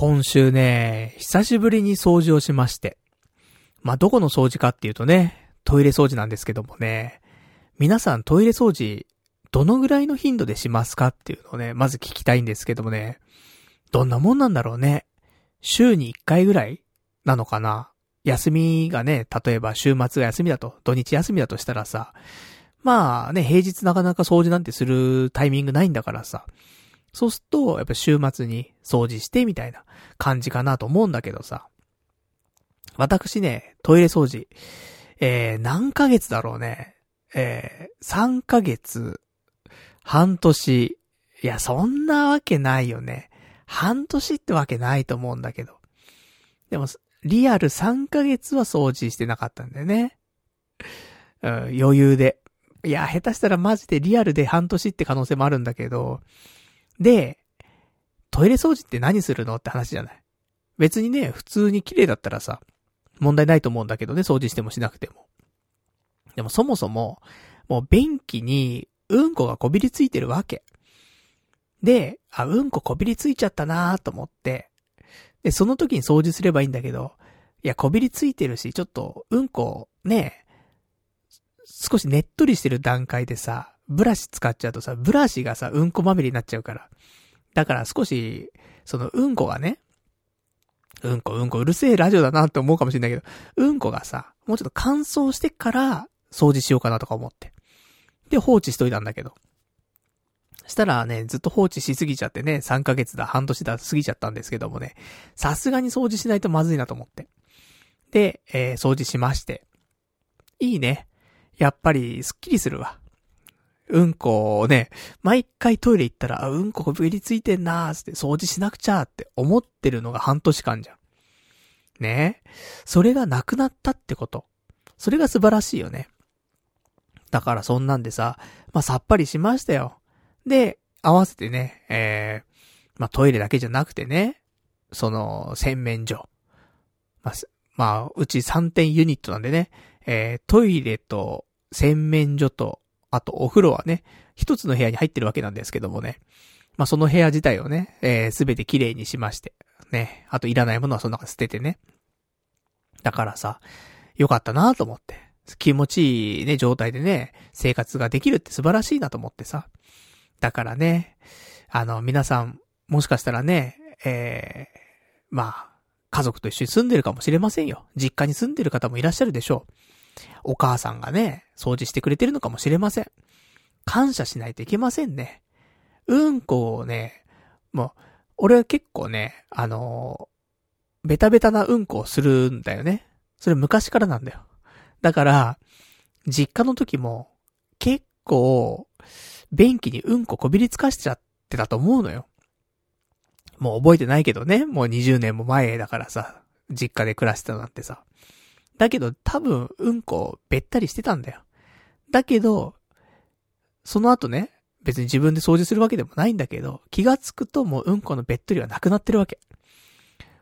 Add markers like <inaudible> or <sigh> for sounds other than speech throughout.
今週ね、久しぶりに掃除をしまして。まあ、どこの掃除かっていうとね、トイレ掃除なんですけどもね、皆さんトイレ掃除、どのぐらいの頻度でしますかっていうのをね、まず聞きたいんですけどもね、どんなもんなんだろうね。週に1回ぐらいなのかな。休みがね、例えば週末が休みだと、土日休みだとしたらさ、まあね、平日なかなか掃除なんてするタイミングないんだからさ、そうすると、やっぱ週末に掃除してみたいな感じかなと思うんだけどさ。私ね、トイレ掃除、えー、何ヶ月だろうね。えー、3ヶ月、半年、いや、そんなわけないよね。半年ってわけないと思うんだけど。でも、リアル3ヶ月は掃除してなかったんだよね。うん、余裕で。いや、下手したらマジでリアルで半年って可能性もあるんだけど、で、トイレ掃除って何するのって話じゃない。別にね、普通に綺麗だったらさ、問題ないと思うんだけどね、掃除してもしなくても。でもそもそも、もう便器にうんこがこびりついてるわけ。で、あ、うんここびりついちゃったなーと思って、で、その時に掃除すればいいんだけど、いや、こびりついてるし、ちょっと、うんこ、ね、少しねっとりしてる段階でさ、ブラシ使っちゃうとさ、ブラシがさ、うんこまみれになっちゃうから。だから少し、そのうんこがね、うんこうんこうるせえラジオだなって思うかもしれないけど、うんこがさ、もうちょっと乾燥してから掃除しようかなとか思って。で、放置しといたんだけど。したらね、ずっと放置しすぎちゃってね、3ヶ月だ、半年だ、過ぎちゃったんですけどもね、さすがに掃除しないとまずいなと思って。で、えー、掃除しまして。いいね。やっぱり、すっきりするわ。うんこをね、毎回トイレ行ったら、あ、うんここびりついてんなーって掃除しなくちゃって思ってるのが半年間じゃん。ねそれがなくなったってこと。それが素晴らしいよね。だからそんなんでさ、まあ、さっぱりしましたよ。で、合わせてね、えー、まあ、トイレだけじゃなくてね、その、洗面所。まあ、まあ、うち3点ユニットなんでね、えー、トイレと洗面所とあとお風呂はね、一つの部屋に入ってるわけなんですけどもね。まあ、その部屋自体をね、えす、べて綺麗にしまして。ね。あといらないものはその中捨ててね。だからさ、よかったなと思って。気持ちいいね、状態でね、生活ができるって素晴らしいなと思ってさ。だからね、あの、皆さん、もしかしたらね、えー、まあ、家族と一緒に住んでるかもしれませんよ。実家に住んでる方もいらっしゃるでしょう。お母さんがね、掃除してくれてるのかもしれません。感謝しないといけませんね。うんこをね、もう、俺は結構ね、あのー、ベタベタなうんこをするんだよね。それ昔からなんだよ。だから、実家の時も、結構、便器にうんここびりつかしちゃってたと思うのよ。もう覚えてないけどね。もう20年も前だからさ、実家で暮らしてたなんてさ。だけど多分うんこべったりしてたんだよ。だけど、その後ね、別に自分で掃除するわけでもないんだけど、気がつくともううんこのべっとりはなくなってるわけ。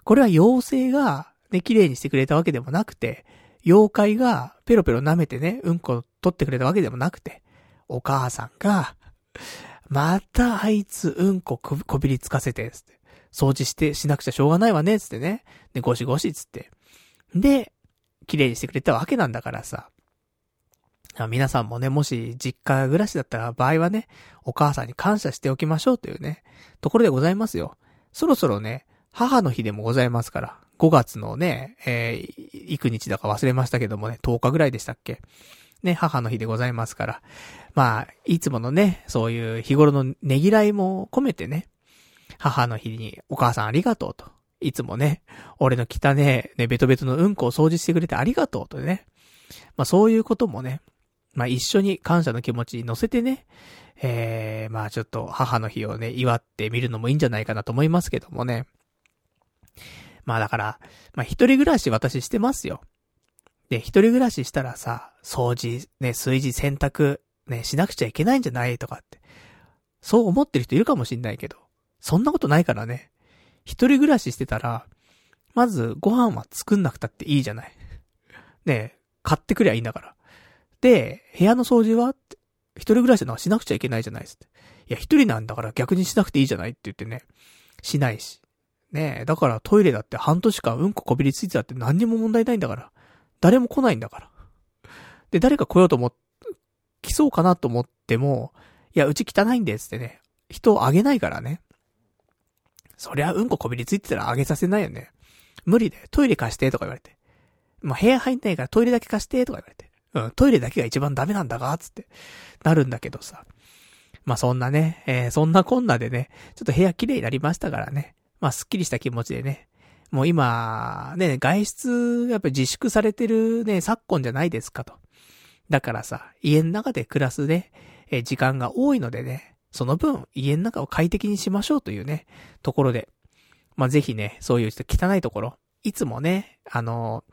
これは妖精がね、綺麗にしてくれたわけでもなくて、妖怪がペロペロ舐めてね、うんこ取ってくれたわけでもなくて、お母さんが、またあいつうんここびりつかせて、つって。掃除して、しなくちゃしょうがないわね、つってね。で、ゴシゴシ、つって。で、綺麗にしてくれたわけなんだからさ。皆さんもね、もし実家暮らしだったら場合はね、お母さんに感謝しておきましょうというね、ところでございますよ。そろそろね、母の日でもございますから、5月のね、えー、幾日だか忘れましたけどもね、10日ぐらいでしたっけ？ね、母の日でございますから。まあ、いつものね、そういう日頃のねぎらいも込めてね、母の日にお母さんありがとうと。いつもね、俺の汚ね、ね、ベトベトのうんこを掃除してくれてありがとうとね。まあそういうこともね、まあ一緒に感謝の気持ちに乗せてね、えー、まあちょっと母の日をね、祝ってみるのもいいんじゃないかなと思いますけどもね。まあだから、まあ一人暮らし私してますよ。で、一人暮らししたらさ、掃除、ね、炊事、洗濯、ね、しなくちゃいけないんじゃないとかって。そう思ってる人いるかもしんないけど、そんなことないからね。一人暮らししてたら、まずご飯は作んなくたっていいじゃない。ねえ、買ってくりゃいいんだから。で、部屋の掃除は一人暮らしのはしなくちゃいけないじゃないですって。いや、一人なんだから逆にしなくていいじゃないって言ってね、しないし。ねえ、だからトイレだって半年間うんここびりついてたって何にも問題ないんだから。誰も来ないんだから。で、誰か来ようと思っ、来そうかなと思っても、いや、うち汚いんですってね。人をあげないからね。そりゃうんここびりついてたらあげさせないよね。無理で、トイレ貸してとか言われて。もう部屋入んないからトイレだけ貸してとか言われて。うん、トイレだけが一番ダメなんだがつって、なるんだけどさ。まあ、そんなね、えー、そんなこんなでね、ちょっと部屋綺麗になりましたからね。まあ、すっきりした気持ちでね。もう今、ね、外出、やっぱ自粛されてるね、昨今じゃないですかと。だからさ、家の中で暮らすね、えー、時間が多いのでね、その分、家の中を快適にしましょうというね、ところで。まあ、ぜひね、そういうちょっと汚いところ、いつもね、あの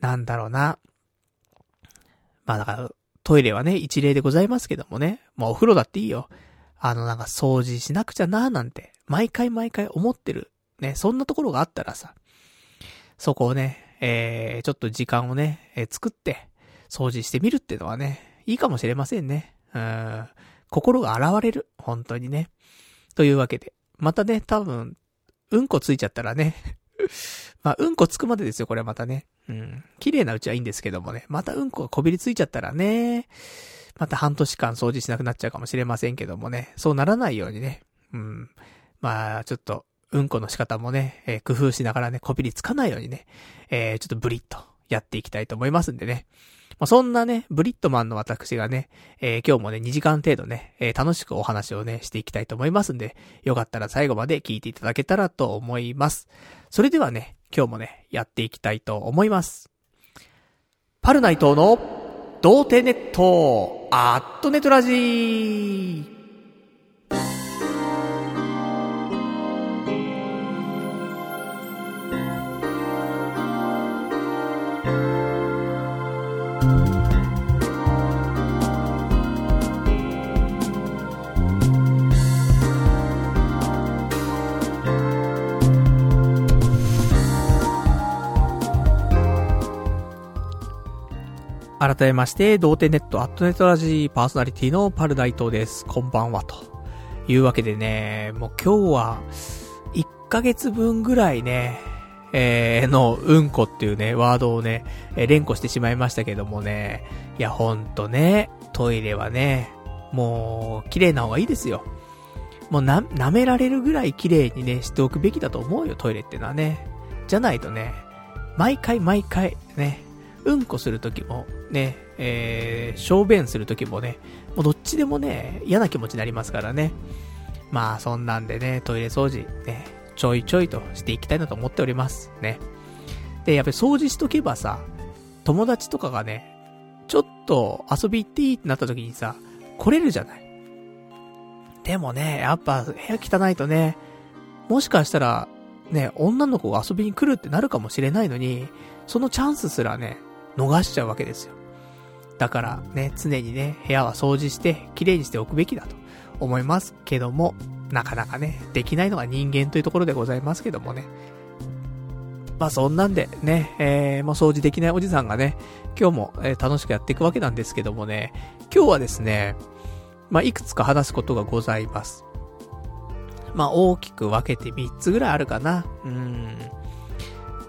ー、なんだろうな。まあだから、トイレはね、一例でございますけどもね。まあお風呂だっていいよ。あのなんか掃除しなくちゃなーなんて、毎回毎回思ってる。ね、そんなところがあったらさ、そこをね、えー、ちょっと時間をね、えー、作って、掃除してみるっていうのはね、いいかもしれませんね。うん。心が洗われる。本当にね。というわけで。またね、多分、うんこついちゃったらね <laughs> まあ、うんこつくまでですよ、これまたね。うん。綺麗なうちはいいんですけどもね。またうんこがこびりついちゃったらね。また半年間掃除しなくなっちゃうかもしれませんけどもね。そうならないようにね。うん。まあ、ちょっと、うんこの仕方もね、えー、工夫しながらね、こびりつかないようにね、えー、ちょっとブリッとやっていきたいと思いますんでね。まあ、そんなね、ブリットマンの私がね、えー、今日もね、2時間程度ね、えー、楽しくお話をね、していきたいと思いますんで、よかったら最後まで聞いていただけたらと思います。それではね、今日もね、やっていきたいと思います。パルナイトの、童貞ネット、アットネトラジー。改めまして、童貞ネットアットネットラジーパーソナリティのパル大東です。こんばんは。というわけでね、もう今日は、1ヶ月分ぐらいね、えー、の、うんこっていうね、ワードをね、えー、連呼してしまいましたけどもね、いや、ほんとね、トイレはね、もう、綺麗な方がいいですよ。もうな、舐められるぐらい綺麗にね、しておくべきだと思うよ、トイレってのはね。じゃないとね、毎回毎回、ね、うんこするときも、ね、えー、小便するときもね、もうどっちでもね、嫌な気持ちになりますからね。まあ、そんなんでね、トイレ掃除、ね、ちょいちょいとしていきたいなと思っております。ね。で、やっぱり掃除しとけばさ、友達とかがね、ちょっと遊び行っていいってなった時にさ、来れるじゃない。でもね、やっぱ部屋汚いとね、もしかしたら、ね、女の子が遊びに来るってなるかもしれないのに、そのチャンスすらね、逃しちゃうわけですよ。だからね、常にね、部屋は掃除して綺麗にしておくべきだと思いますけども、なかなかね、できないのが人間というところでございますけどもね。まあそんなんでね、えー、もう掃除できないおじさんがね、今日も、えー、楽しくやっていくわけなんですけどもね、今日はですね、まあいくつか話すことがございます。まあ大きく分けて3つぐらいあるかな。うん。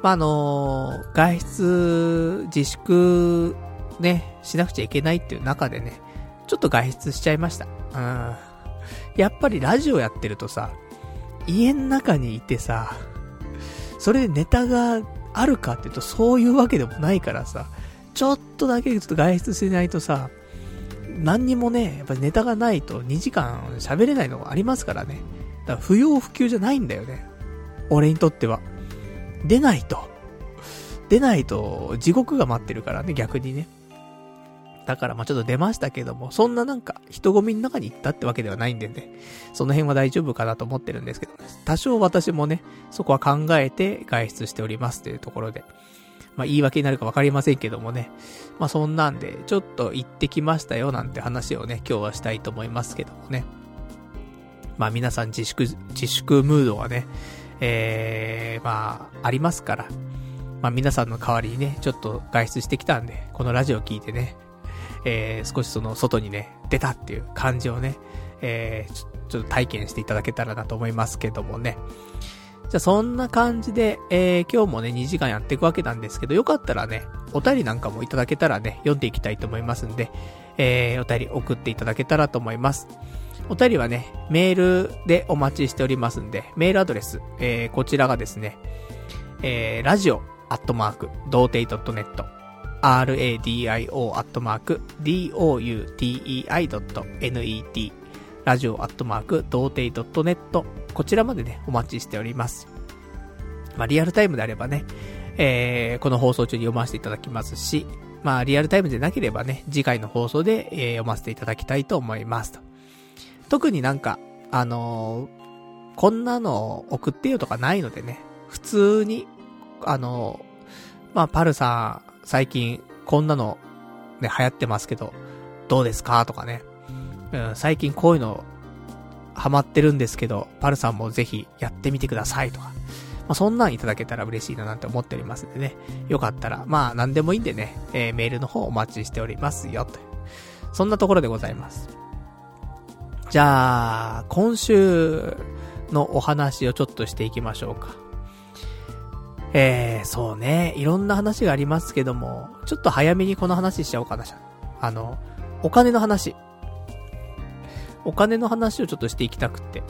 まあ、あのー、外出自粛ね、しなくちゃいけないっていう中でね、ちょっと外出しちゃいました。うん。やっぱりラジオやってるとさ、家の中にいてさ、それでネタがあるかっていうとそういうわけでもないからさ、ちょっとだけちょっと外出しないとさ、何にもね、やっぱネタがないと2時間喋れないのがありますからね。だから不要不急じゃないんだよね。俺にとっては。出ないと。出ないと地獄が待ってるからね、逆にね。だからまあちょっと出ましたけども、そんななんか人混みの中に行ったってわけではないんでね、その辺は大丈夫かなと思ってるんですけど、ね、多少私もね、そこは考えて外出しておりますというところで、まあ言い訳になるかわかりませんけどもね、まあそんなんで、ちょっと行ってきましたよなんて話をね、今日はしたいと思いますけどもね。まあ皆さん自粛、自粛ムードはね、えー、まあ、ありますから、まあ皆さんの代わりにね、ちょっと外出してきたんで、このラジオ聞いてね、えー、少しその外にね、出たっていう感じをね、えー、ちょっと体験していただけたらなと思いますけどもね。じゃあそんな感じで、えー、今日もね、2時間やっていくわけなんですけど、よかったらね、お便りなんかもいただけたらね、読んでいきたいと思いますんで、えー、お便り送っていただけたらと思います。お便りはね、メールでお待ちしておりますんで、メールアドレス、えー、こちらがですね、えー、ラジオ、アットマーク、童貞 .net、radio、アットマーク、doutei.net、ラジオ、アットマーク、童貞 .net、こちらまでね、お待ちしております。まあ、リアルタイムであればね、えー、この放送中に読ませていただきますし、まあ、リアルタイムでなければね、次回の放送で、えー、読ませていただきたいと思いますと。特になんか、あのー、こんなの送ってよとかないのでね、普通に、あのー、まあ、パルさん、最近、こんなの、ね、流行ってますけど、どうですかとかね。うん、最近こういうの、ハマってるんですけど、パルさんもぜひやってみてくださいとか。まあ、そんなんいただけたら嬉しいななんて思っておりますんでね。よかったら、まあ、なんでもいいんでね、えー、メールの方お待ちしておりますよ、と。そんなところでございます。じゃあ、今週のお話をちょっとしていきましょうか。えー、そうね、いろんな話がありますけども、ちょっと早めにこの話しちゃおうかな。あの、お金の話。お金の話をちょっとしていきたくって。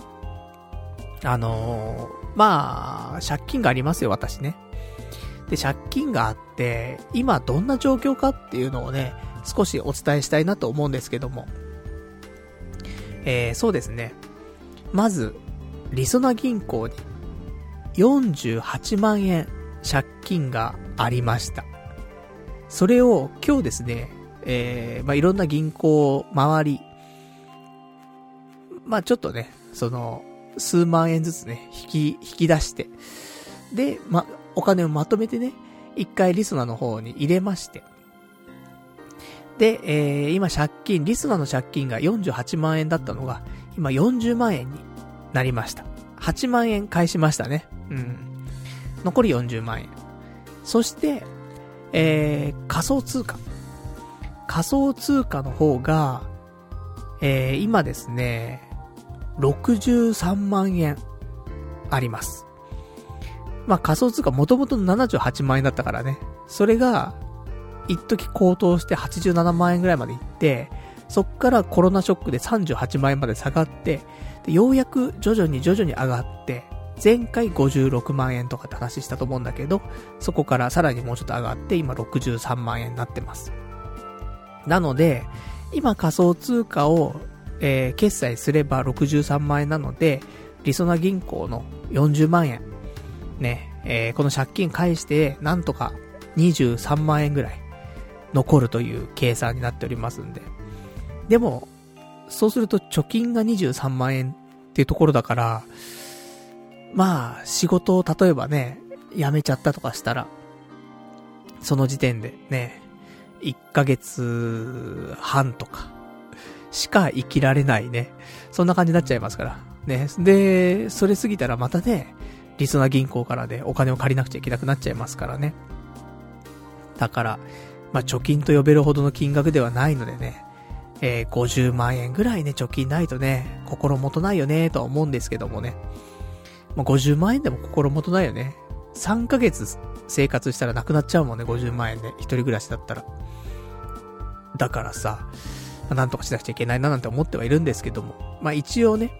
あのー、まあ、借金がありますよ、私ね。で、借金があって、今どんな状況かっていうのをね、少しお伝えしたいなと思うんですけども。えー、そうですね。まず、りそな銀行に48万円借金がありました。それを今日ですね、えー、まあ、いろんな銀行を回り、まあ、ちょっとね、その、数万円ずつね、引き、引き出して、で、ま、お金をまとめてね、一回リスナの方に入れまして、で、えー、今借金、リスナーの借金が48万円だったのが、今40万円になりました。8万円返しましたね。うん。残り40万円。そして、えー、仮想通貨。仮想通貨の方が、えー、今ですね、63万円あります。まあ仮想通貨もともと78万円だったからね。それが、一時高騰して87万円ぐらいまで行って、そっからコロナショックで38万円まで下がって、でようやく徐々に徐々に上がって、前回56万円とかって話したと思うんだけど、そこからさらにもうちょっと上がって、今63万円になってます。なので、今仮想通貨をえー、決済すれば63万円なので、りそな銀行の40万円、ね、えー、この借金返して、なんとか23万円ぐらい残るという計算になっておりますんで。でも、そうすると貯金が23万円っていうところだから、まあ、仕事を例えばね、辞めちゃったとかしたら、その時点でね、1ヶ月半とか、しか生きられないね。そんな感じになっちゃいますから。ね。で、それ過ぎたらまたね、リスナー銀行からでお金を借りなくちゃいけなくなっちゃいますからね。だから、まあ、貯金と呼べるほどの金額ではないのでね、えー、50万円ぐらいね、貯金ないとね、心もとないよね、とは思うんですけどもね。まあ、50万円でも心もとないよね。3ヶ月生活したらなくなっちゃうもんね、50万円で、一人暮らしだったら。だからさ、まなんとかしなくちゃいけないななんて思ってはいるんですけども、まあ一応ね、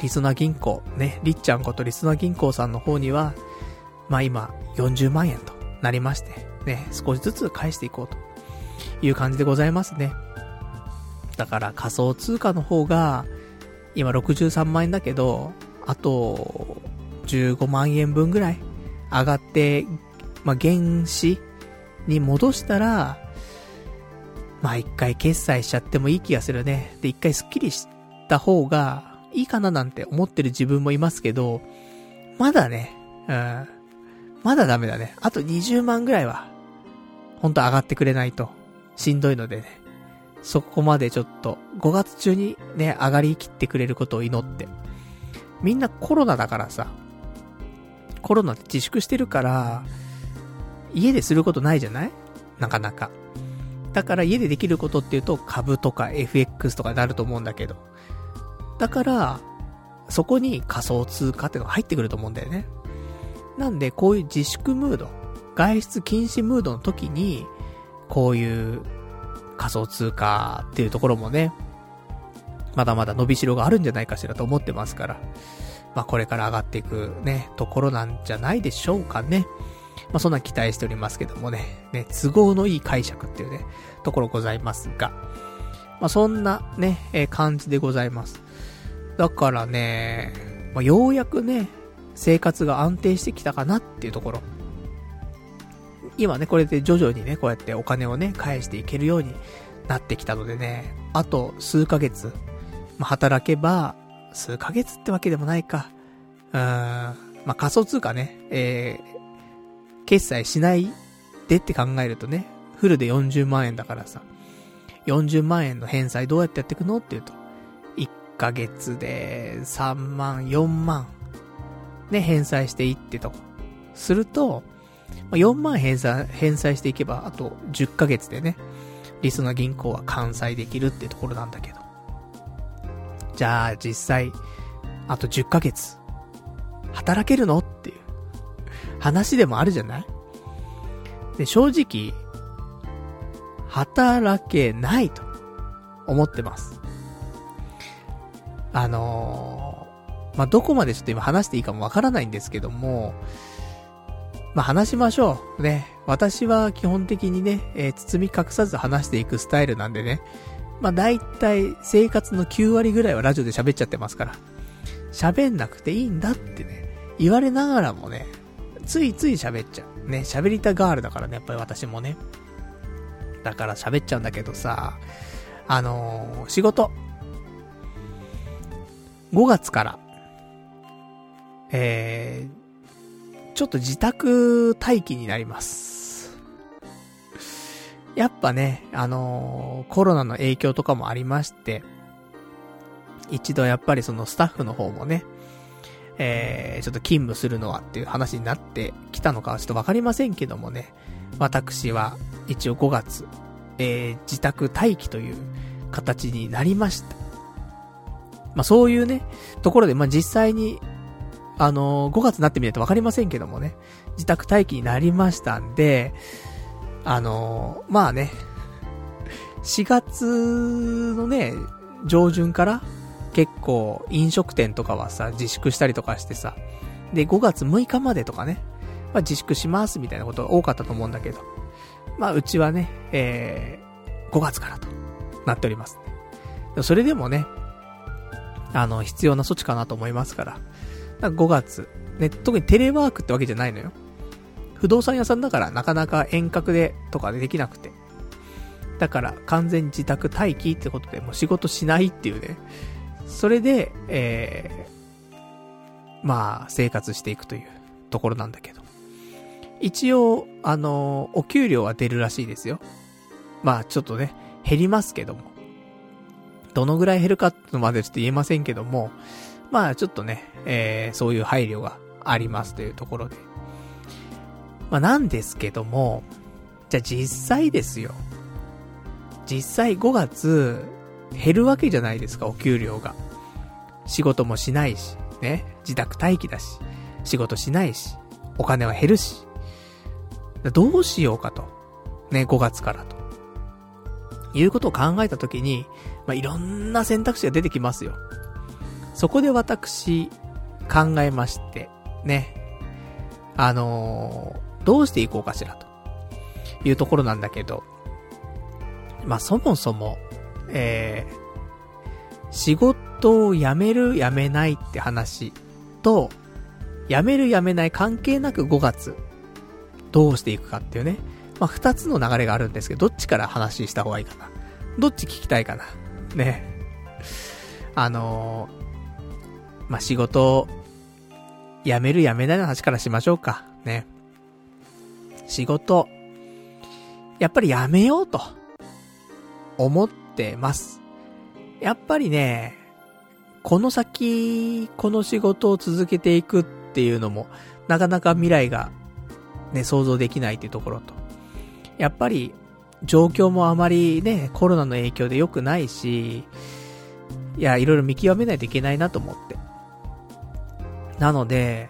リスナー銀行、ね、りっちゃんことリスナー銀行さんの方には、まあ今40万円となりまして、ね、少しずつ返していこうという感じでございますね。だから仮想通貨の方が、今63万円だけど、あと、15万円分ぐらい上がって、まあ、原資に戻したら、まあ一回決済しちゃってもいい気がするね。で、一回スッキリした方がいいかななんて思ってる自分もいますけど、まだね、うん。まだダメだね。あと20万ぐらいは、ほんと上がってくれないと、しんどいのでね。そこまでちょっと、5月中にね、上がりきってくれることを祈って。みんなコロナだからさ、コロナで自粛してるから、家ですることないじゃない？なかなか。だから家でできることっていうと株とか FX とかになると思うんだけど。だから、そこに仮想通貨っていうのが入ってくると思うんだよね。なんで、こういう自粛ムード、外出禁止ムードの時に、こういう仮想通貨っていうところもね、まだまだ伸びしろがあるんじゃないかしらと思ってますから、まあこれから上がっていくね、ところなんじゃないでしょうかね。まあそんな期待しておりますけどもね、ね、都合のいい解釈っていうね、ところございますが、まあそんなね、え、感じでございます。だからね、まあようやくね、生活が安定してきたかなっていうところ。今ね、これで徐々にね、こうやってお金をね、返していけるようになってきたのでね、あと数ヶ月、まあ、働けば、数ヶ月ってわけでもないか。うーん、まあ、仮想通貨ね、えー、決済しないでって考えるとね、フルで40万円だからさ、40万円の返済どうやってやっていくのって言うと、1ヶ月で3万、4万、ね、返済していってと。すると、ま4万返済、返済していけば、あと10ヶ月でね、リスナ銀行は完済できるってところなんだけど。じゃあ、実際、あと10ヶ月、働けるのっていう話でもあるじゃない？で、正直、働けないと思ってます。あのー、まあ、どこまでちょっと今話していいかもわからないんですけども、まあ、話しましょう。ね。私は基本的にね、えー、包み隠さず話していくスタイルなんでね。まあ、大体生活の9割ぐらいはラジオで喋っちゃってますから。喋んなくていいんだってね、言われながらもね、ついつい喋っちゃう。ね、喋りたガールだからね、やっぱり私もね。だから喋っちゃうんだけどさ、あのー、仕事。5月から、えー、ちょっと自宅待機になります。やっぱね、あのー、コロナの影響とかもありまして、一度やっぱりそのスタッフの方もね、えー、ちょっと勤務するのはっていう話になってきたのかはちょっとわかりませんけどもね、私は一応5月、えー、自宅待機という形になりました。まあそういうね、ところで、まあ実際にあのー、5月になってみないとわかりませんけどもね、自宅待機になりましたんで、あのー、まあね、4月のね、上旬から結構飲食店とかはさ、自粛したりとかしてさ、で、5月6日までとかね、まあ自粛しますみたいなことが多かったと思うんだけど、まあうちはね、えー、5月からとなっております、ね。それでもね、あの、必要な措置かなと思いますから、5月。ね、特にテレワークってわけじゃないのよ。不動産屋さんだからなかなか遠隔でとかでできなくて。だから完全自宅待機ってことでもう仕事しないっていうね。それで、えー、まあ、生活していくというところなんだけど。一応、あのお給料は出るらしいですよ。まあ、ちょっとね、減りますけども。どのぐらい減るかまでちょっと言えませんけども、まあちょっとね、えー、そういう配慮がありますというところで。まあなんですけども、じゃあ実際ですよ。実際5月、減るわけじゃないですか、お給料が。仕事もしないし、ね、自宅待機だし、仕事しないし、お金は減るし。どうしようかと。ね、5月からと。いうことを考えたときに、まあ、いろんな選択肢が出てきますよ。そこで私、考えまして、ね。あのー、どうしていこうかしらと。いうところなんだけど。まあ、そもそも、えー、仕事を辞める辞めないって話と、辞める辞めない関係なく5月、どうしていくかっていうね。まあ、二つの流れがあるんですけど、どっちから話した方がいいかな。どっち聞きたいかな。ね。あのー、まあ、仕事を、辞める辞めないの話からしましょうか。ね。仕事、やっぱり辞めようと、思ってます。やっぱりね、この先、この仕事を続けていくっていうのも、なかなか未来が、ね、想像できないっていうところと。やっぱり、状況もあまりね、コロナの影響で良くないし、いや、いろいろ見極めないといけないなと思って。なので、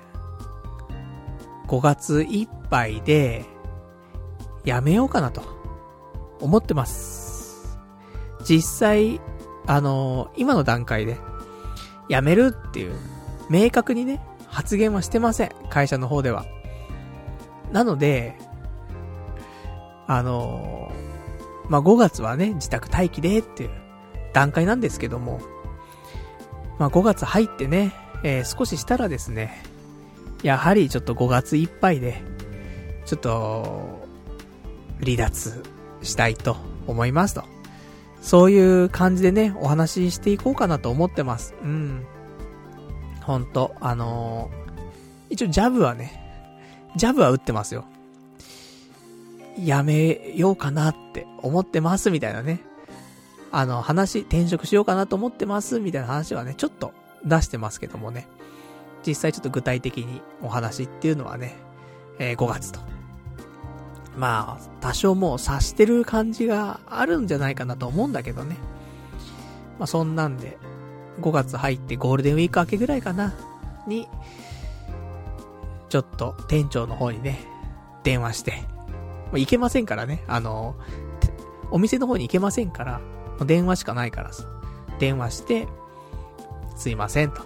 5月いっぱいで、やめようかなと、思ってます。実際、あのー、今の段階で、やめるっていう、明確にね、発言はしてません。会社の方では。なので、あのー、まあ、5月はね、自宅待機でっていう段階なんですけども、まあ、5月入ってね、えー、少ししたらですね、やはりちょっと5月いっぱいで、ちょっと、離脱したいと思いますと。そういう感じでね、お話ししていこうかなと思ってます。うん。ほんと、あのー、一応ジャブはね、ジャブは打ってますよ。やめようかなって思ってますみたいなね。あの、話、転職しようかなと思ってますみたいな話はね、ちょっと出してますけどもね。実際ちょっと具体的にお話っていうのはね、えー、5月と。まあ、多少もう察してる感じがあるんじゃないかなと思うんだけどね。まあそんなんで、5月入ってゴールデンウィーク明けぐらいかな、に、ちょっと店長の方にね、電話して、まあ、行けませんからね、あの、お店の方に行けませんから、電話しかないからさ、電話して、すいませんと。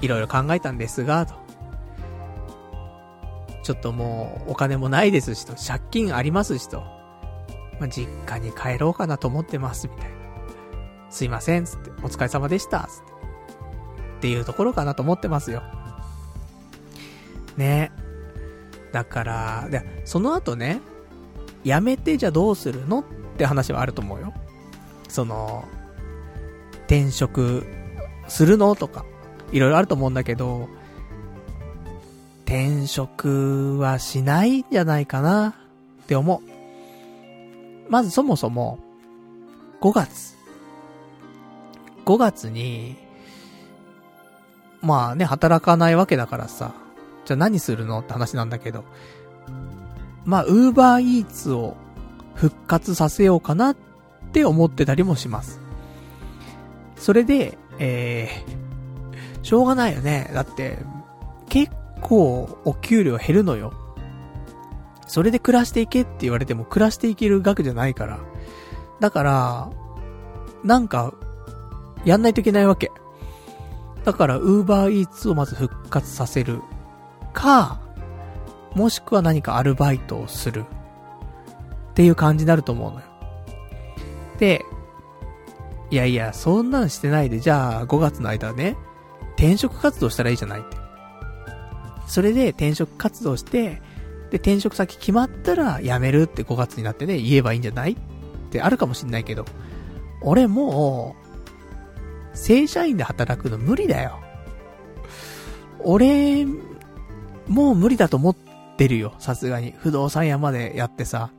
いろいろ考えたんですが、と。ちょっともう、お金もないですしと、借金ありますしと。まあ、実家に帰ろうかなと思ってます、みたいな。すいません、つって、お疲れ様でした、つって。っていうところかなと思ってますよ。ねだから、で、その後ね、辞めてじゃどうするの？って話はあると思うよ。その、転職するの？とか、いろいろあると思うんだけど、転職はしないんじゃないかな？って思う。まずそもそも、5月。5月に、まあね、働かないわけだからさ、じゃあ何するの？って話なんだけど、まあ、ウーバーイーツを復活させようかなって思ってたりもします。それで、えー、しょうがないよね。だって、結構お給料減るのよ。それで暮らしていけって言われても暮らしていける額じゃないから。だから、なんか、やんないといけないわけ。だから、ウーバーイーツをまず復活させる。か、もしくは何かアルバイトをする。っていう感じになると思うのよ。で、いやいや、そんなんしてないで、じゃあ5月の間ね、転職活動したらいいじゃないって。それで転職活動して、で、転職先決まったら辞めるって5月になってね、言えばいいんじゃないってあるかもしんないけど、俺もう、正社員で働くの無理だよ。俺、もう無理だと思ってるよ、さすがに。不動産屋までやってさ、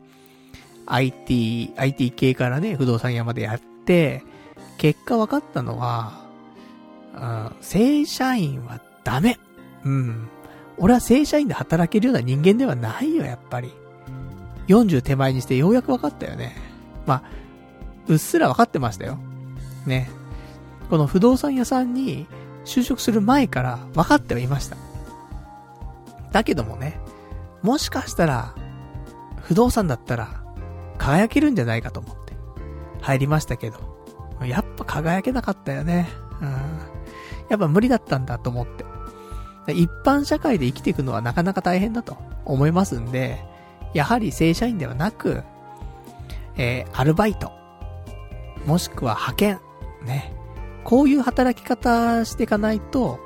IT、IT 系からね、不動産屋までやって、結果分かったのは、うん、正社員はダメ。うん。俺は正社員で働けるような人間ではないよ、やっぱり。40手前にしてようやく分かったよね。まあ、うっすら分かってましたよ。ね。この不動産屋さんに就職する前から分かってはいました。だけどもね、もしかしたら、不動産だったら、輝けるんじゃないかと思って、入りましたけど、やっぱ輝けなかったよね。うん。やっぱ無理だったんだと思って。一般社会で生きていくのはなかなか大変だと思いますんで、やはり正社員ではなく、えー、アルバイト、もしくは派遣、ね。こういう働き方していかないと、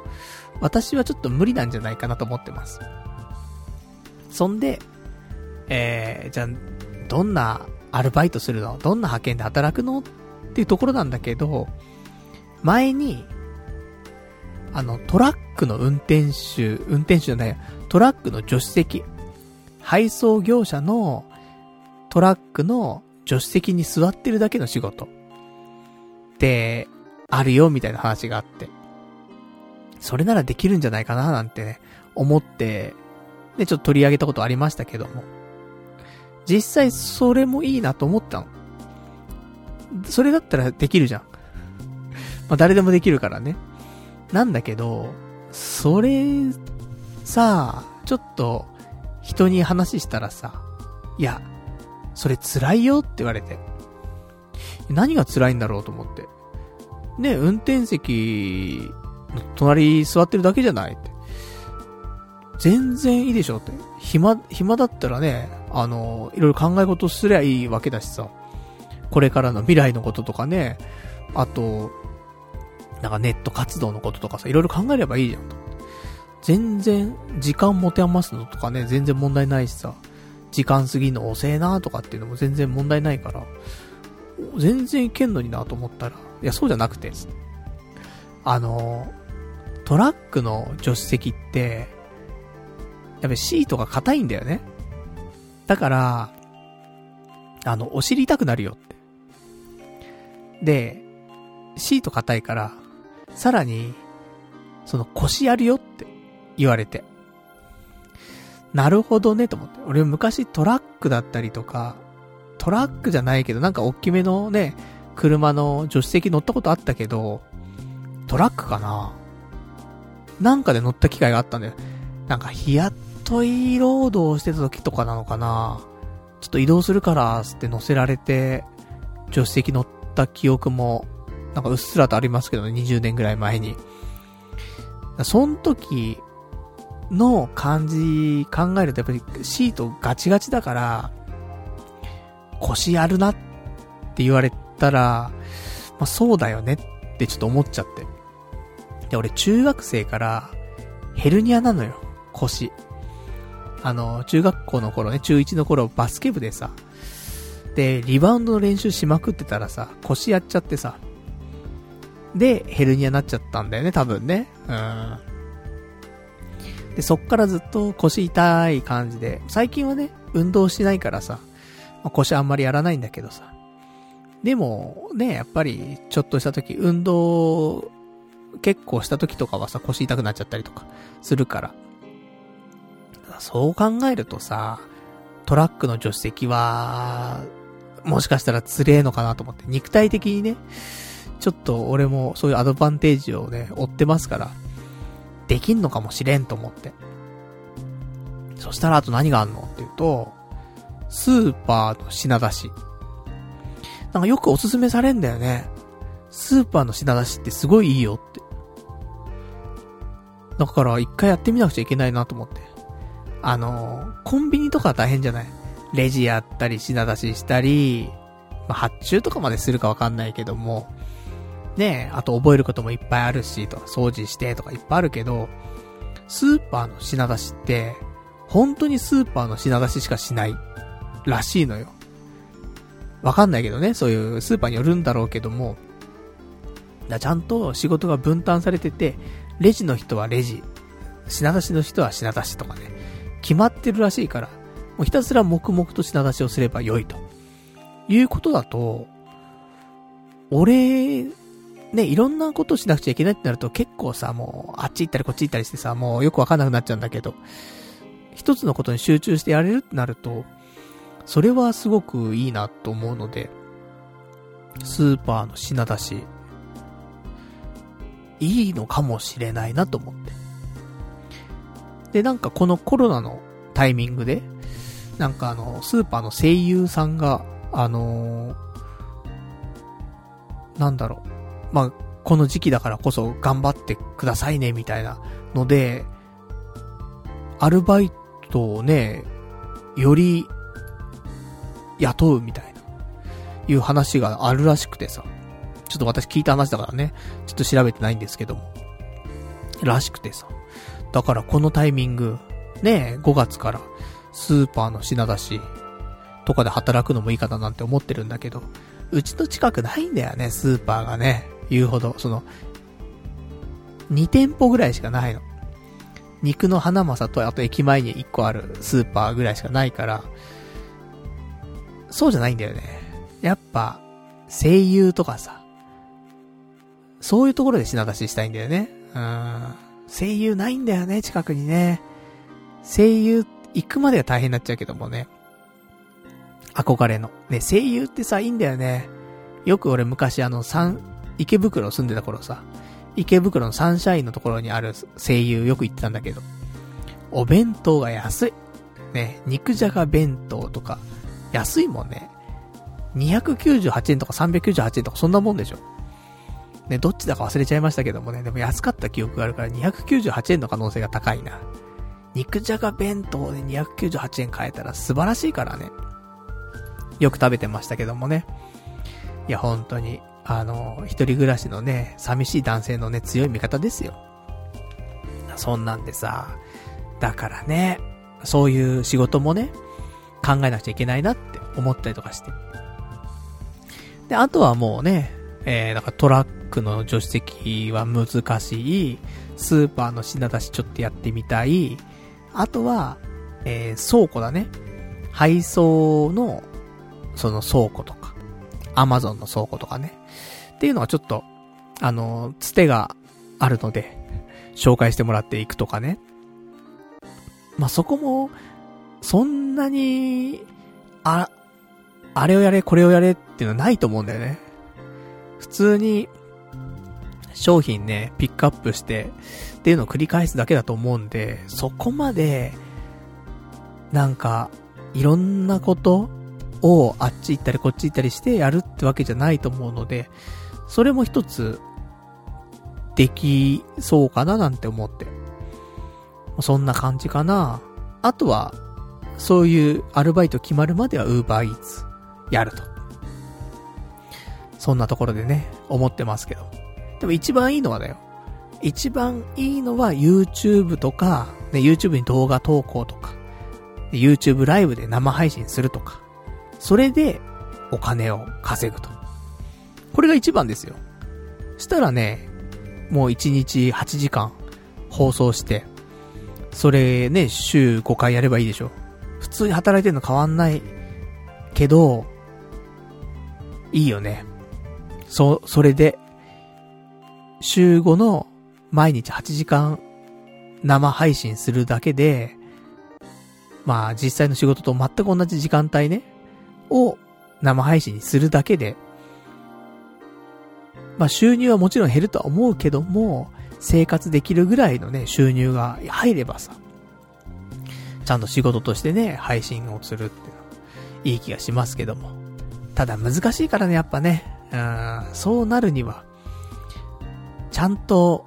私はちょっと無理なんじゃないかなと思ってます。そんで、えー、じゃあ、どんなアルバイトするの？どんな派遣で働くの？っっていうところなんだけど、前に、あの、トラックの運転手、運転手じゃない、トラックの助手席、配送業者のトラックの助手席に座ってるだけの仕事ってあるよみたいな話があって。それならできるんじゃないかななんてね、思って、で、ちょっと取り上げたことありましたけども。実際それもいいなと思ったの。それだったらできるじゃん。まあ誰でもできるからね。なんだけど、それ、さあちょっと、人に話したらさ、いや、それ辛いよって言われて。何が辛いんだろうと思って。ね、運転席の隣座ってるだけじゃないって。全然いいでしょって。暇、暇だったらね、あの、いろいろ考え事すりゃいいわけだしさ。これからの未来のこととかね、あと、なんかネット活動のこととかさ、いろいろ考えればいいじゃん。全然、時間持て余すのとかね、全然問題ないしさ、時間過ぎの遅えなとかっていうのも全然問題ないから、全然いけんのになと思ったら、いや、そうじゃなくて、あの、トラックの助手席って、やっぱシートが硬いんだよね。だから、あの、お尻痛くなるよって。で、シート硬いから、さらに、その腰やるよって言われて。なるほどねと思って。俺昔トラックだったりとか、トラックじゃないけど、なんか大きめのね、車の助手席乗ったことあったけど、トラックかななんかで乗った機会があったんだよ。なんか日雇い労働してた時とかなのかなちょっと移動するから、つって乗せられて、助手席乗った記憶も、なんかうっすらとありますけどね、20年ぐらい前に。その時の感じ考えるとやっぱりシートガチガチだから、腰やるなって言われたら、まあそうだよねってちょっと思っちゃって。で、俺中学生からヘルニアなのよ、腰。あの、中学校の頃ね、中1の頃バスケ部でさ、で、リバウンドの練習しまくってたらさ、腰やっちゃってさ、で、ヘルニアになっちゃったんだよね、多分ね。うん。で、そっからずっと腰痛い感じで、最近はね、運動しないからさ、まあ、腰あんまりやらないんだけどさ。でも、ね、やっぱり、ちょっとした時、運動、結構した時とかはさ、腰痛くなっちゃったりとか、するから。そう考えるとさ、トラックの助手席は、もしかしたらつれえのかなと思って、肉体的にね、ちょっと俺もそういうアドバンテージをね、追ってますから、できんのかもしれんと思って。そしたらあと何があんのっていうと、スーパーの品出し。なんかよくおすすめされんだよね。スーパーの品出しってすごいいいよって。だから一回やってみなくちゃいけないなと思って。あの、コンビニとか大変じゃない？レジやったり品出ししたり、まあ、発注とかまでするかわかんないけども、ねえ、あと覚えることもいっぱいあるし、とか、掃除してとかいっぱいあるけど、スーパーの品出しって、本当にスーパーの品出ししかしない、らしいのよ。わかんないけどね、そういうスーパーによるんだろうけども、だちゃんと仕事が分担されてて、レジの人はレジ、品出しの人は品出しとかね、決まってるらしいから、もうひたすら黙々と品出しをすれば良いと。いうことだと、俺、ね、いろんなことしなくちゃいけないってなると結構さ、もう、あっち行ったりこっち行ったりしてさ、もうよくわかんなくなっちゃうんだけど、一つのことに集中してやれるってなると、それはすごくいいなと思うので、スーパーの品出し、いいのかもしれないなと思って。で、なんかこのコロナのタイミングで、なんかあの、スーパーの声優さんが、あのー、なんだろう。まあ、この時期だからこそ頑張ってくださいね、みたいなので、アルバイトをね、より雇うみたいな、いう話があるらしくてさ。ちょっと私聞いた話だからね、ちょっと調べてないんですけども。らしくてさ。だからこのタイミング、ね5月からスーパーの品出しとかで働くのもいいかななんて思ってるんだけど、うちの近くないんだよね、スーパーがね。言うほど。その、2店舗ぐらいしかないの。肉の花正と、あと駅前に1個あるスーパーぐらいしかないから、そうじゃないんだよね。やっぱ、声優とかさ、そういうところで品出ししたいんだよね。うん。声優ないんだよね、近くにね。声優、行くまでは大変になっちゃうけどもね。憧れの。ね、声優ってさ、いいんだよね。よく俺昔あの、三、池袋住んでた頃さ、池袋のサンシャインのところにある声優よく言ってたんだけど、お弁当が安い。ね、肉じゃが弁当とか、安いもんね。298円とか398円とかそんなもんでしょ。ね、どっちだか忘れちゃいましたけどもね、でも安かった記憶があるから298円の可能性が高いな。肉じゃが弁当で298円買えたら素晴らしいからね。よく食べてましたけどもね。いや、本当に、あの、一人暮らしのね、寂しい男性のね、強い味方ですよ。そんなんでさ、だからね、そういう仕事もね、考えなくちゃいけないなって思ったりとかして。で、あとはもうね、えー、だかトラックの助手席は難しい、スーパーの品出しちょっとやってみたい、あとは、えー、倉庫だね。配送の、その倉庫とか、アマゾンの倉庫とかね。っていうのはちょっと、あの、つてがあるので、紹介してもらっていくとかね。まあ、そこも、そんなに、あ、あれをやれ、これをやれっていうのはないと思うんだよね。普通に、商品ね、ピックアップして、っていうのを繰り返すだけだと思うんで、そこまで、なんか、いろんなことをあっち行ったりこっち行ったりしてやるってわけじゃないと思うので、それも一つ、できそうかななんて思って。そんな感じかな。あとは、そういうアルバイト決まるまでは Uber Eats やると。そんなところでね、思ってますけど。でも一番いいのはだよ。一番いいのは YouTube とか、ね、YouTube に動画投稿とか、YouTube ライブで生配信するとか、それでお金を稼ぐと。これが一番ですよ。したらね、もう1日8時間放送して、それね、週5回やればいいでしょ。普通に働いてるの変わんないけど、いいよね。そ、それで、週5の毎日8時間生配信するだけで、まあ実際の仕事と全く同じ時間帯ね、を生配信するだけで、まあ収入はもちろん減るとは思うけども、生活できるぐらいのね、収入が入ればさ、ちゃんと仕事としてね、配信をするっていうのは、いい気がしますけども。ただ難しいからね、やっぱね。うん、そうなるには、ちゃんと、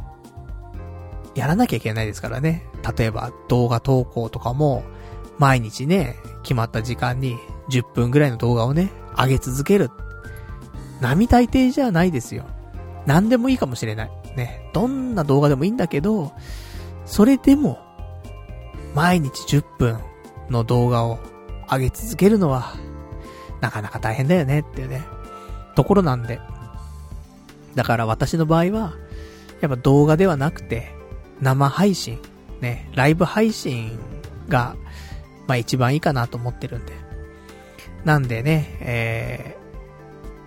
やらなきゃいけないですからね。例えば動画投稿とかも、毎日ね、決まった時間に10分ぐらいの動画をね、上げ続ける。並大抵じゃないですよ。何でもいいかもしれない。ね。どんな動画でもいいんだけど、それでも、毎日10分の動画を上げ続けるのは、なかなか大変だよねっていうね、ところなんで。だから私の場合は、やっぱ動画ではなくて、生配信、ね、ライブ配信が、まあ一番いいかなと思ってるんで。なんでね、え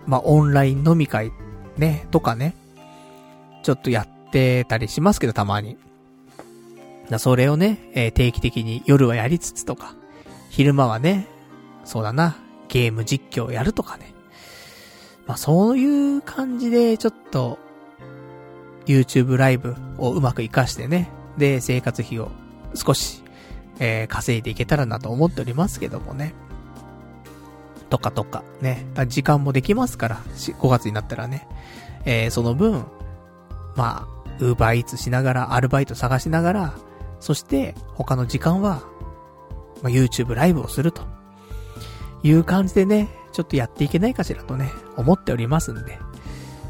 ー、まあオンライン飲み会、ね、とかね、ちょっとやってたりしますけど、たまに。それをね、えー、定期的に夜はやりつつとか、昼間はね、そうだな、ゲーム実況やるとかね。まあそういう感じで、ちょっと、YouTube ライブをうまく活かしてね、で、生活費を少し、えー、稼いでいけたらなと思っておりますけどもね。とかとか、ね。時間もできますから、5月になったらね。えー、その分、まあ、ウーバーイーツしながら、アルバイト探しながら、そして他の時間は、まあ、YouTube ライブをすると。いう感じでね、ちょっとやっていけないかしらとね、思っておりますんで。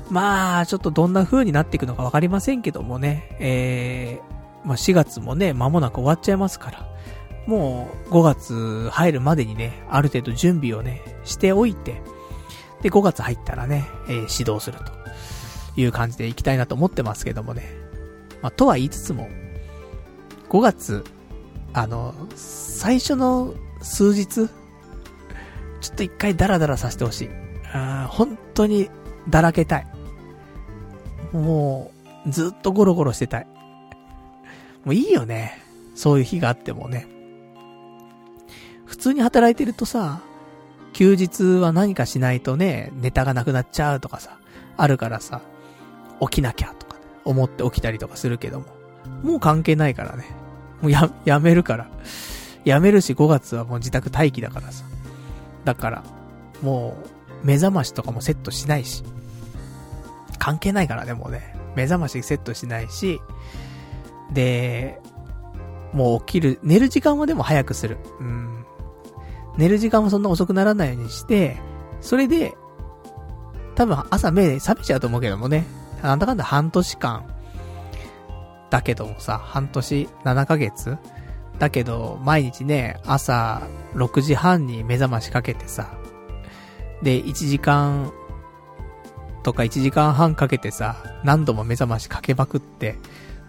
まあ、ちょっとどんな風になっていくのかわかりませんけどもね、えー、まあ4月もね、間もなく終わっちゃいますから、もう5月入るまでにね、ある程度準備をね、しておいて、で、5月入ったらね、えー、指導するという感じでいきたいなと思ってますけどもね。まあ、とは言いつつも、5月、あの、最初の数日、ちょっと一回ダラダラさせてほしい。あ本当にだらけたい。もう、ずっとゴロゴロしてたい。もういいよね。そういう日があってもね。普通に働いてるとさ、休日は何かしないとね、ネタがなくなっちゃうとかさ、あるからさ、起きなきゃとか、思って起きたりとかするけども。もう関係ないからね。もうや、やめるから。やめるし5月はもう自宅待機だからさ。だから、もう、目覚ましとかもセットしないし。関係ないからね、もうね。目覚ましセットしないし。で、もう起きる、寝る時間はでも早くする。うん。寝る時間もそんな遅くならないようにして、それで、多分朝目覚めちゃうと思うけどもね。なんだかんだ半年間。だけどもさ、半年、7ヶ月だけど、毎日ね、朝6時半に目覚ましかけてさ、で、1時間とか1時間半かけてさ、何度も目覚ましかけまくって、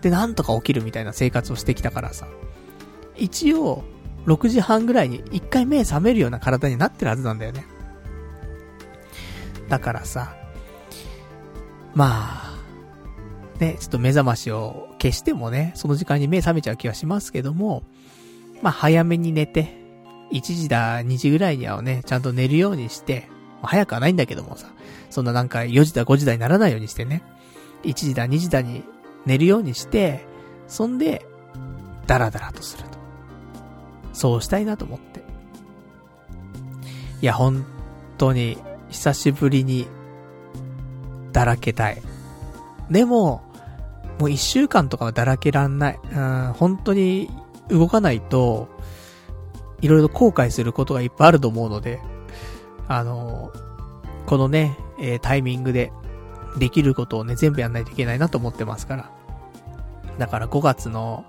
で、なんとか起きるみたいな生活をしてきたからさ、一応、6時半ぐらいに一回目覚めるような体になってるはずなんだよね。だからさ、まあ、ね、ちょっと目覚ましを消してもね、その時間に目覚めちゃう気はしますけども、まあ早めに寝て、1時だ、2時ぐらいにはね、ちゃんと寝るようにして、早くはないんだけどもさ、そんななんか4時だ、5時だにならないようにしてね、1時だ、2時だに寝るようにして、そんで、ダラダラとすると。そうしたいなと思って。いや、本当に、久しぶりに、だらけたい。でも、もう一週間とかはだらけらんない。うん、本当に動かないと、いろいろ後悔することがいっぱいあると思うので、あの、このね、えー、タイミングでできることをね、全部やんないといけないなと思ってますから。だから5月の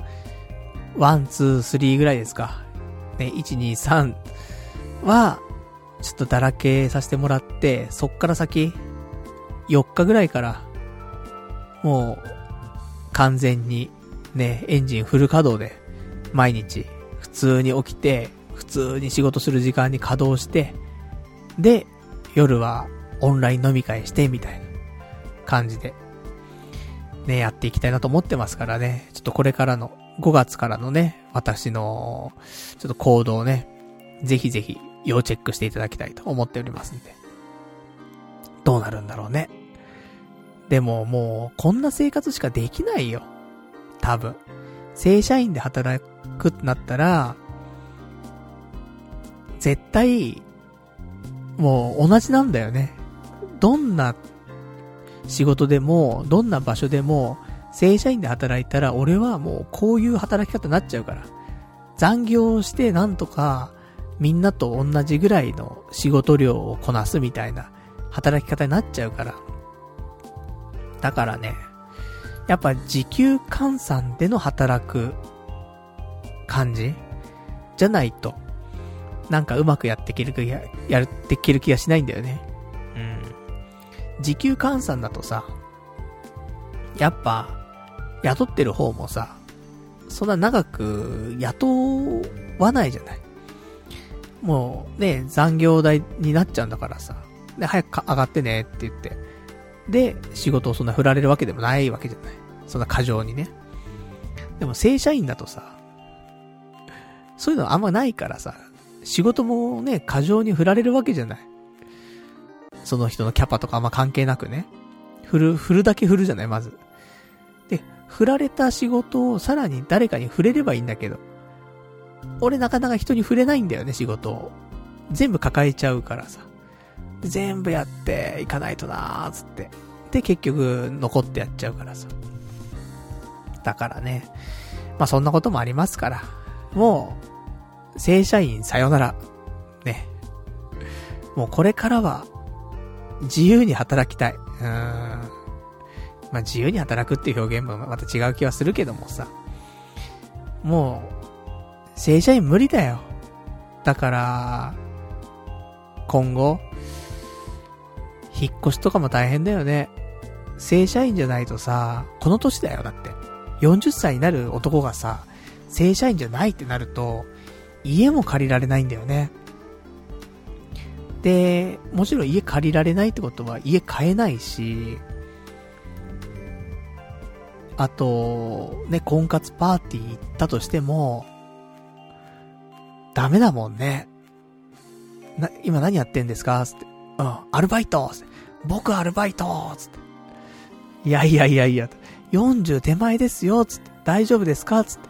1、2、3ぐらいですか。ね、1、2、3は、ちょっとだらけさせてもらって、そっから先、4日ぐらいから、もう、完全に、ね、エンジンフル稼働で、毎日、普通に起きて、普通に仕事する時間に稼働して、で、夜はオンライン飲み会して、みたいな感じで、ね、やっていきたいなと思ってますからね、ちょっとこれからの、5月からのね、私の、ちょっと行動をね、ぜひぜひ、要チェックしていただきたいと思っておりますんで。どうなるんだろうね。でももう、こんな生活しかできないよ。多分。正社員で働くってなったら、絶対、もう同じなんだよね。どんな仕事でも、どんな場所でも、正社員で働いたら、俺はもうこういう働き方になっちゃうから。残業してなんとか、みんなと同じぐらいの仕事量をこなすみたいな働き方になっちゃうから。だからね、やっぱ時給換算での働く感じ？じゃないと、なんかうまくやっていける気が、やっていける気がしないんだよね。時給換算だとさ、やっぱ、雇ってる方もさ、そんな長く雇わないじゃない。もうね、残業代になっちゃうんだからさ。で、早く上がってねって言って。で、仕事をそんな振られるわけでもないわけじゃない。そんな過剰にね。でも正社員だとさ、そういうのあんまないからさ、仕事もね、過剰に振られるわけじゃない。その人のキャパとかあんま関係なくね。振る、振るだけ振るじゃないまず。で、振られた仕事をさらに誰かに触れればいいんだけど、俺なかなか人に触れないんだよね、仕事を。全部抱えちゃうからさ。で全部やっていかないとなーつって。で、結局、残ってやっちゃうからさ。だからね。まあ、そんなこともありますから。もう、正社員さよなら。ね。もうこれからは、自由に働きたい。うん。まあ、自由に働くっていう表現もまた違う気はするけどもさ。もう、正社員無理だよ。だから、今後、引っ越しとかも大変だよね。正社員じゃないとさ、この年だよ、だって。40歳になる男がさ、正社員じゃないってなると、家も借りられないんだよね。で、もちろん家借りられないってことは家買えないし、あと、ね、婚活パーティー行ったとしても、ダメだもんね。な、今何やってんですか？つって。うん、アルバイトつって僕アルバイトつって。いやいやいやいや、40手前ですよ、つって。大丈夫ですか？つって。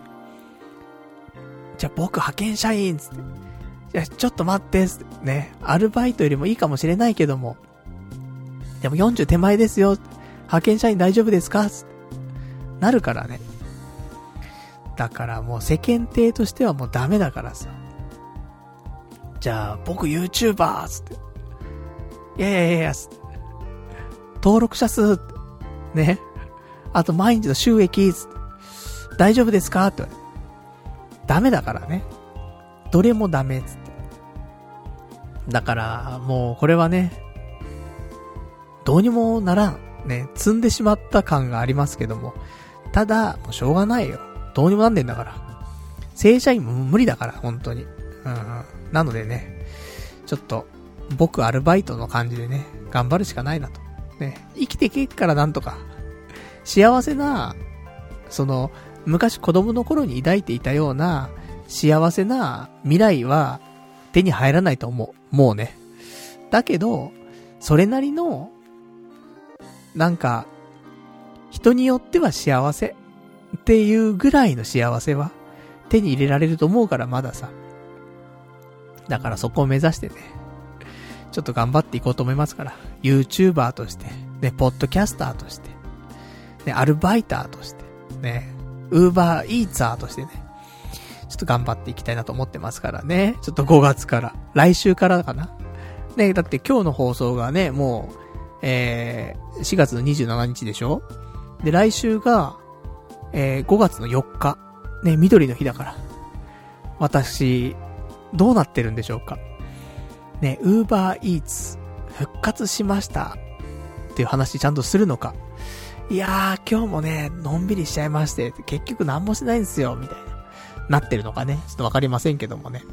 じゃあ僕派遣社員、つって。じゃあちょっと待って、ね。アルバイトよりもいいかもしれないけども。でも40手前ですよ。派遣社員大丈夫ですか？なるからね。だからもう世間体としてはもうダメだからさ。じゃあ僕 YouTuber! つって。いやいやいやいや、登録者数、ね。あと毎日の収益、大丈夫ですか？ってダメだからね。どれもダメ、つって。だから、もうこれはね、どうにもならん。ね、積んでしまった感がありますけども。ただ、もうしょうがないよ。どうにもなんでんだから。正社員も無理だから、本当に。うん、うん。なのでね、ちょっと、僕アルバイトの感じでね、頑張るしかないなと。ね、生きてけっからなんとか、幸せな、その、昔子供の頃に抱いていたような、幸せな未来は手に入らないと思う。もうね。だけど、それなりの、なんか、人によっては幸せっていうぐらいの幸せは手に入れられると思うからまださ。だからそこを目指してね、ちょっと頑張っていこうと思いますから、YouTuber として、ね、ポッドキャスターとして、ね、アルバイターとして、ね、Uber Eats としてね、ょっと頑張っていきたいなと思ってますからね。ちょっと5月から、来週からかな。ね、だって今日の放送がね、もう、えー、4月の27日でしょ？で、来週が、えー、5月の4日。ね、緑の日だから。私、どうなってるんでしょうか？ね、ウーバーイーツ復活しましたっていう話ちゃんとするのか。いやー、今日もね、のんびりしちゃいまして、結局何もしないんですよ、みたいな。なってるのかね。ちょっとわかりませんけどもね。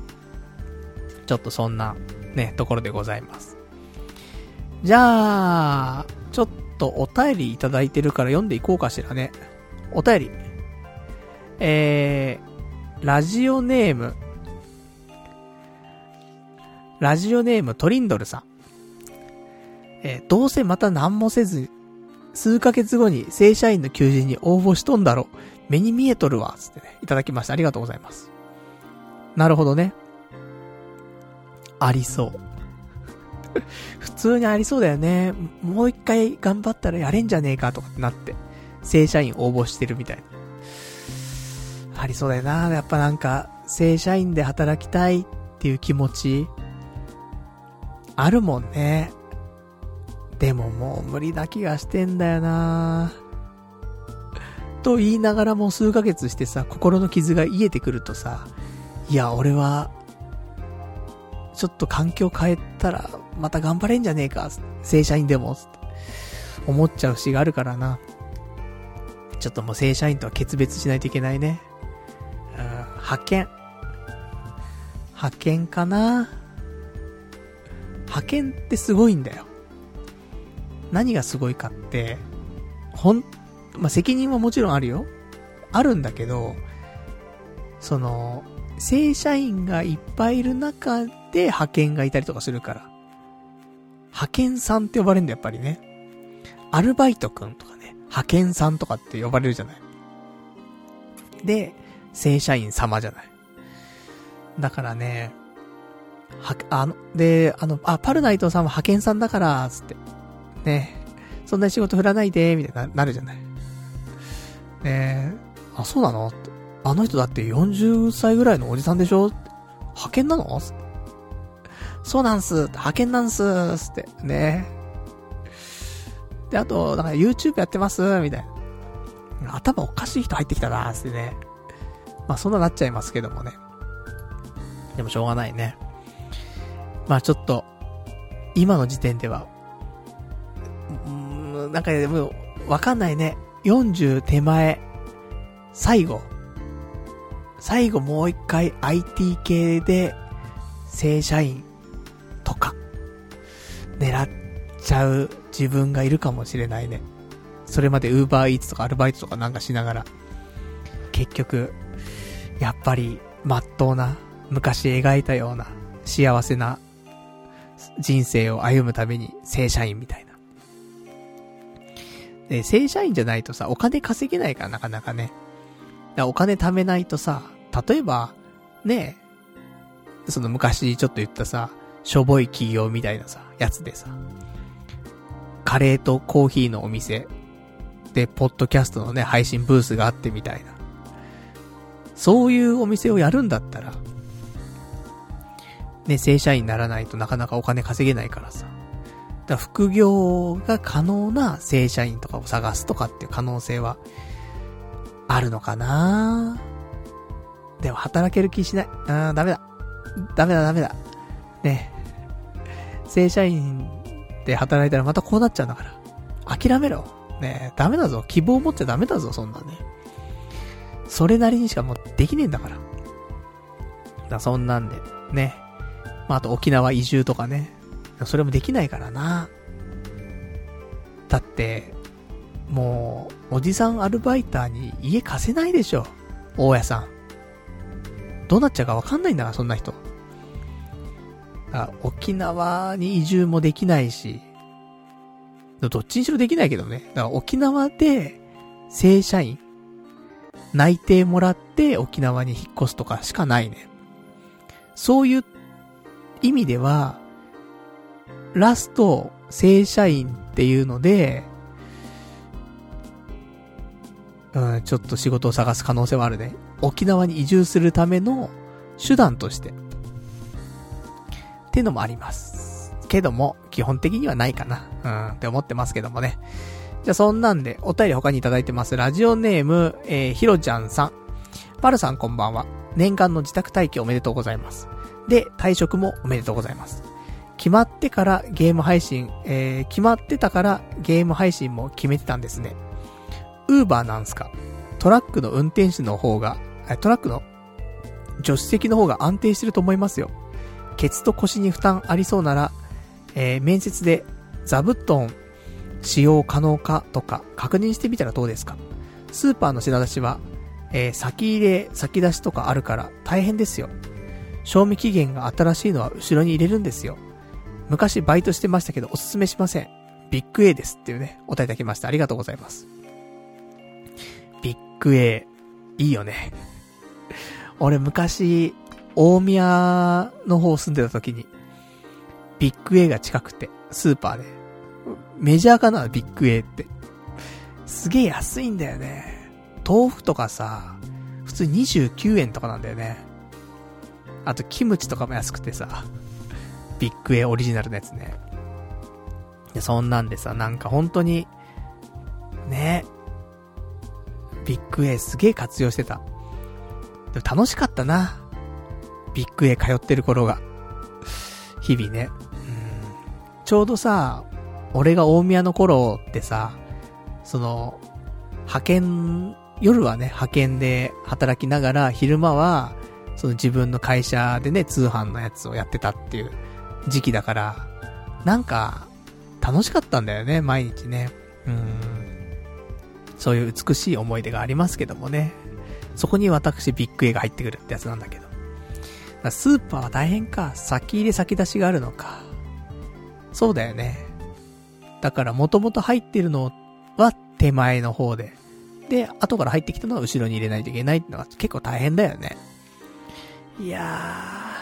ちょっとそんな、ね、ところでございます。じゃあ、ちょっとお便りいただいてるから読んでいこうかしらね。お便り。えー、ラジオネーム、ラジオネームトリンドルさん。えー、どうせまた何もせず、数ヶ月後に正社員の求人に応募しとんだろう。目に見えとるわ。つってね、いただきました。ありがとうございます。なるほどね。ありそう。<laughs> 普通にありそうだよね。もう一回頑張ったらやれんじゃねえかとかってなって、正社員応募してるみたいな。ありそうだよな。やっぱなんか、正社員で働きたいっていう気持ち、あるもんね。でももう無理な気がしてんだよなと言いながらも数ヶ月してさ、心の傷が癒えてくるとさ、いや、俺は、ちょっと環境変えたら、また頑張れんじゃねえか、正社員でも、思っちゃう節があるからな。ちょっともう正社員とは決別しないといけないね。うん、派遣。派遣かな派遣ってすごいんだよ。何がすごいかって、ほん、まあ、責任はもちろんあるよ。あるんだけど、その、正社員がいっぱいいる中で派遣がいたりとかするから。派遣さんって呼ばれるんだやっぱりね。アルバイトくんとかね、派遣さんとかって呼ばれるじゃない。で、正社員様じゃない。だからね、は、あの、で、あの、あ、パルナイトさんは派遣さんだから、つって。ねそんな仕事振らないで、みたいな、なるじゃない。ねあ、そうなの？あの人だって40歳ぐらいのおじさんでしょ？派遣なの？そうなんす。派遣なんす。つって。ねで、あと、なんか YouTube やってますみたいな。頭おかしい人入ってきたなつってね。まあそんななっちゃいますけどもね。でもしょうがないね。まあちょっと、今の時点では、うん、なんかでも、わかんないね。40手前、最後。最後もう一回 IT 系で、正社員とか、狙っちゃう自分がいるかもしれないね。それまで Uber Eats とかアルバイトとかなんかしながら、結局、やっぱり、まっとうな、昔描いたような、幸せな人生を歩むために正社員みたいな。で、正社員じゃないとさ、お金稼げないからなかなかね。だからお金貯めないとさ、例えば、ねその昔ちょっと言ったさ、しょぼい企業みたいなさ、やつでさ、カレーとコーヒーのお店で、ポッドキャストのね、配信ブースがあってみたいな。そういうお店をやるんだったら、ね、正社員にならないとなかなかお金稼げないからさ。だ副業が可能な正社員とかを探すとかっていう可能性は、あるのかなでも働ける気しない。あー、ダメだ。ダメだダメだ。ね。正社員で働いたらまたこうなっちゃうんだから。諦めろ。ねダメだぞ。希望持っちゃダメだぞ、そんなね。それなりにしかもうできねえんだから。だそんなんで、ね。まあ、あと沖縄移住とかね。それもできないからな。だって、もう、おじさんアルバイターに家貸せないでしょ。大家さん。どうなっちゃうかわかんないんだから、そんな人。あ、沖縄に移住もできないし、どっちにしろできないけどね。だから沖縄で、正社員、内定もらって沖縄に引っ越すとかしかないね。そういう意味では、ラスト、正社員っていうので、うん、ちょっと仕事を探す可能性はあるね。沖縄に移住するための手段として。っていうのもあります。けども、基本的にはないかな。うん、って思ってますけどもね。じゃあそんなんで、お便り他にいただいてます。ラジオネーム、えー、ひろちゃんさん。パルさんこんばんは。念願の自宅待機おめでとうございます。で、退職もおめでとうございます。決まってからゲーム配信、えー、決まってたからゲーム配信も決めてたんですね。ウーバーなんすか？トラックの運転手の方が、トラックの助手席の方が安定してると思いますよ。ケツと腰に負担ありそうなら、えー、面接で座布団使用可能かとか確認してみたらどうですか？スーパーの品出しは、えー、先入れ、先出しとかあるから大変ですよ。賞味期限が新しいのは後ろに入れるんですよ。昔バイトしてましたけどおすすめしません。ビッグ A ですっていうね、お答えいただきました。ありがとうございます。ビッグ A、いいよね。俺昔、大宮の方住んでた時に、ビッグ A が近くて、スーパーで。メジャーかなビッグ A って。すげえ安いんだよね。豆腐とかさ、普通29円とかなんだよね。あと、キムチとかも安くてさ、ビッグ A オリジナルのやつね。で、そんなんでさ、なんか本当に、ね、ビッグ A すげえ活用してた。でも楽しかったな。ビッグ A 通ってる頃が。日々ね。うん。ちょうどさ、俺が大宮の頃ってさ、その、派遣、夜はね、派遣で働きながら、昼間は、その自分の会社でね、通販のやつをやってたっていう時期だから、なんか、楽しかったんだよね、毎日ね。うん。そういう美しい思い出がありますけどもね。そこに私ビッグ A が入ってくるってやつなんだけど。スーパーは大変か。先入れ先出しがあるのか。そうだよね。だから元々入ってるのは手前の方で。で、後から入ってきたのは後ろに入れないといけないってのが結構大変だよね。いやー。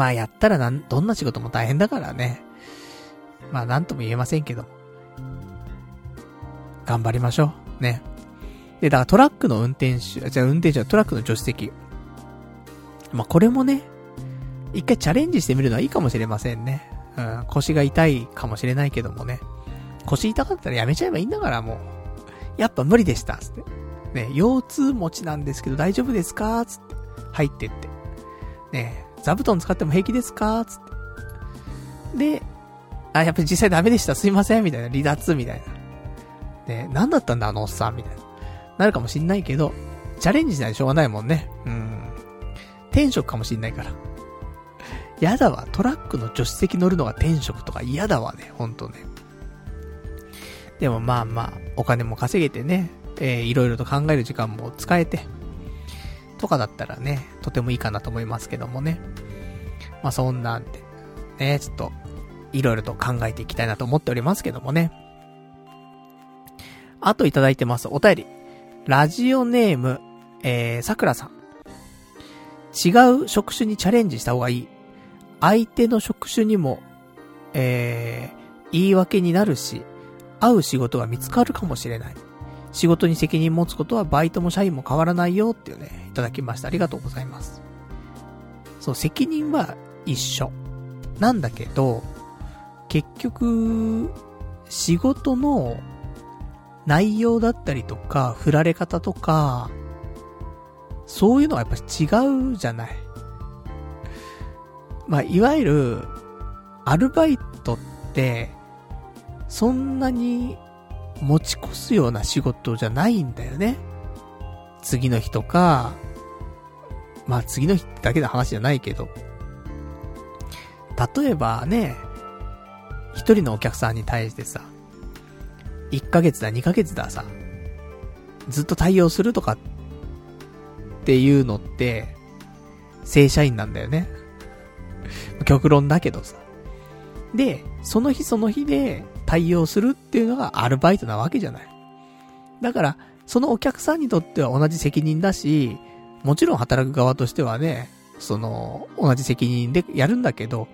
まあやったらなん、どんな仕事も大変だからね。まあなんとも言えませんけど。頑張りましょう。ね。で、だからトラックの運転手、じゃあ運転手はトラックの助手席。まあ、これもね、一回チャレンジしてみるのはいいかもしれませんね。うん、腰が痛いかもしれないけどもね。腰痛かったらやめちゃえばいいんだからもう。やっぱ無理でした、つって。ね、腰痛持ちなんですけど大丈夫ですか？つって。入ってって。ね、座布団使っても平気ですか？つって。で、あ、やっぱり実際ダメでした、すいません、みたいな。離脱、みたいな。ね、何だったんだ、あのおっさん、みたいな。なるかもしんないけど、チャレンジしないしょうがないもんね。うん。転職かもしんないから。やだわ。トラックの助手席乗るのが転職とか嫌だわね。ほんとね。でもまあまあ、お金も稼げてね、えー、いろいろと考える時間も使えて、とかだったらね、とてもいいかなと思いますけどもね。まあそんなんで、ね、ちょっと、いろいろと考えていきたいなと思っておりますけどもね。あといただいてます。お便り。ラジオネーム、えー、さくらさん。違う職種にチャレンジした方がいい。相手の職種にも、えー、言い訳になるし、合う仕事が見つかるかもしれない。仕事に責任持つことはバイトも社員も変わらないよっていうね、いただきました。ありがとうございます。そう、責任は一緒。なんだけど、結局、仕事の内容だったりとか、振られ方とか、そういうのはやっぱ違うじゃない。まあ、いわゆる、アルバイトって、そんなに持ち越すような仕事じゃないんだよね。次の日とか、まあ次の日だけの話じゃないけど、例えばね、一人のお客さんに対してさ、1ヶ月だ、2ヶ月ださ、ずっと対応するとかっていうのって、正社員なんだよね。極論だけどさ。で、その日その日で対応するっていうのがアルバイトなわけじゃない。だから、そのお客さんにとっては同じ責任だし、もちろん働く側としてはね、その、同じ責任でやるんだけど、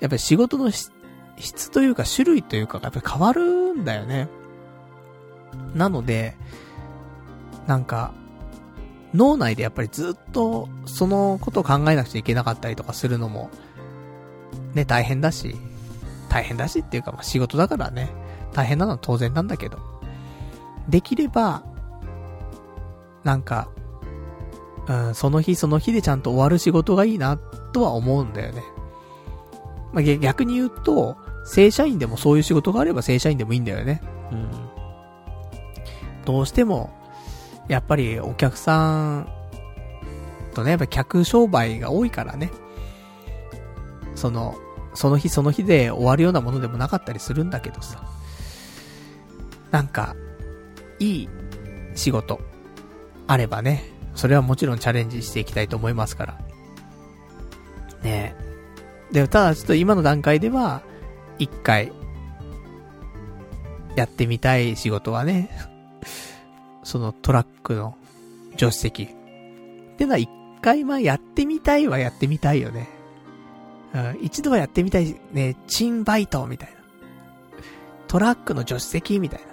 やっぱり仕事の質というか種類というか、やっぱり変わるんだよね。なので、なんか、脳内でやっぱりずっとそのことを考えなくちゃいけなかったりとかするのも、ね、大変だし、大変だしっていうか、まあ、仕事だからね、大変なのは当然なんだけど、できれば、なんか、うん、その日その日でちゃんと終わる仕事がいいな、とは思うんだよね。まあ、逆に言うと、正社員でもそういう仕事があれば正社員でもいいんだよね。うん。どうしても、やっぱりお客さんとね、やっぱ客商売が多いからね。その、その日その日で終わるようなものでもなかったりするんだけどさ。なんか、いい仕事、あればね、それはもちろんチャレンジしていきたいと思いますから。ねえ。で、ただちょっと今の段階では、一回、やってみたい仕事はね、<laughs> そのトラックの助手席。ってのは一回まあやってみたいはやってみたいよね。うん、一度はやってみたいね、チンバイトみたいな。トラックの助手席みたいな。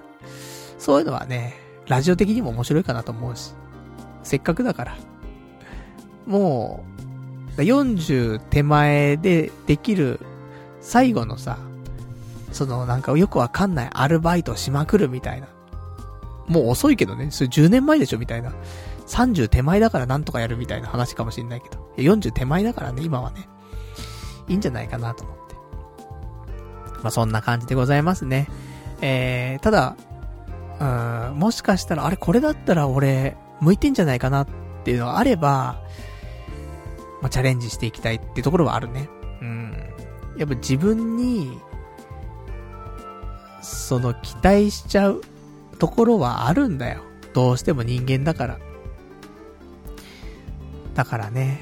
そういうのはね、ラジオ的にも面白いかなと思うし。せっかくだから。もう、40手前でできる最後のさ、そのなんかよくわかんないアルバイトしまくるみたいな。もう遅いけどね、それ10年前でしょみたいな。30手前だからなんとかやるみたいな話かもしんないけど。40手前だからね、今はね。いいんじゃないかなと思って。まあ、そんな感じでございますね。えー、ただ、うん、もしかしたら、あれこれだったら俺、向いてんじゃないかなっていうのがあれば、まあ、チャレンジしていきたいっていうところはあるね。うん。やっぱ自分に、その期待しちゃうところはあるんだよ。どうしても人間だから。だからね、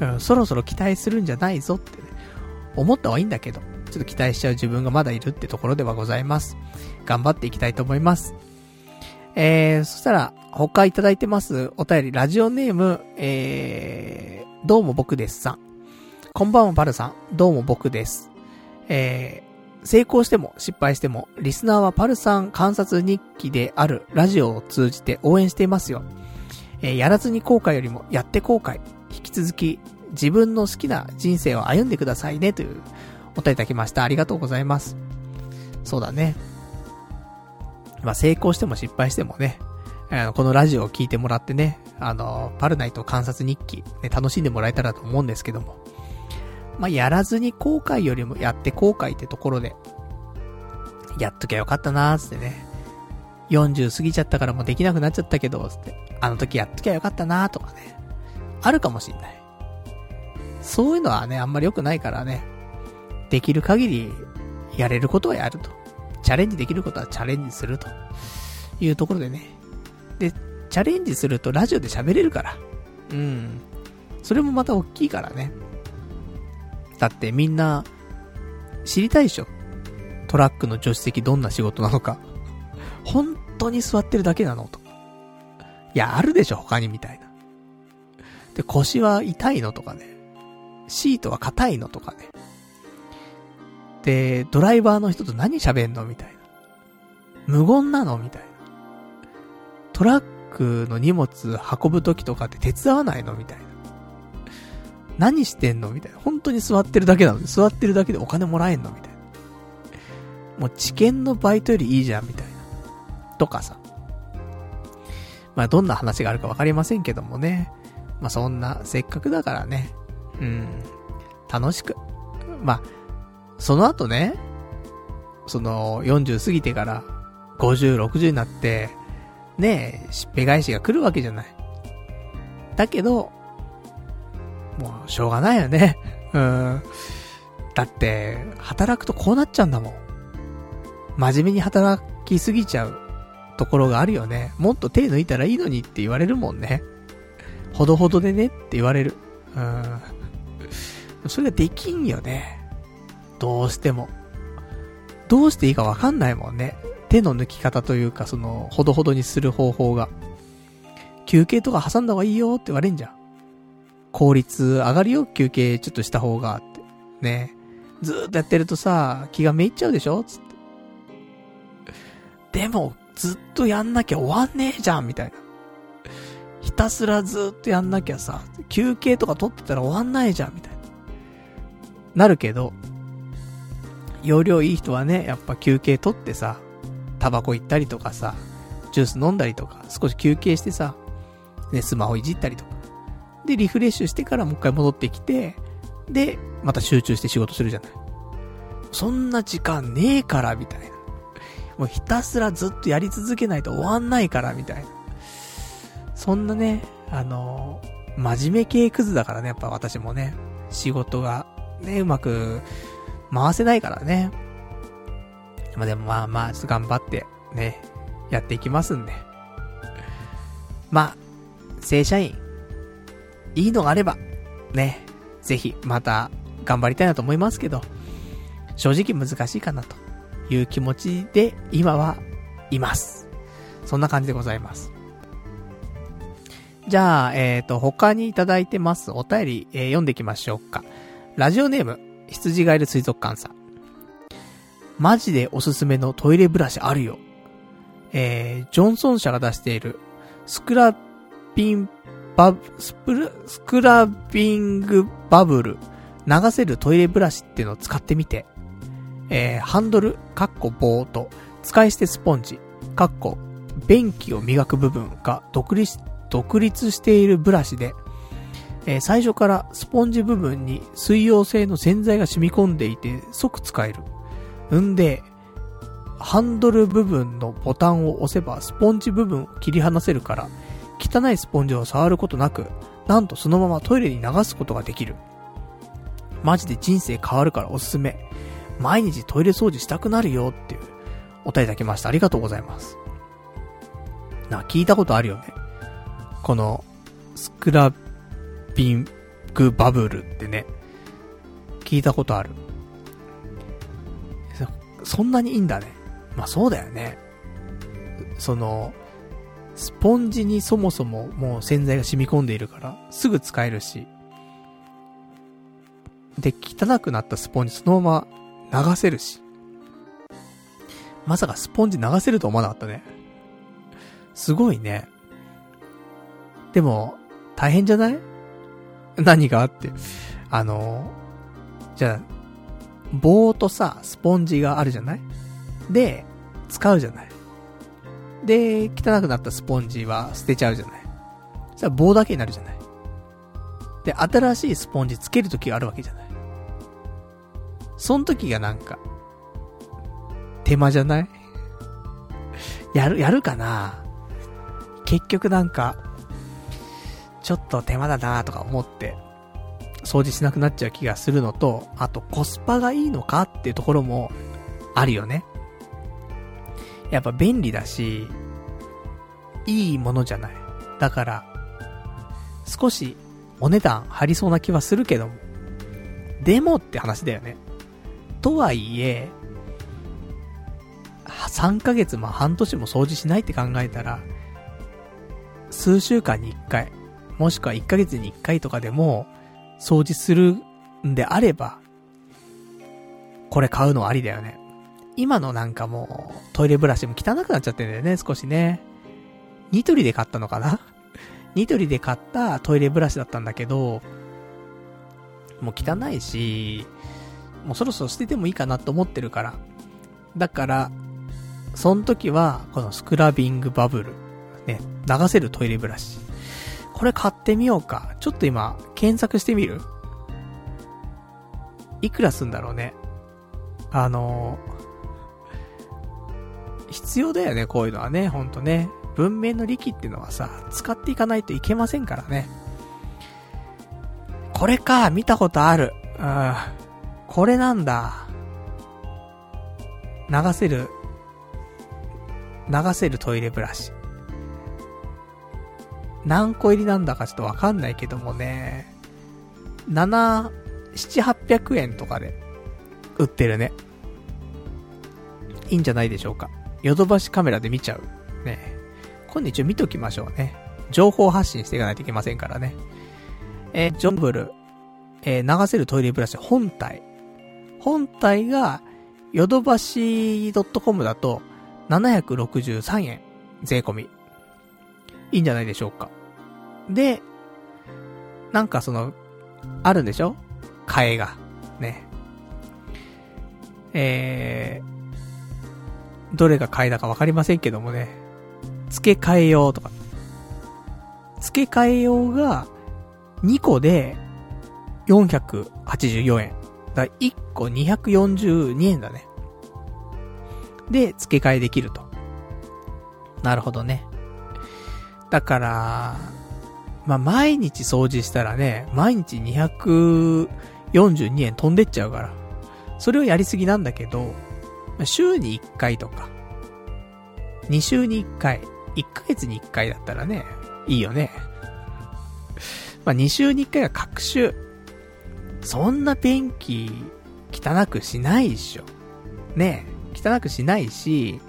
うん、そろそろ期待するんじゃないぞって、思ったはいいんだけど、ちょっと期待しちゃう自分がまだいるってところではございます。頑張っていきたいと思います。えー、そしたら、他いただいてます、お便り、ラジオネーム、えー、どうも僕ですさん。こんばんはバルさん、どうも僕です。えー成功しても失敗しても、リスナーはパルさん観察日記であるラジオを通じて応援していますよ。えー、やらずに後悔よりもやって後悔。引き続き自分の好きな人生を歩んでくださいねというお答えいただきました。ありがとうございます。そうだね。まあ、成功しても失敗してもね、あの、このラジオを聞いてもらってね、あの、パルナイト観察日記、ね、楽しんでもらえたらと思うんですけども。まあ、やらずに後悔よりもやって後悔ってところで、やっときゃよかったなーつってね。40過ぎちゃったからもうできなくなっちゃったけど、つって。あの時やっときゃよかったなーとかね。あるかもしんない。そういうのはね、あんまり良くないからね。できる限り、やれることはやると。チャレンジできることはチャレンジすると。いうところでね。で、チャレンジするとラジオで喋れるから。うん。それもまた大きいからね。だってみんな、知りたいでしょトラックの助手席どんな仕事なのか。本当に座ってるだけなのとか。いや、あるでしょ、他にみたいな。で、腰は痛いのとかね。シートは硬いのとかね。で、ドライバーの人と何喋んのみたいな。無言なのみたいな。トラックの荷物運ぶ時とかって手伝わないのみたいな。何してんのみたいな。本当に座ってるだけなの座ってるだけでお金もらえんのみたいな。もう知見のバイトよりいいじゃん、みたいな。とかさ。まあ、どんな話があるかわかりませんけどもね。まあ、そんな、せっかくだからね。うん。楽しく。まあ、その後ね、その、40過ぎてから、50、60になって、ねえ、しっぺ返しが来るわけじゃない。だけど、もう、しょうがないよね。<laughs> うん。だって、働くとこうなっちゃうんだもん。真面目に働きすぎちゃうところがあるよね。もっと手抜いたらいいのにって言われるもんね。ほどほどでねって言われる。うん。それができんよね。どうしても。どうしていいかわかんないもんね。手の抜き方というか、その、ほどほどにする方法が。休憩とか挟んだ方がいいよって言われんじゃん。効率上がるよ、休憩ちょっとした方がって。ね。ずーっとやってるとさ、気がめいっちゃうでしょつって。でも、ずっとやんなきゃ終わんねえじゃんみたいな。ひたすらずっとやんなきゃさ、休憩とか取ってたら終わんないじゃんみたいな。なるけど、容量いい人はね、やっぱ休憩取ってさ、タバコ行ったりとかさ、ジュース飲んだりとか、少し休憩してさ、ね、スマホいじったりとか。で、リフレッシュしてからもう一回戻ってきて、で、また集中して仕事するじゃない。そんな時間ねえから、みたいな。もうひたすらずっとやり続けないと終わんないから、みたいな。そんなね、あのー、真面目系クズだからね、やっぱ私もね、仕事がね、うまく回せないからね。まあでもまあまあ、ちょっと頑張ってね、やっていきますんで。まあ、正社員、いいのがあれば、ね、ぜひまた頑張りたいなと思いますけど、正直難しいかなという気持ちで今はいます。そんな感じでございます。じゃあ、えっ、ー、と、他にいただいてますお便り、えー、読んでいきましょうか。ラジオネーム、羊ガエル水族館さん。マジでおすすめのトイレブラシあるよ。えー、ジョンソン社が出している、スクラピンバ、スプル、スクラビングバブル、流せるトイレブラシっていうのを使ってみて、えー、ハンドル、カッコ棒と、使い捨てスポンジ、カッコ、便器を磨く部分が独立、独立しているブラシで、えー、最初からスポンジ部分に水溶性の洗剤が染み込んでいて即使える。んで、ハンドル部分のボタンを押せばスポンジ部分を切り離せるから、汚いスポンジを触ることなく、なんとそのままトイレに流すことができる。マジで人生変わるからおすすめ。毎日トイレ掃除したくなるよっていうお便りいただきました。ありがとうございます。な、聞いたことあるよね。この、スクラピングバブルってね、聞いたことある。そんなにいいんだね。まあそうだよね。その、スポンジにそもそももう洗剤が染み込んでいるから、すぐ使えるし。で、汚くなったスポンジそのまま流せるし。まさかスポンジ流せると思わなかったね。すごいね。でも、大変じゃない？何があって。あの、じゃあ、棒とさ、スポンジがあるじゃない？で、使うじゃない。で、汚くなったスポンジは捨てちゃうじゃない？さあ棒だけになるじゃない？で、新しいスポンジつけるときがあるわけじゃない？その時がなんか、手間じゃない？やる、やるかな？結局なんか、ちょっと手間だなとか思って、掃除しなくなっちゃう気がするのと、あとコスパがいいのかっていうところもあるよね。やっぱ便利だし、いいものじゃない。だから、少しお値段張りそうな気はするけども。でもって話だよね。とはいえ、3ヶ月も半年も掃除しないって考えたら、数週間に1回、もしくは1ヶ月に1回とかでも、掃除するんであれば、これ買うのありだよね。今のなんかもう、トイレブラシも汚くなっちゃってんだよね、少しね。ニトリで買ったのかな？<laughs> ニトリで買ったトイレブラシだったんだけど、もう汚いし、もうそろそろ捨ててもいいかなと思ってるから。だから、その時は、このスクラビングバブル。ね、流せるトイレブラシ。これ買ってみようか。ちょっと今、検索してみる？いくらすんだろうね。あのー、必要だよね、こういうのはね、ほんとね。文明の利器っていうのはさ、使っていかないといけませんからね。これか、見たことある。うん。これなんだ。流せる、流せるトイレブラシ。何個入りなんだかちょっとわかんないけどもね。7、7、800円とかで売ってるね。いいんじゃないでしょうか。ヨドバシカメラで見ちゃう。ね。今度一応見ときましょうね。情報発信していかないといけませんからね。えー、ジョンブル、えー、流せるトイレブラシ本体。本体が、ヨドバシ .com だと、763円。税込み。いいんじゃないでしょうか。で、なんかその、あるんでしょ？替えが。ね。えー、どれが替えだかわかりませんけどもね。付け替えようとか。付け替えようが、2個で、484円。だ1個242円だね。で、付け替えできると。なるほどね。だから、まあ、毎日掃除したらね、毎日242円飛んでっちゃうから。それをやりすぎなんだけど、週に1回とか、2週に1回、1ヶ月に1回だったらね、いいよね。まあ、2週に1回は各週。そんな便器、汚くしないでしょ。ね汚くしないし、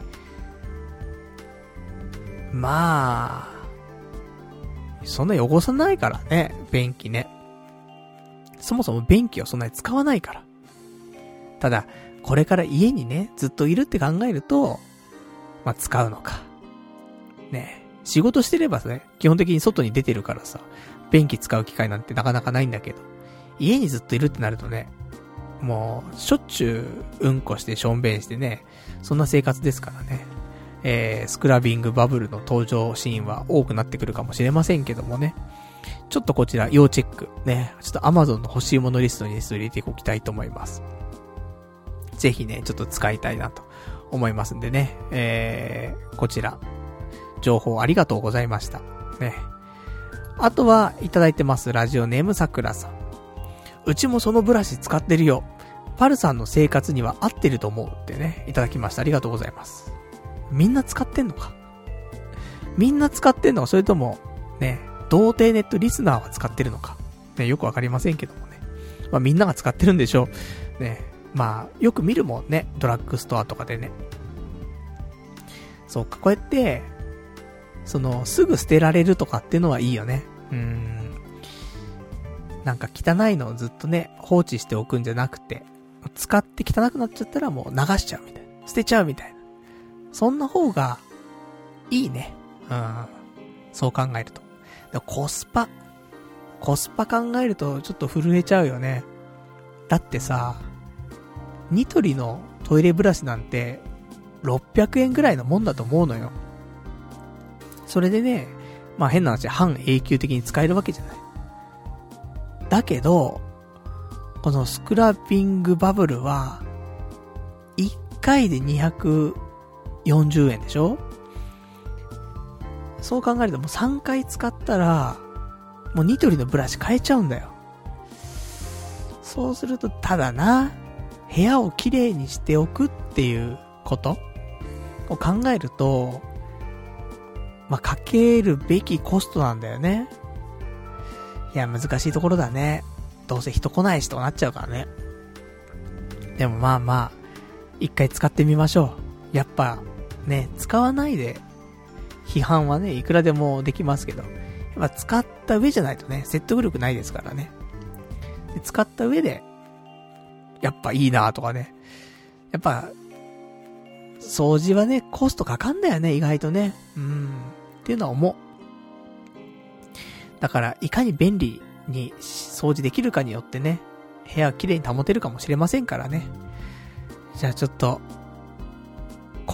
まあ、そんな汚さないからね、便器ね。そもそも便器をそんなに使わないから。ただ、これから家にね、ずっといるって考えると、まあ、使うのか。ね仕事してればね、基本的に外に出てるからさ、便器使う機会なんてなかなかないんだけど、家にずっといるってなるとね、もう、しょっちゅう、うんこしてしょんべんしてね、そんな生活ですからね。えー、スクラビングバブルの登場シーンは多くなってくるかもしれませんけどもね。ちょっとこちら、要チェック。ね。ちょっと Amazon の欲しいものリストに入れておきたいと思います。ぜひね、ちょっと使いたいなと思いますんでね。えー、こちら、情報ありがとうございました。ね。あとは、いただいてます。ラジオネームさくらさん。うちもそのブラシ使ってるよ。パルさんの生活には合ってると思うってね、いただきました。ありがとうございます。みんな使ってんのか？みんな使ってんのか？それとも、ね、童貞ネットリスナーは使ってるのか？ね、よくわかりませんけどもね。まあみんなが使ってるんでしょう。ね、まあ、よく見るもんね、ドラッグストアとかでね。そうか、こうやって、その、すぐ捨てられるとかっていうのはいいよね。うん。なんか汚いのをずっとね、放置しておくんじゃなくて、使って汚くなっちゃったらもう流しちゃうみたいな。捨てちゃうみたいな。そんな方が、いいね。うん。そう考えると。でコスパ。コスパ考えるとちょっと震えちゃうよね。だってさ、ニトリのトイレブラシなんて、600円ぐらいのもんだと思うのよ。それでね、まあ変な話、半永久的に使えるわけじゃない。だけど、このスクラッピングバブルは、1回で200 40円でしょ？そう考えるともう3回使ったら、もうニトリのブラシ変えちゃうんだよ。そうすると、ただな、部屋をきれいにしておくっていうこと？を考えると、まあ、かけるべきコストなんだよね。いや、難しいところだね。どうせ人来ないしとなっちゃうからね。でもまあまあ、一回使ってみましょう。やっぱ、ね、使わないで、批判はね、いくらでもできますけど、やっぱ使った上じゃないとね、説得力ないですからね。で使った上で、やっぱいいなとかね。やっぱ、掃除はね、コストかかんだよね、意外とね。うん。っていうのは思う。だから、いかに便利に掃除できるかによってね、部屋をきれいに保てるかもしれませんからね。じゃあちょっと、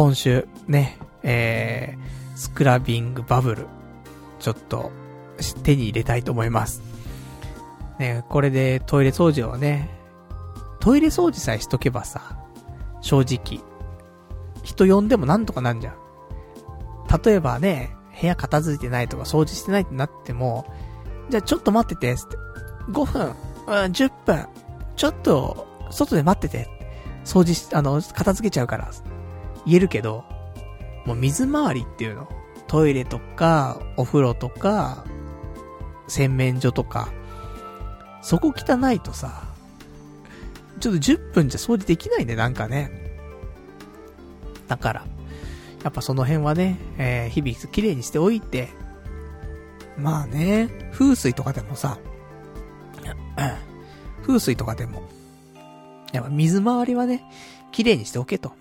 今週、ね、えー、スクラビングバブル、ちょっと、手に入れたいと思います。ね、これでトイレ掃除をね、トイレ掃除さえしとけばさ、正直、人呼んでもなんとかなんじゃん。例えばね、部屋片付いてないとか掃除してないってなっても、じゃあちょっと待ってて、つって。5分、うん、10分、ちょっと、外で待ってて。掃除し、あの、片付けちゃうから。言えるけど、もう水回りっていうの？トイレとか、お風呂とか、洗面所とか、そこ汚いとさ、ちょっと10分じゃ掃除できないね、なんかね。だから、やっぱその辺はね、えー、日々綺麗にしておいて、まあね、風水とかでもさ、<clears throat> 風水とかでも、やっぱ水回りはね、綺麗にしておけと、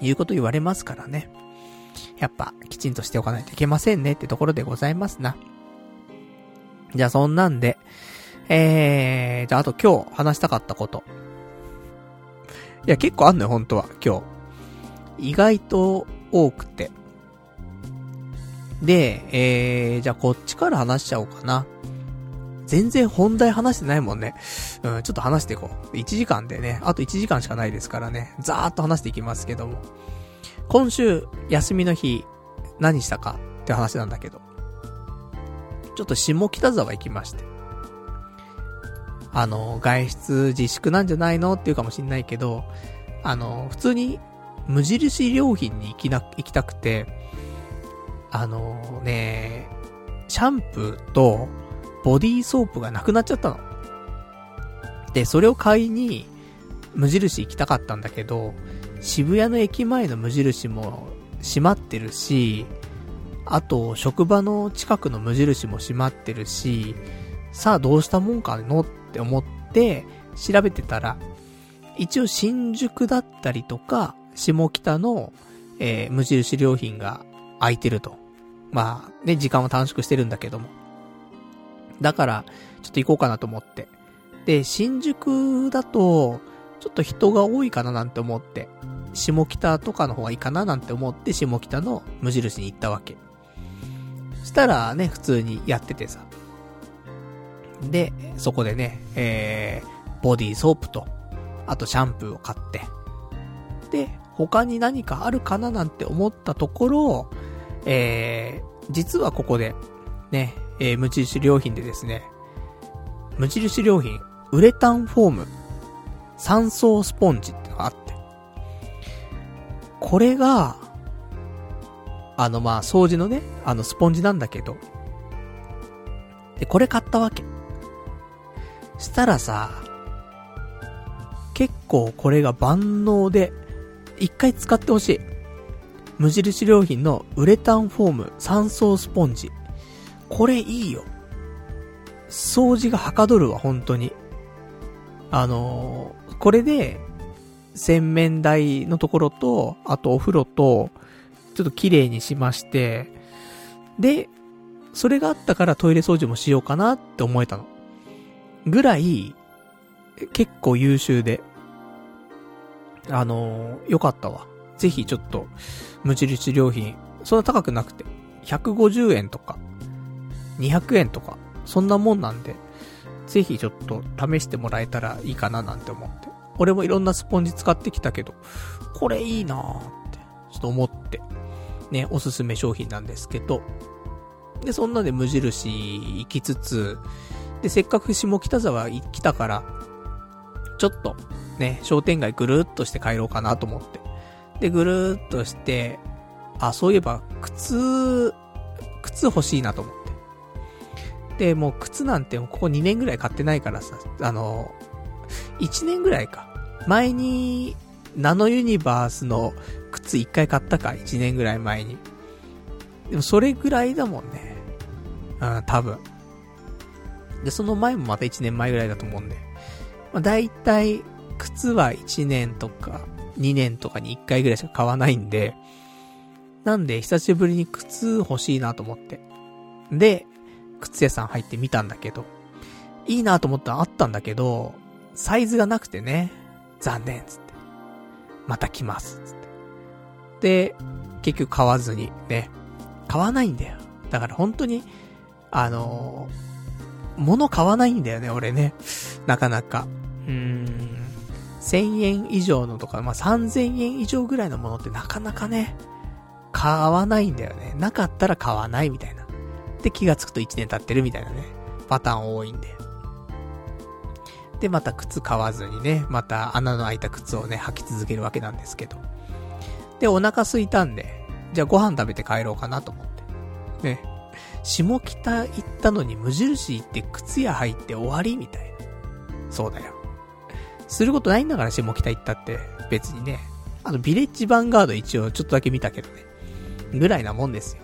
いうこと言われますからね。やっぱ、きちんとしておかないといけませんねってところでございますな。じゃあそんなんで、えー、じゃああと今日話したかったこと。いや、結構あんのよ、本当は、今日。意外と多くて。で、えー、じゃあこっちから話しちゃおうかな。全然本題話してないもんね。うん、ちょっと話していこう。1時間でね、あと1時間しかないですからね、ざーっと話していきますけども。今週、休みの日、何したか？って話なんだけど。ちょっと下北沢行きまして。あの、外出自粛なんじゃないの？っていうかもしんないけど、あの、普通に無印良品に行きな、行きたくて、あのね、シャンプーとボディーソープがなくなっちゃったの。で、それを買いに無印行きたかったんだけど、渋谷の駅前の無印も閉まってるし、あと、職場の近くの無印も閉まってるし、さあどうしたもんかのって思って、調べてたら、一応新宿だったりとか、下北の、えー、無印良品が空いてると。まあ、ね、時間は短縮してるんだけども。だから、ちょっと行こうかなと思って。で、新宿だと、ちょっと人が多いかななんて思って、下北とかの方がいいかななんて思って、下北の無印に行ったわけ。そしたらね、普通にやっててさ。で、そこでね、えー、ボディーソープと、あとシャンプーを買って。で、他に何かあるかななんて思ったところ、えー、実はここで、ね、えー、無印良品でですね、無印良品、ウレタンフォーム、酸素スポンジってのがあって、これが、あのまあ、掃除のね、あのスポンジなんだけど、で、これ買ったわけ。したらさ、結構これが万能で、一回使ってほしい。無印良品のウレタンフォーム酸素スポンジ。これいいよ。掃除がはかどるわ、本当に。あのー、これで、洗面台のところと、あとお風呂と、ちょっと綺麗にしまして、で、それがあったからトイレ掃除もしようかなって思えたの。ぐらい、結構優秀で、あのー、よかったわ。ぜひちょっと、無印良品、そんな高くなくて、150円とか、200円とか、そんなもんなんで、ぜひちょっと試してもらえたらいいかななんて思って。俺もいろんなスポンジ使ってきたけど、これいいなーって、ちょっと思って、ね、おすすめ商品なんですけど、で、そんなで無印行きつつ、で、せっかく下北沢来たから、ちょっと、ね、商店街ぐるーっとして帰ろうかなと思って。で、ぐるーっとして、あ、そういえば、靴、靴欲しいなと思って。で、もう靴なんてここ2年ぐらい買ってないからさ、あの、1年ぐらいか。前に、ナノユニバースの靴一回買ったか、1年ぐらい前に。でもそれぐらいだもんね。うん、多分。で、その前もまた1年前ぐらいだと思うんで。まあ、大体、靴は1年とか、2年とかに1回ぐらいしか買わないんで、なんで、久しぶりに靴欲しいなと思って。で、靴屋さん入ってみたんだけど、いいなと思ったらあったんだけど、サイズがなくてね、残念、つって。また来ます、つって。で、結局買わずに、ね、買わないんだよ。だから本当に、あのー、物買わないんだよね、俺ね。なかなか。うーん。1000円以上のとか、まあ、3000円以上ぐらいのものってなかなかね、買わないんだよね。なかったら買わないみたいな。で、気がつくと1年経ってるみたいなね、パターン多いんで。で、また靴買わずにね、また穴の開いた靴をね、履き続けるわけなんですけど。で、お腹空いたんで、じゃあご飯食べて帰ろうかなと思って。ね。下北行ったのに無印行って靴屋入って終わりみたいな。そうだよ。することないんだから下北行ったって。別にね。あの、ビレッジヴァンガード一応ちょっとだけ見たけどね。ぐらいなもんですよ。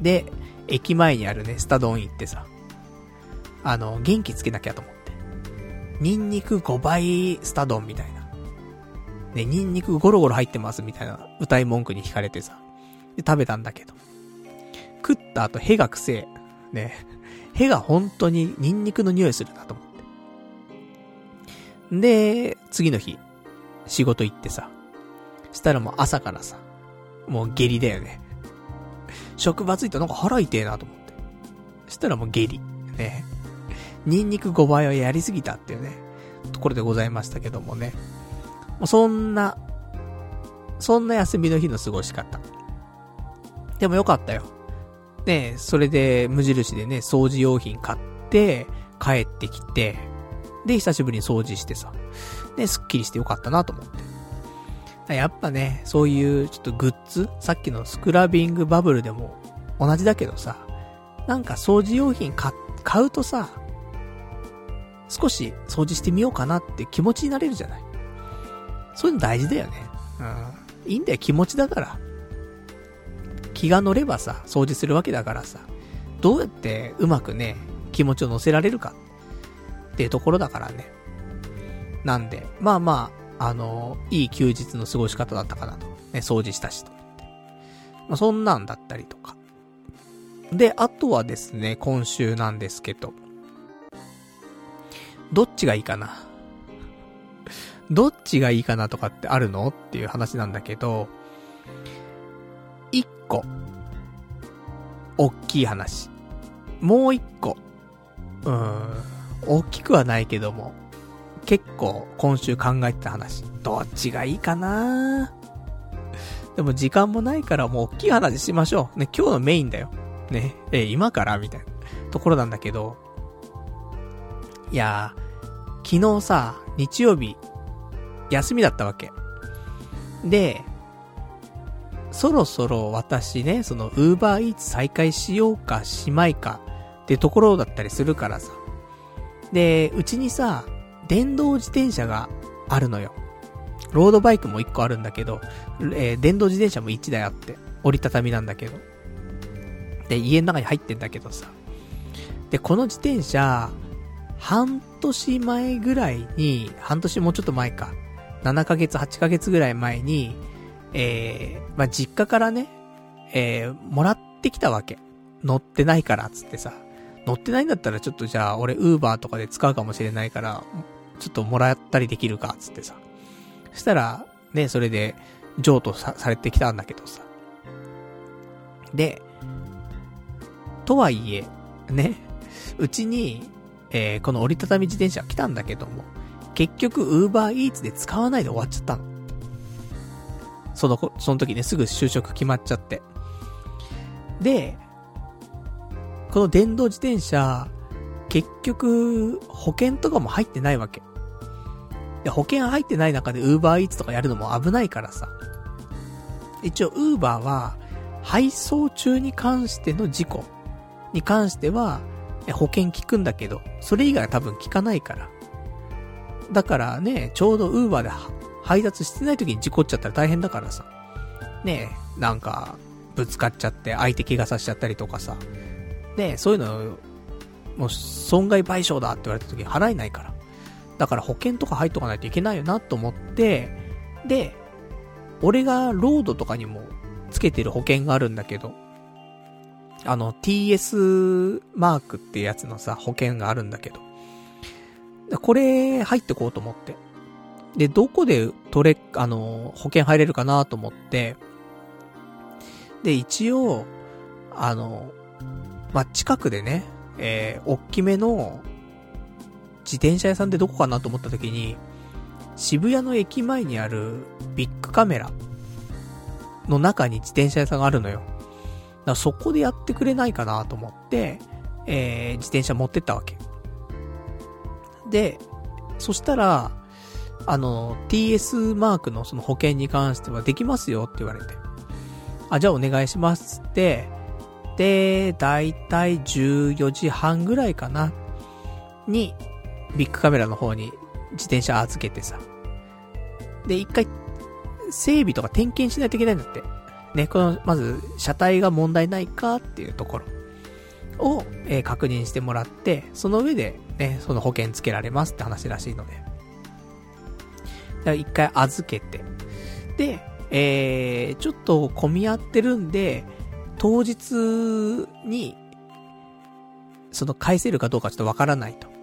で、駅前にあるね、スタドン行ってさ。あの、元気つけなきゃと思って。ニンニク5倍スタドンみたいな。ね、ニンニクゴロゴロ入ってますみたいな歌い文句に惹かれてさ。で、食べたんだけど。食った後、ヘが臭え。ね。ヘが本当にニンニクの匂いするなと思って。で、次の日、仕事行ってさ。したらもう朝からさ、もう下痢だよね。職場着いたらなんか腹痛えなと思って。そしたらもう下痢。ね。ニンニク5倍はやりすぎたっていうね、ところでございましたけどもね。もうそんな、そんな休みの日の過ごし方。でもよかったよ。ねそれで無印でね、掃除用品買って、帰ってきて、で、久しぶりに掃除してさ、で、スッキリしてよかったなと思って。やっぱね、そういうちょっとグッズさっきのスクラビングバブルでも同じだけどさ、なんか掃除用品買、買うとさ、少し掃除してみようかなって気持ちになれるじゃない？そういうの大事だよね。うん。いいんだよ、気持ちだから。気が乗ればさ、掃除するわけだからさ、どうやってうまくね、気持ちを乗せられるかっていうところだからね。なんで、まあまあ、あのいい休日の過ごし方だったかなと。ね、掃除したしと。まあそんなんだったりとか。で、あとはですね、今週なんですけど、どっちがいいかな？どっちがいいかなとかってあるの？っていう話なんだけど、一個、おっきい話。もう一個、うーん、大きくはないけども、結構今週考えてた話。どっちがいいかな？でも時間もないからもう大きい話しましょう。ね、今日のメインだよ。ね、え、今から？みたいなところなんだけど、いやー、昨日さ、日曜日、休みだったわけ。で、そろそろ私ね、その、ウーバーイーツ再開しようかしまいかってところだったりするからさ。で、うちにさ、電動自転車があるのよ。ロードバイクも1個あるんだけど、えー、電動自転車も1台あって、折りたたみなんだけど。で、家の中に入ってんだけどさ。で、この自転車、半年前ぐらいに、半年もうちょっと前か。7ヶ月、8ヶ月ぐらい前に、えー、まあ、実家からね、えー、もらってきたわけ。乗ってないから、つってさ。乗ってないんだったらちょっとじゃあ、俺、ウーバーとかで使うかもしれないから、ちょっともらったりできるか、つってさ。そしたら、ね、それで、譲渡さされてきたんだけどさ。で、とはいえ、ね、うちに、えー、この折りたたみ自転車来たんだけども、結局、ウーバーイーツで使わないで終わっちゃったの。その、その時ね、すぐ就職決まっちゃって。で、この電動自転車、結局、保険とかも入ってないわけ。で、保険入ってない中でウーバーイーツとかやるのも危ないからさ。一応、ウーバーは、配送中に関しての事故に関しては、保険効くんだけど、それ以外は多分効かないから。だからね、ちょうどウーバーで配達してない時に事故っちゃったら大変だからさ。ねえ、なんか、ぶつかっちゃって相手怪我させちゃったりとかさ。ねえ、そういうの、もう損害賠償だって言われた時に払えないから。だから保険とか入っとかないといけないよなと思って、で、俺がロードとかにもつけてる保険があるんだけど、あの TS マークってやつのさ、保険があるんだけど、これ入ってこうと思って。で、どこで取れ、あの、保険入れるかなと思って、で、一応、あの、まあ、近くでね、えー、大きめの自転車屋さんでどこかなと思った時に、渋谷の駅前にあるビッグカメラの中に自転車屋さんがあるのよ。だからそこでやってくれないかなと思って、えー、自転車持ってったわけ。で、そしたら、あの、TS マークのその保険に関してはできますよって言われて。あ、じゃあお願いしますって、で、だいたい14時半ぐらいかな、に、ビッグカメラの方に自転車預けてさ。で、一回、整備とか点検しないといけないんだって。ね、この、まず、車体が問題ないかっていうところを、えー、確認してもらって、その上で、ね、その保険つけられますって話らしいので。だから一回預けて。で、えー、ちょっと混み合ってるんで、当日に、その返せるかどうかちょっとわからないと。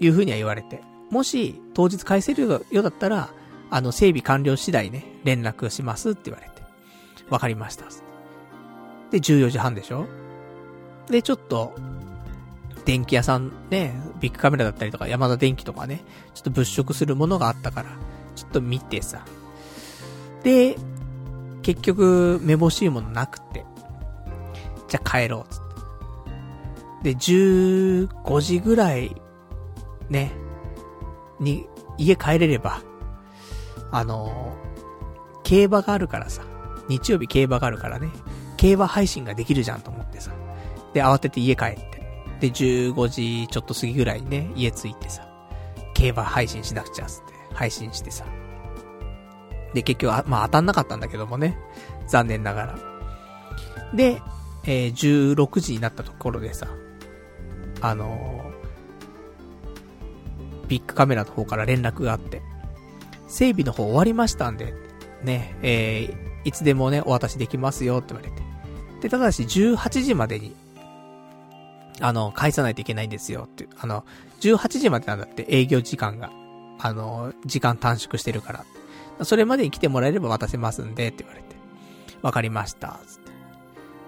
いうふうには言われて。もし、当日返せるようだったら、あの、整備完了次第ね、連絡しますって言われて。わかりました。で、14時半でしょ？で、ちょっと、電気屋さんね、ビッグカメラだったりとか、山田電機とかね、ちょっと物色するものがあったから、ちょっと見てさ。で、結局、めぼしいものなくて。じゃあ帰ろう、つって。で、15時ぐらいね、に、家帰れれば、あのー、競馬があるからさ、日曜日競馬があるからね、競馬配信ができるじゃんと思ってさ。で、慌てて家帰って。で、15時ちょっと過ぎぐらいにね、家着いてさ、競馬配信しなくちゃつって、配信してさ。で、結局、あ、まあ当たんなかったんだけどもね、残念ながら。で、えー、16時になったところでさ、あのビッグカメラの方から連絡があって、整備の方終わりましたんで、ね、えー、いつでもね、お渡しできますよって言われて。で、ただし18時までに、あの、返さないといけないんですよって、あの、18時までなんだって営業時間が。あの、時間短縮してるから。それまでに来てもらえれば渡せますんでって言われて。わかりました、つって。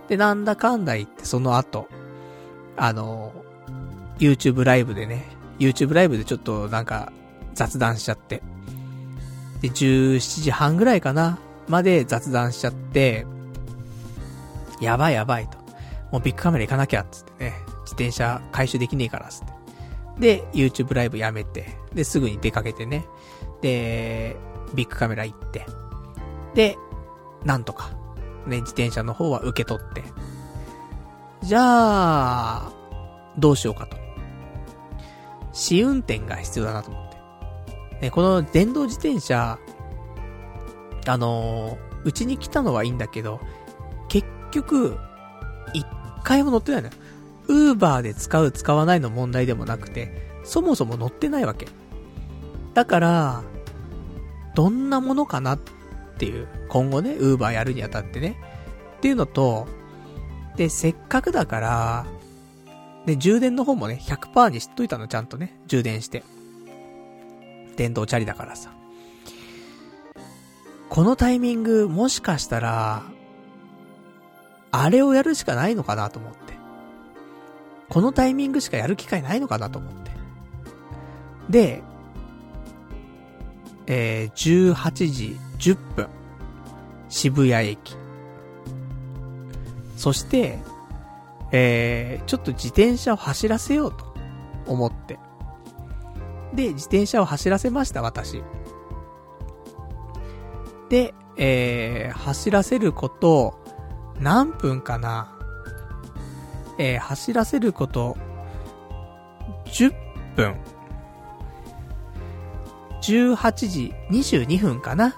で、なんだかんだ言ってその後、あの、YouTube ライブでね、YouTube ライブでちょっとなんか雑談しちゃって。で、17時半ぐらいかなまで雑談しちゃって、やばいやばいと。もうビッグカメラ行かなきゃっつってね。自転車回収できねえからっつって。で、YouTube ライブやめて、で、すぐに出かけてね。で、ビッグカメラ行って。で、なんとか、ね、自転車の方は受け取って。じゃあ、どうしようかと。試運転が必要だなと思って。ね、この電動自転車、あのー、うちに来たのはいいんだけど、結局、一回も乗ってないのよ。ウーバーで使う使わないの問題でもなくて、そもそも乗ってないわけ。だから、どんなものかなっていう、今後ね、ウーバーやるにあたってね。っていうのと、で、せっかくだから、で、充電の方もね、100%にしといたの、ちゃんとね、充電して。電動チャリだからさ。このタイミング、もしかしたら、あれをやるしかないのかなと思って。このタイミングしかやる機会ないのかなと思って。で、えー、18時10分、渋谷駅。そして、えー、ちょっと自転車を走らせようと思って。で、自転車を走らせました、私。で、えー、走らせること、何分かなえー、走らせること、10分。18時22分かな。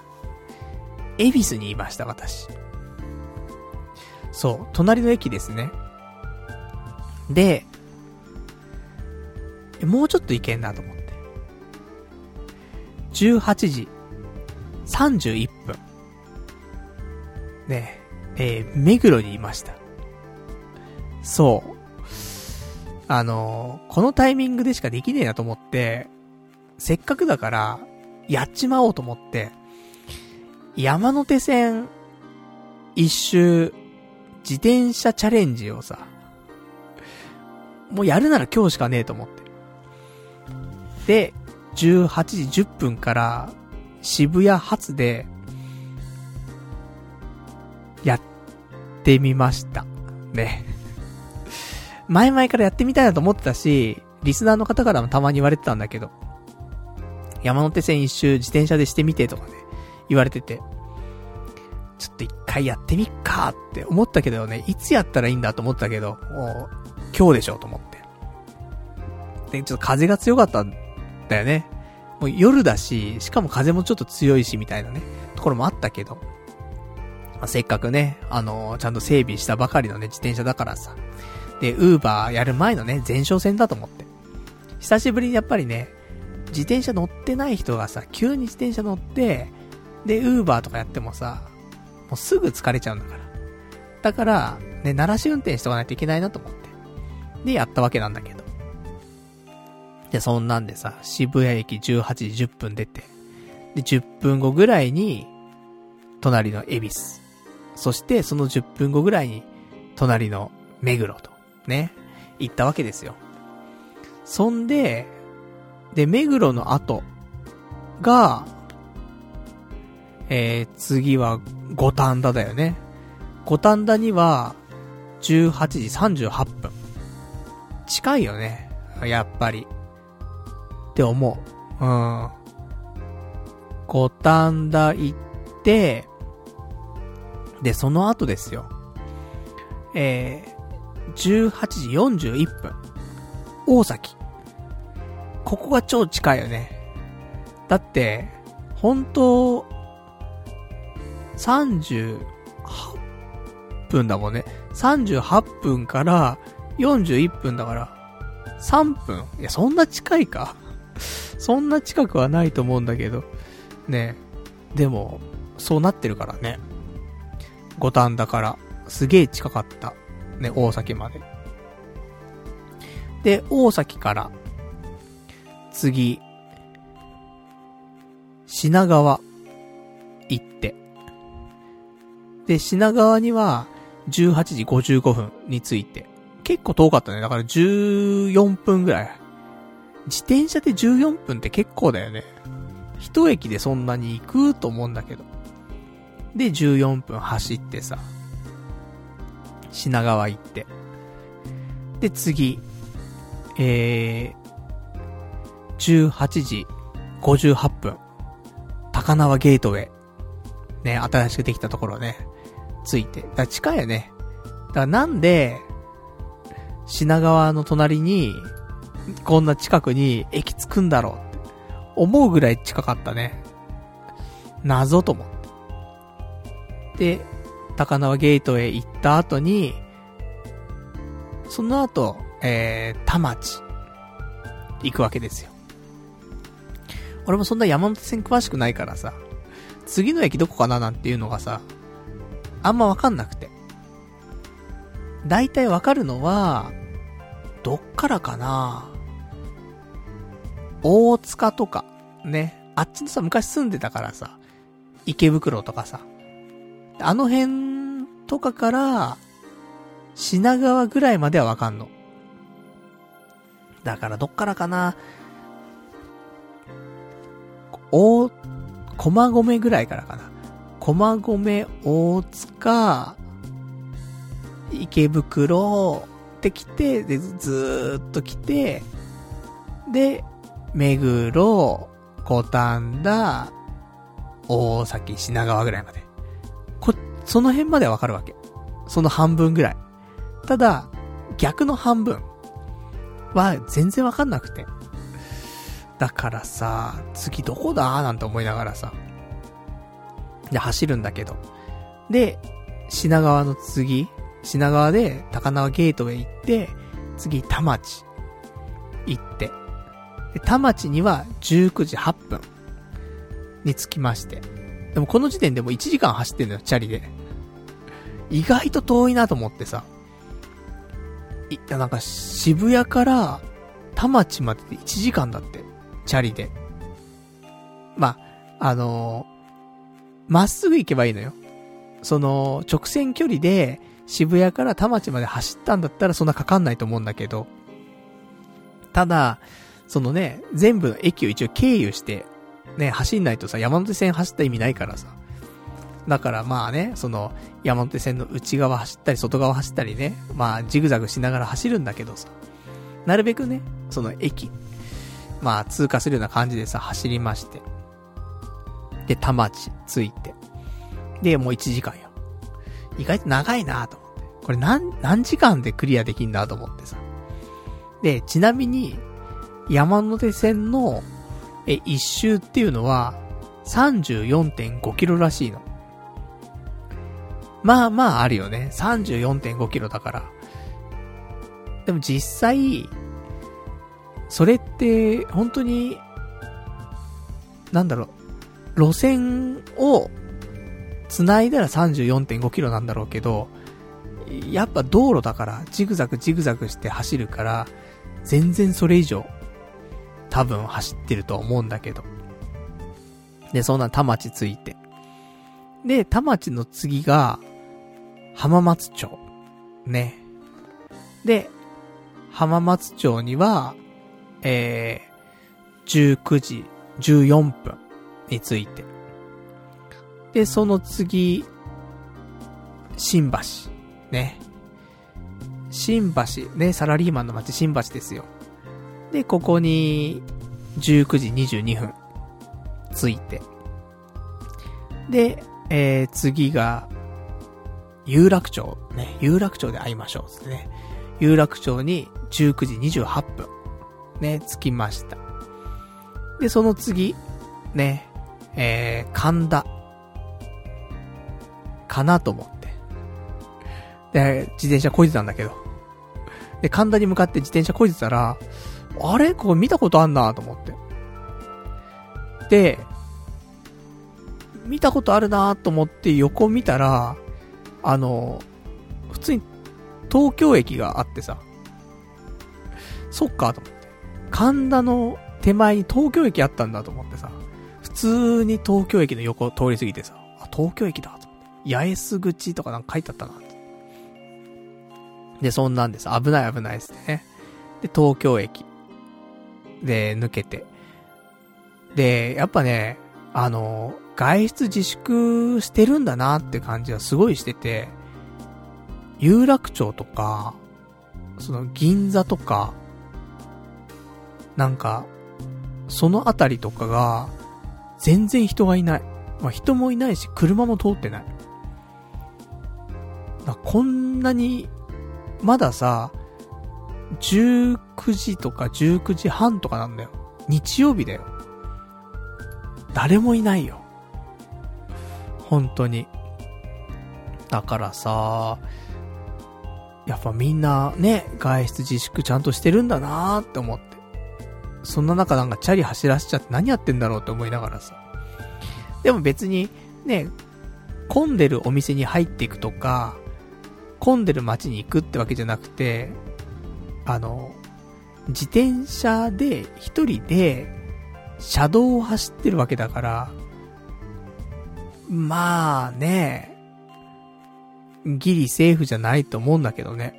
恵比寿にいました、私。そう、隣の駅ですね。で、もうちょっと行けんなと思って。18時31分。ねえ、ー、目黒にいました。そう。あのー、このタイミングでしかできねえなと思って、せっかくだから、やっちまおうと思って、山手線、一周、自転車チャレンジをさ、もうやるなら今日しかねえと思って。で、18時10分から渋谷発で、やってみました。ね。前々からやってみたいなと思ってたし、リスナーの方からもたまに言われてたんだけど、山手線一周自転車でしてみてとかね、言われてて、ちょっと一回やってみっかって思ったけどね、いつやったらいいんだと思ったけど、もう、今日でしょと思って。で、ちょっと風が強かったんだよね。もう夜だし、しかも風もちょっと強いしみたいなね、ところもあったけど、まあ、せっかくね、あのー、ちゃんと整備したばかりのね、自転車だからさ。で、ウーバーやる前のね、前哨戦だと思って。久しぶりにやっぱりね、自転車乗ってない人がさ、急に自転車乗って、で、ウーバーとかやってもさ、もうすぐ疲れちゃうんだから。だから、ね、鳴らし運転しとかないといけないなと思って。で、やったわけなんだけど。で、そんなんでさ、渋谷駅18時10分出て、で、10分後ぐらいに、隣の恵比寿。そしてその10分後ぐらいに、隣の目黒と、ね、行ったわけですよ。そんで、で、目黒の後が、えー、次は五反田だよね。五反田には、18時38分。近いよね。やっぱり。って思う。うん。五反田行って、で、その後ですよ。えー、18時41分。大崎。ここが超近いよね。だって、本当38分だもんね。38分から41分だから、3分いや、そんな近いか？<laughs> そんな近くはないと思うんだけど。ねでも、そうなってるからね。五反田から、すげえ近かった。ね、大崎まで。で、大崎から、次、品川、行って。で、品川には、18時55分に着いて。結構遠かったね。だから14分ぐらい。自転車で14分って結構だよね。一駅でそんなに行くと思うんだけど。で、14分走ってさ、品川行って。で、次、えー、18時58分、高輪ゲートウェイ。ね、新しくできたところね、着いて。だから近いよね。だからなんで、品川の隣に、こんな近くに駅着くんだろうって思うぐらい近かったね。謎と思って。で、高輪ゲートへ行った後に、その後、えー、田町、行くわけですよ。俺もそんな山手線詳しくないからさ、次の駅どこかななんていうのがさ、あんまわかんなくて。だいたいわかるのは、どっからかな？大塚とか、ね。あっちのさ、昔住んでたからさ、池袋とかさ。あの辺とかから、品川ぐらいまではわかんの。だからどっからかな？大、駒込ぐらいからかな。駒込、大塚、池袋って来て、で、ずっと来て、で、目黒、五反田、大崎、品川ぐらいまで。こ、その辺まではわかるわけ。その半分ぐらい。ただ、逆の半分は全然わかんなくて。だからさ、次どこだなんて思いながらさ。で、走るんだけど。で、品川の次、品川で高輪ゲートへ行って、次、田町行って。で、田町には19時8分に着きまして。でもこの時点でも1時間走ってんのよ、チャリで。意外と遠いなと思ってさ。いや、なんか渋谷から田町までで1時間だって。チャリで。まあ、あのま、っすぐ行けばいいのよ。その、直線距離で渋谷から田町まで走ったんだったらそんなかかんないと思うんだけど、ただ、そのね、全部の駅を一応経由して、ね、走んないとさ、山手線走った意味ないからさ。だからまあね、その、山手線の内側走ったり、外側走ったりね、まあ、ジグザグしながら走るんだけどさ、なるべくね、その駅、まあ、通過するような感じでさ、走りまして。で、田町着いて。で、もう1時間よ。意外と長いなと思って。これ何、何時間でクリアできんだと思ってさ。で、ちなみに、山手線の、え、一周っていうのは、34.5キロらしいの。まあまああるよね。34.5キロだから。でも実際、それって、本当に、なんだろう、路線を繋いだら34.5キロなんだろうけど、やっぱ道路だから、ジグザグジグザグして走るから、全然それ以上、多分走ってると思うんだけど。で、そんな田町ついて。で、田町の次が、浜松町。ね。で、浜松町には、えー、19時14分について。で、その次、新橋。ね。新橋、ね、サラリーマンの街新橋ですよ。で、ここに、19時22分、ついて。で、えー、次が、有楽町、ね、有楽町で会いましょう、つってね。有楽町に19時28分、ね、着きました。で、その次、ね、えー、神田。かなと思って。で、自転車こいでたんだけど。で、神田に向かって自転車こいでたら、あれ？これ見たことあんなと思って。で、見たことあるなと思って横見たら、あの、普通に東京駅があってさ、そっかと思って。神田の手前に東京駅あったんだと思ってさ、普通に東京駅の横通り過ぎてさ、あ、東京駅だ。八重洲口とかなんか書いてあったな。で、そんなんです。危ない危ないですね。で、東京駅。で、抜けて。で、やっぱね、あの、外出自粛してるんだなって感じはすごいしてて、有楽町とか、その銀座とか、なんか、そのあたりとかが、全然人がいない。まあ、人もいないし、車も通ってない。こんなに、まださ、19時とか19時半とかなんだよ。日曜日だよ。誰もいないよ。本当に。だからさ、やっぱみんなね、外出自粛ちゃんとしてるんだなーって思って。そんな中なんかチャリ走らせちゃって何やってんだろうって思いながらさ。でも別に、ね、混んでるお店に入っていくとか、混んでる街に行くってわけじゃなくて、あの、自転車で一人で車道を走ってるわけだから、まあね、ギリセーフじゃないと思うんだけどね。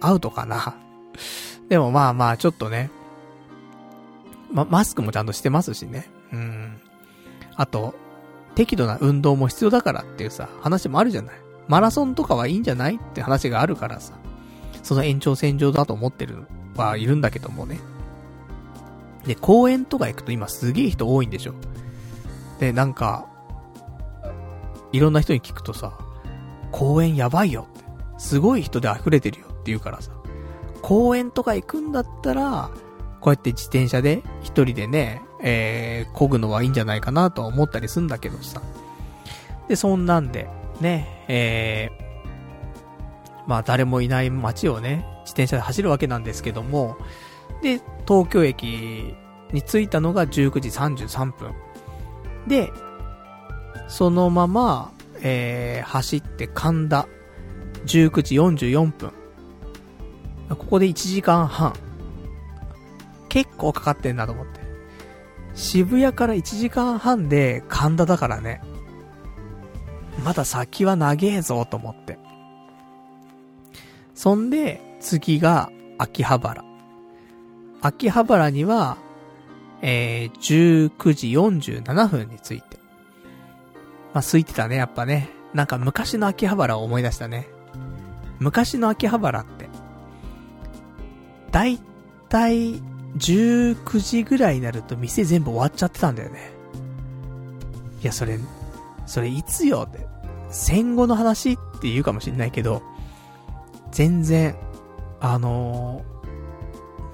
アウトかな。でもまあまあ、ちょっとね。ま、マスクもちゃんとしてますしね。うん。あと、適度な運動も必要だからっていうさ、話もあるじゃない。マラソンとかはいいんじゃないって話があるからさ。その延長線上だと思ってるはいるんだけどもね。で、公園とか行くと今すげえ人多いんでしょ。で、なんか、いろんな人に聞くとさ、公園やばいよって。すごい人で溢れてるよって言うからさ。公園とか行くんだったら、こうやって自転車で一人でね、えー、漕ぐのはいいんじゃないかなと思ったりすんだけどさ。で、そんなんで、ね、えー、まあ誰もいない街をね、自転車で走るわけなんですけども、で、東京駅に着いたのが19時33分。で、そのまま、えー、走って神田、19時44分。ここで1時間半。結構かかってんなと思って。渋谷から1時間半で神田だからね。まだ先は長えぞと思って。そんで、次が秋葉原。秋葉原には、えー、19時47分について。まあ、空いてたね、やっぱね。なんか昔の秋葉原を思い出したね。昔の秋葉原って、だいたい19時ぐらいになると店全部終わっちゃってたんだよね。いや、それ、それいつよって。戦後の話って言うかもしんないけど、全然、あの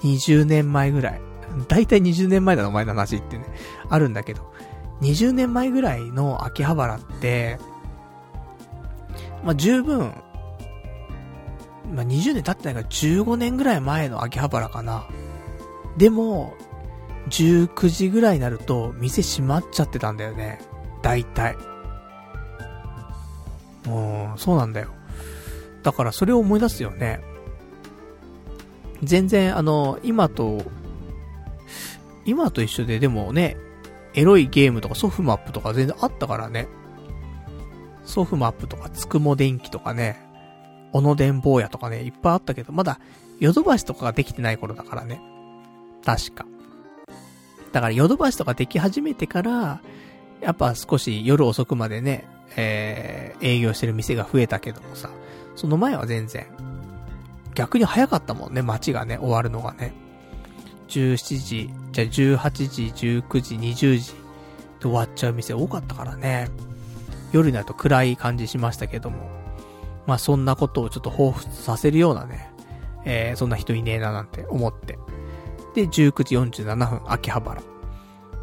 ー、20年前ぐらい。だいたい20年前だな、お前の話ってね、あるんだけど、20年前ぐらいの秋葉原って、まあ、十分、まあ、20年経ってないから15年ぐらい前の秋葉原かな。でも、19時ぐらいになると店閉まっちゃってたんだよね。大体。もう、そうなんだよ。だからそれを思い出すよね。全然、あの、今と、今と一緒ででもね、エロいゲームとかソフマップとか全然あったからね。ソフマップとかつくも電気とかね、小野電坊やとかね、いっぱいあったけど、まだヨドバシとかができてない頃だからね。確か。だからヨドバシとかでき始めてから、やっぱ少し夜遅くまでね、えー、営業してる店が増えたけどもさ、その前は全然、逆に早かったもんね、街がね、終わるのがね。17時、じゃあ18時、19時、20時で終わっちゃう店多かったからね。夜になると暗い感じしましたけども。まあそんなことをちょっと彷彿させるようなね、えー、そんな人いねえななんて思って。で、19時47分、秋葉原。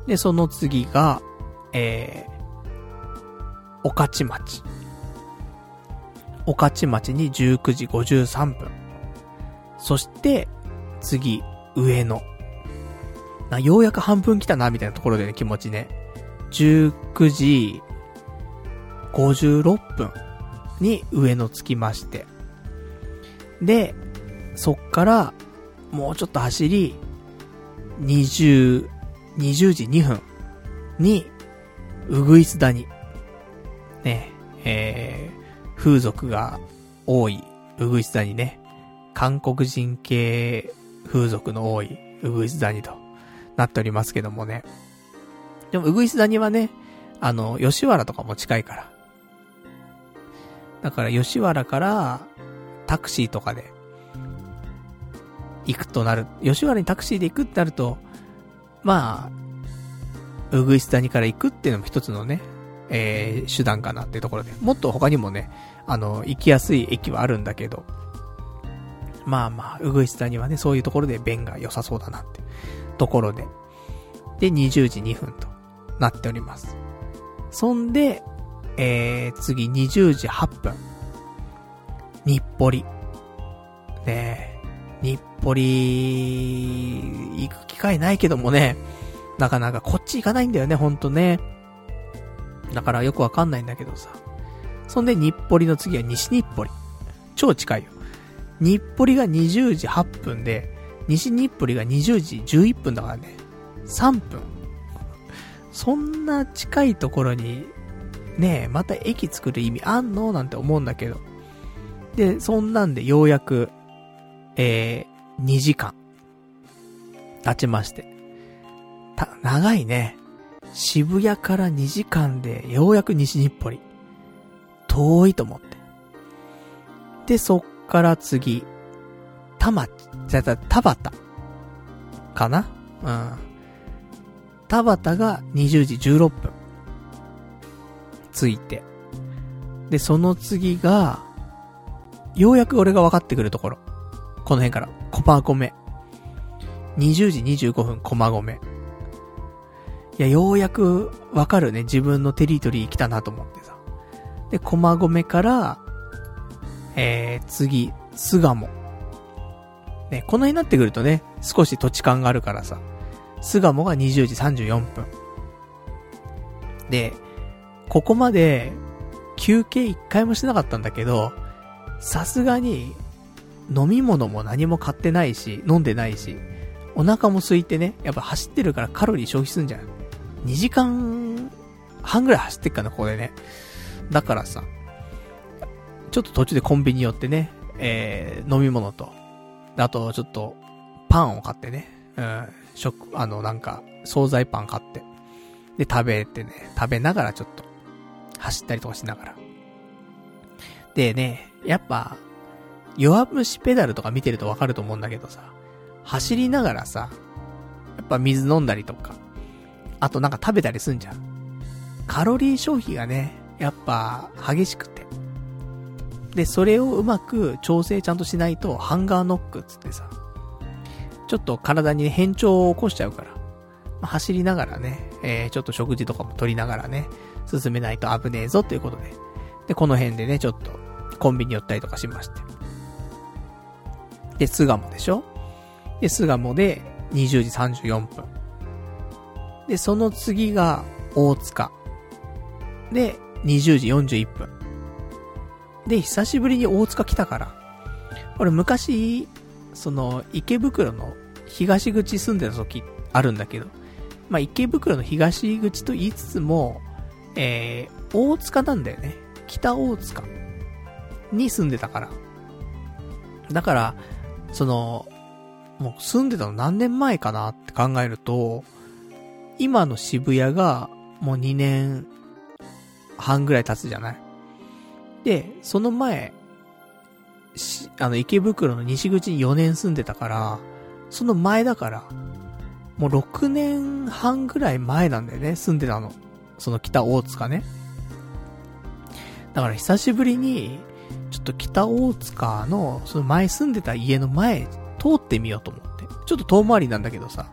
で、その次が、え、御徒町。御徒町に19時53分。そして、次、上野。な、ようやく半分来たな、みたいなところでね、気持ちね。19時56分に上野着きまして。で、そっから、もうちょっと走り、20、20時2分に、うぐいす谷。えー、風俗が多い、うぐいす谷ね。韓国人系風俗の多い、うぐいす谷となっておりますけどもね。でも、うぐいす谷はね、あの、吉原とかも近いから。だから、吉原から、タクシーとかで、行くとなる。吉原にタクシーで行くってなると、まあ、うぐいす谷から行くっていうのも一つのね、えー、手段かなっていうところで。もっと他にもね、あの、行きやすい駅はあるんだけど、まあまあ、うぐいす谷はね、そういうところで便が良さそうだなってところで。で、20時2分となっております。そんで、えー、次20時8分。日暮里。ねえ、日暮里、行く機会ないけどもね、なかなかこっち行かないんだよね、ほんとね。だからよくわかんないんだけどさ。そんで日暮里の次は西日暮里。超近いよ。日暮里が20時8分で、西日暮里が20時11分だからね。3分。そんな近いところに、ねえ、また駅作る意味あんの？なんて思うんだけど。で、そんなんでようやく、えー、2時間、経ちまして。た、長いね。渋谷から2時間で、ようやく西日暮里。遠いと思って。で、そっから次、たま、じゃあ、田畑。かな？うん。田畑が20時16分。ついて。で、その次が、ようやく俺が分かってくるところ。この辺から、駒込。20時25分駒込。いや、ようやくわかるね、自分のテリトリー来たなと思ってさ。で、駒込から、えー、次、巣鴨。ね、この辺になってくるとね、少し土地感があるからさ、巣鴨が20時34分。で、ここまで、休憩一回もしてなかったんだけど、さすがに、飲み物も何も買ってないし、飲んでないし、お腹も空いてね、やっぱ走ってるからカロリー消費すんじゃん。2時間半ぐらい走ってっかな、ここでね。だからさ、ちょっと途中でコンビニ寄ってね、えー、飲み物と、あとちょっと、パンを買ってね、うん、食、あの、なんか、惣菜パン買って、で、食べてね、食べながらちょっと、走ったりとかしながら。でね、やっぱ、弱虫ペダルとか見てるとわかると思うんだけどさ、走りながらさ、やっぱ水飲んだりとか、あとなんか食べたりすんじゃん。カロリー消費がね、やっぱ激しくて。で、それをうまく調整ちゃんとしないと、ハンガーノックつってさ、ちょっと体に、変調を起こしちゃうから、まあ、走りながらね、えー、ちょっと食事とかも取りながらね、進めないと危ねえぞっていうことで。で、この辺でね、ちょっと、コンビニ寄ったりとかしまして。で、巣鴨でしょ？で、巣鴨で20時34分。で、その次が大塚。で、20時41分。で、久しぶりに大塚来たから。俺昔、その、池袋の東口住んでた時あるんだけど、まあ、池袋の東口と言いつつも、えー、大塚なんだよね。北大塚に住んでたから。だから、その、もう住んでたの何年前かなって考えると、今の渋谷がもう2年半ぐらい経つじゃない？で、その前、あの池袋の西口に4年住んでたから、その前だから、もう6年半ぐらい前なんだよね、住んでたの。その北大塚ね。だから久しぶりに、ちょっと北大塚の、その前住んでた家の前、通ってみようと思って。ちょっと遠回りなんだけどさ、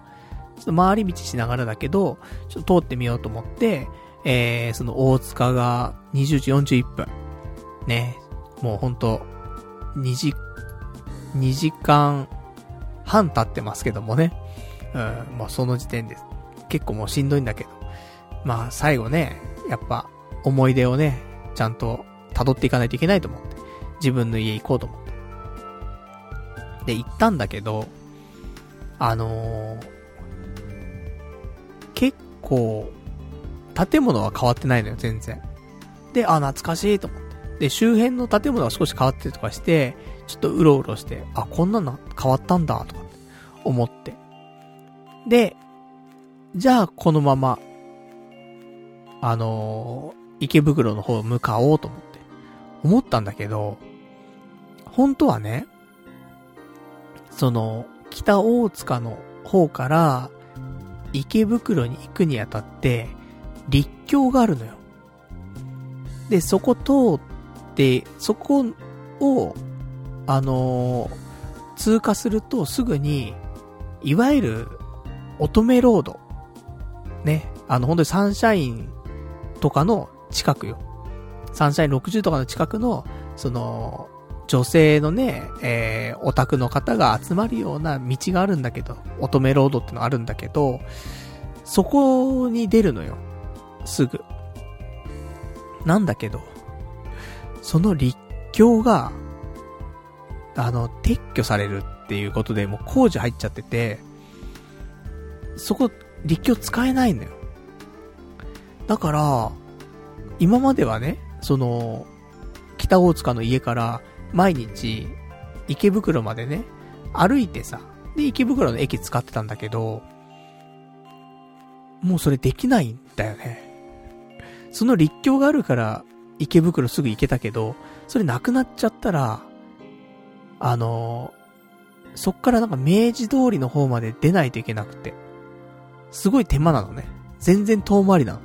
ちょっと回り道しながらだけど、ちょっと通ってみようと思って、えー、その大塚が20時41分。ね、もうほんと、2時、2時間半経ってますけどもね。うん、もうその時点で、結構もうしんどいんだけど。まあ最後ね、やっぱ思い出をね、ちゃんと辿っていかないといけないと思って。自分の家行こうと思って。で、行ったんだけど、あのー、結構、建物は変わってないのよ、全然。で、あ、懐かしいと思って。で、周辺の建物が少し変わってるとかして、ちょっとうろうろして、あ、こんなの変わったんだ、とかって思って。で、じゃあこのまま、あのー、池袋の方向かおうと思って、思ったんだけど、本当はね、その、北大塚の方から、池袋に行くにあたって、立教があるのよ。で、そこ通って、そこを、あのー、通過するとすぐに、いわゆる、乙女ロード。ね。あの、本当にサンシャインとかの近くよ。サンシャイン60とかの近くの、その、女性のね、えー、オタクの方が集まるような道があるんだけど、乙女ロードってのあるんだけど、そこに出るのよ。すぐ。なんだけど、その立教が、あの、撤去されるっていうことで、もう工事入っちゃってて、そこ、立教使えないのよ。だから、今まではね、その、北大塚の家から毎日、池袋までね、歩いてさ、で、池袋の駅使ってたんだけど、もうそれできないんだよね。その立教があるから、池袋すぐ行けたけど、それなくなっちゃったら、あの、そっからなんか明治通りの方まで出ないといけなくて。すごい手間なのね。全然遠回りなの。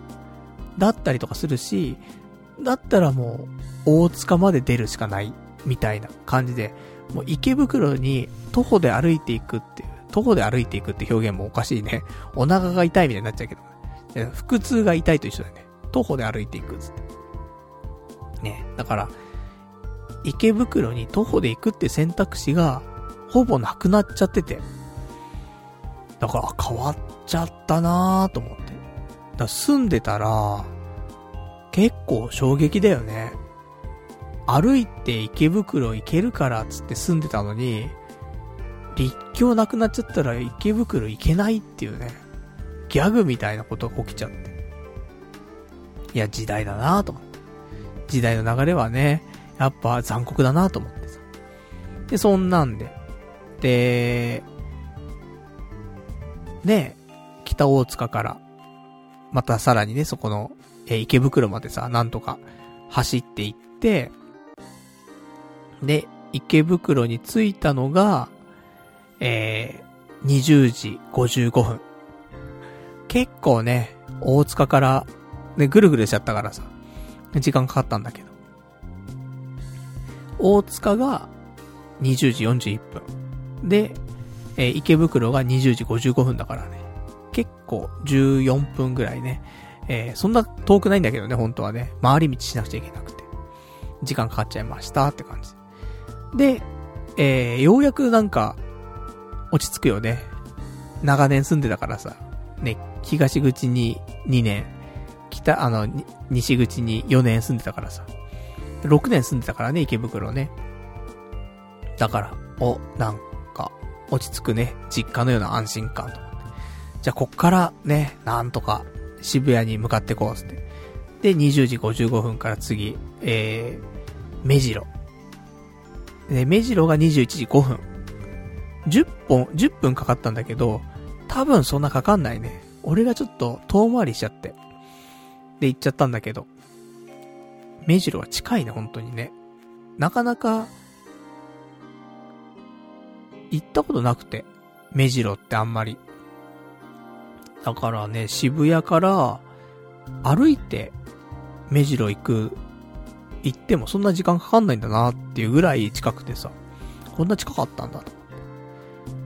だったりとかするし、だったらもう、大塚まで出るしかないみたいな感じで、もう池袋に徒歩で歩いていくっていう、徒歩で歩いていくって表現もおかしいね。<laughs> お腹が痛いみたいになっちゃうけど。腹痛が痛いと一緒だよね。徒歩で歩いていくっつって。ね。だから、池袋に徒歩で行くって選択肢が、ほぼなくなっちゃってて。だから、変わっちゃったなーと思って。だ住んでたら、結構衝撃だよね。歩いて池袋行けるからっつって住んでたのに、立教なくなっちゃったら池袋行けないっていうね、ギャグみたいなことが起きちゃって。いや、時代だなと思って。時代の流れはね、やっぱ残酷だなと思ってさ。で、そんなんで。で、ね、北大塚から、またさらにね、そこの、え池袋までさ、なんとか走っていって、で、池袋に着いたのが、えー、20時55分。結構ね、大塚から、ね、ぐるぐるしちゃったからさ、時間かかったんだけど。大塚が20時41分。で、えー、池袋が20時55分だからね。結構14分ぐらいね。えー、そんな遠くないんだけどね、本当はね。回り道しなくちゃいけなくて。時間かかっちゃいましたって感じ。で、えー、ようやくなんか、落ち着くよね。長年住んでたからさ。ね、東口に2年、北、あの、西口に4年住んでたからさ。6年住んでたからね、池袋ね。だから、お、なんか、落ち着くね、実家のような安心感と。じゃあ、こっからね、なんとか、渋谷に向かってこう、つって。で、20時55分から次、えー、目白。で、目白が21時5分。10本、10分かかったんだけど、多分そんなかかんないね。俺がちょっと遠回りしちゃって。で、行っちゃったんだけど。目白は近いね、本当にね。なかなか、行ったことなくて。目白ってあんまり。だからね、渋谷から歩いて目白行く、行ってもそんな時間かかんないんだなっていうぐらい近くてさ、こんな近かったんだと。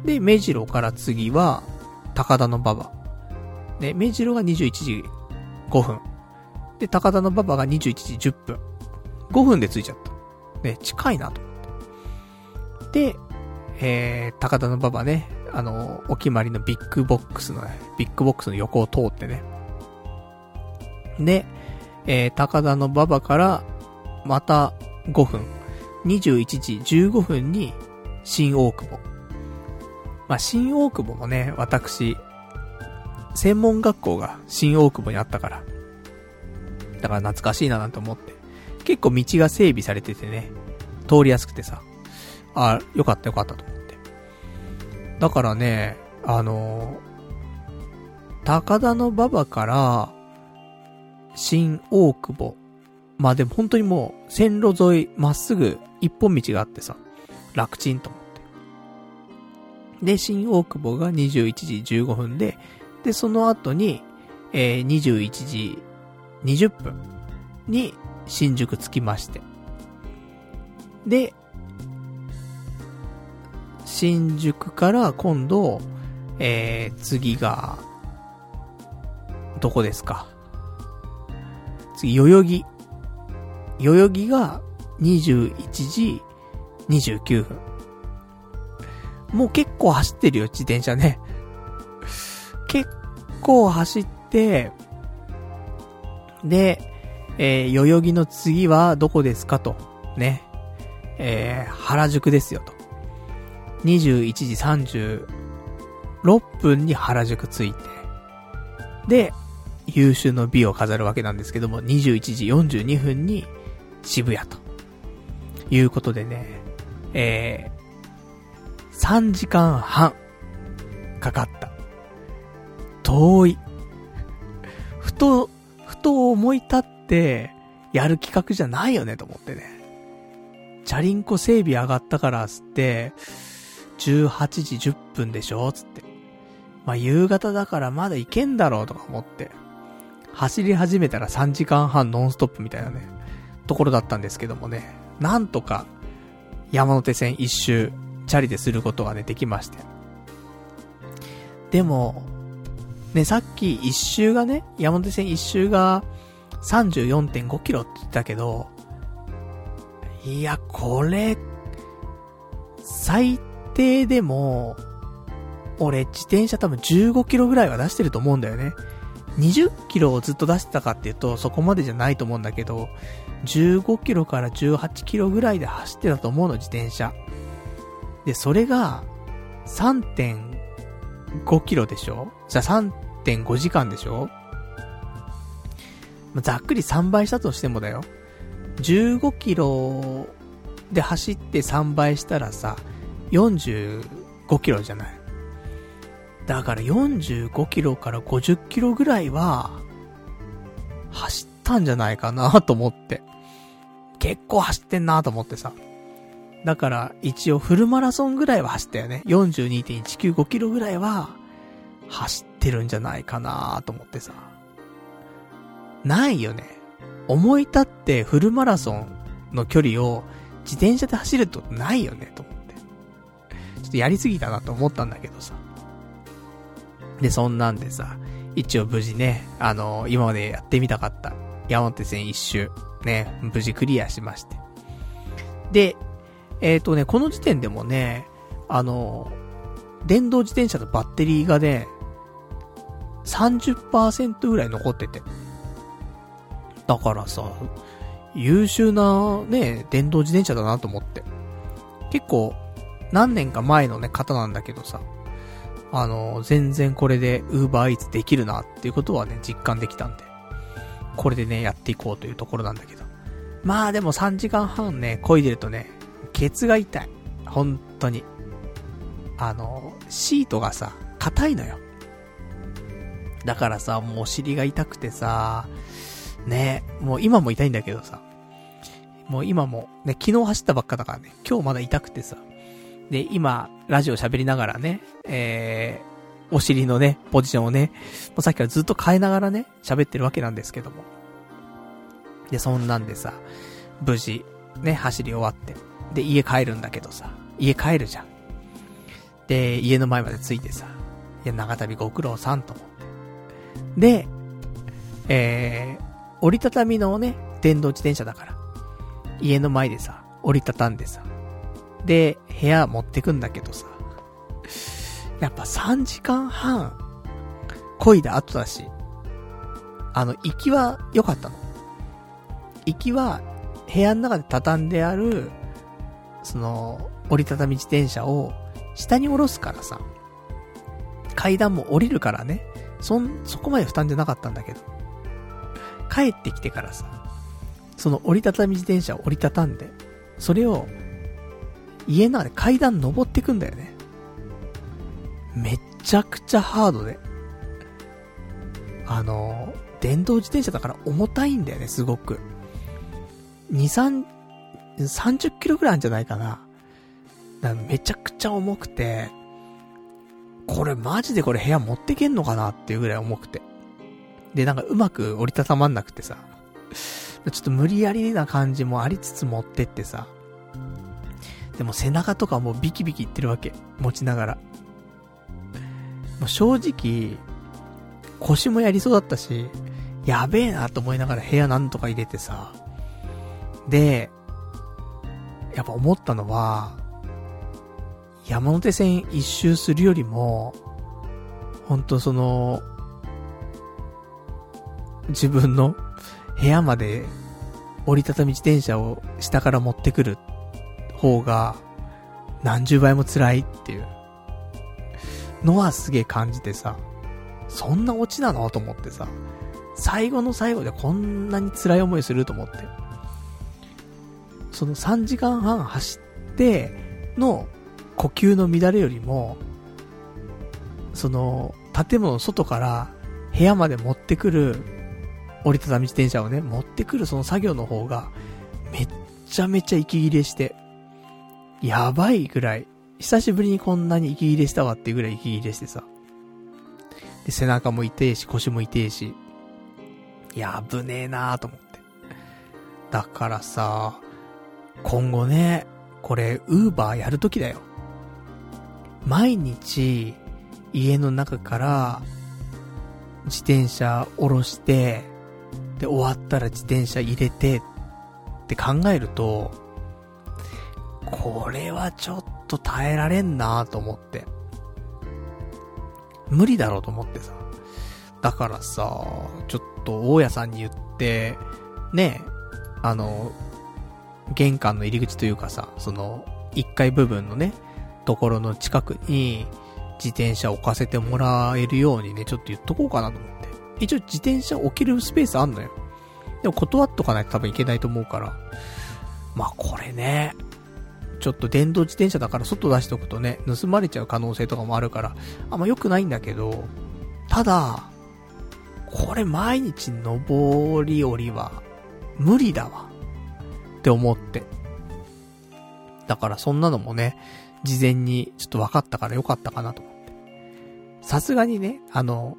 で、目白から次は、高田馬場。で、目白が21時5分。で、高田馬場が21時10分。5分で着いちゃった。ね、近いなと思って。で、えー、高田馬場ね、あの、お決まりのビッグボックスのね、ビッグボックスの横を通ってね。で、えー、高田馬場から、また5分、21時15分に、新大久保。まあ、新大久保もね、私、専門学校が新大久保にあったから、だから懐かしいななんて思って。結構道が整備されててね、通りやすくてさ、あ、よかったよかったと思って。だからね、あのー、高田の馬場から、新大久保。まあでも本当にもう、線路沿い、まっすぐ、一本道があってさ、楽ちんと思って。で、新大久保が21時15分で、で、その後に、えー、21時20分に新宿着きまして。で、新宿から今度、えー、次が、どこですか？次、代々木。代々木が21時29分。もう結構走ってるよ、自転車ね。結構走って、で、えー、代々木の次はどこですかと。ね。えー、原宿ですよと。21時36分に原宿着いて。で、優秀の美を飾るわけなんですけども、21時42分に渋谷と。いうことでね、えー、3時間半かかった。遠い。ふとふと思い立ってやる企画じゃないよねと思ってね。チャリンコ整備上がったからつって、18時10分でしょつって。まあ、夕方だからまだ行けんだろうとか思って。走り始めたら3時間半ノンストップみたいなね、ところだったんですけどもね。なんとか、山手線一周、チャリですることがね、できまして。でも、ね、さっき一周がね、山手線一周が34.5キロって言ってたけど、いや、これ、最低でも、俺自転車多分15キロぐらいは出してると思うんだよね。20キロをずっと出してたかっていうとそこまでじゃないと思うんだけど、15キロから18キロぐらいで走ってたと思うの、自転車。で、それが、3.5キロでしょ？じゃあ3.5時間でしょ？ざっくり3倍したとしてもだよ。15キロで走って3倍したらさ、45キロじゃない？だから45キロから50キロぐらいは、走ったんじゃないかなと思って。結構走ってんなと思ってさ。だから一応フルマラソンぐらいは走ったよね。42.195キロぐらいは走ってるんじゃないかなと思ってさ。ないよね。思い立ってフルマラソンの距離を自転車で走るってことないよねと思って。ちょっとやりすぎたなと思ったんだけどさ。で、そんなんでさ、一応無事ね、あの、今までやってみたかった山手線一周、ね、無事クリアしまして。で、えっ、ー、とね、この時点でもね、あの、電動自転車のバッテリーがね、30%ぐらい残ってて。だからさ、優秀なね、電動自転車だなと思って。結構、何年か前のね、方なんだけどさ、あの、全然これで Uber Eats できるなっていうことはね、実感できたんで、これでね、やっていこうというところなんだけど。まあでも3時間半ね、漕いでるとね、ケツが痛い。本当に。あの、シートがさ、硬いのよ。だからさ、もうお尻が痛くてさ、ね、もう今も痛いんだけどさ、もう今も、ね、昨日走ったばっかだからね、今日まだ痛くてさ、で、今、ラジオ喋りながらね、えー、お尻のね、ポジションをね、もうさっきからずっと変えながらね、喋ってるわけなんですけども。で、そんなんでさ、無事、ね、走り終わって。で、家帰るんだけどさ、家帰るじゃん。で、家の前まで着いてさ、いや、長旅ご苦労さんと思って。で、えー、折りたたみのね、電動自転車だから、家の前でさ、折りたたんでさ、で、部屋持ってくんだけどさ、やっぱ3時間半、漕いだ後だし、あの、行きは良かったの。行きは、部屋の中で畳んである、その、折りたたみ自転車を下に下ろすからさ、階段も降りるからね、そん、そこまで負担じゃなかったんだけど、帰ってきてからさ、その折りたたみ自転車を折りたたんで、それを家の中で階段登ってくんだよね。めっちゃくちゃハードで。あの、電動自転車だから重たいんだよね、すごく。2、3、30キロぐらいあるんじゃないかな。だめちゃくちゃ重くて、これマジでこれ部屋持ってけんのかなっていうぐらい重くて。で、なんかうまく折りたたまんなくてさ、ちょっと無理やりな感じもありつつ持ってってさ、でも背中とかもうビキビキいってるわけ。持ちながら。もう正直、腰もやりそうだったし、やべえなと思いながら部屋なんとか入れてさ。で、やっぱ思ったのは、山手線一周するよりも、ほんとその、自分の部屋まで折りたたみ自転車を下から持ってくる方が何十倍も辛いっていうのはすげえ感じてさ、そんなオチなの？と思ってさ、最後の最後でこんなに辛い思いすると思って。その3時間半走っての呼吸の乱れよりも、その建物の外から部屋まで持ってくる折りたたみ自転車をね、持ってくるその作業の方がめっちゃめちゃ息切れして、やばいぐらい、久しぶりにこんなに息切れしたわっていうぐらい息切れしてさ。で、背中も痛えし、腰も痛えし。やぶねえなーと思って。だからさ、今後ね、これ、ウーバーやるときだよ。毎日、家の中から、自転車下ろして、で、終わったら自転車入れて、って考えると、これはちょっと耐えられんなと思って。無理だろうと思ってさ。だからさ、ちょっと大家さんに言って、ねあの、玄関の入り口というかさ、その、1階部分のね、ところの近くに、自転車置かせてもらえるようにね、ちょっと言っとこうかなと思って。一応自転車置けるスペースあんのよ。でも断っとかないと多分いけないと思うから。まあこれね、ちょっと電動自転車だから外出しておくとね、盗まれちゃう可能性とかもあるから、あんま良くないんだけど、ただ、これ毎日上り下りは無理だわ。って思って。だからそんなのもね、事前にちょっと分かったからよかったかなと思って。さすがにね、あの、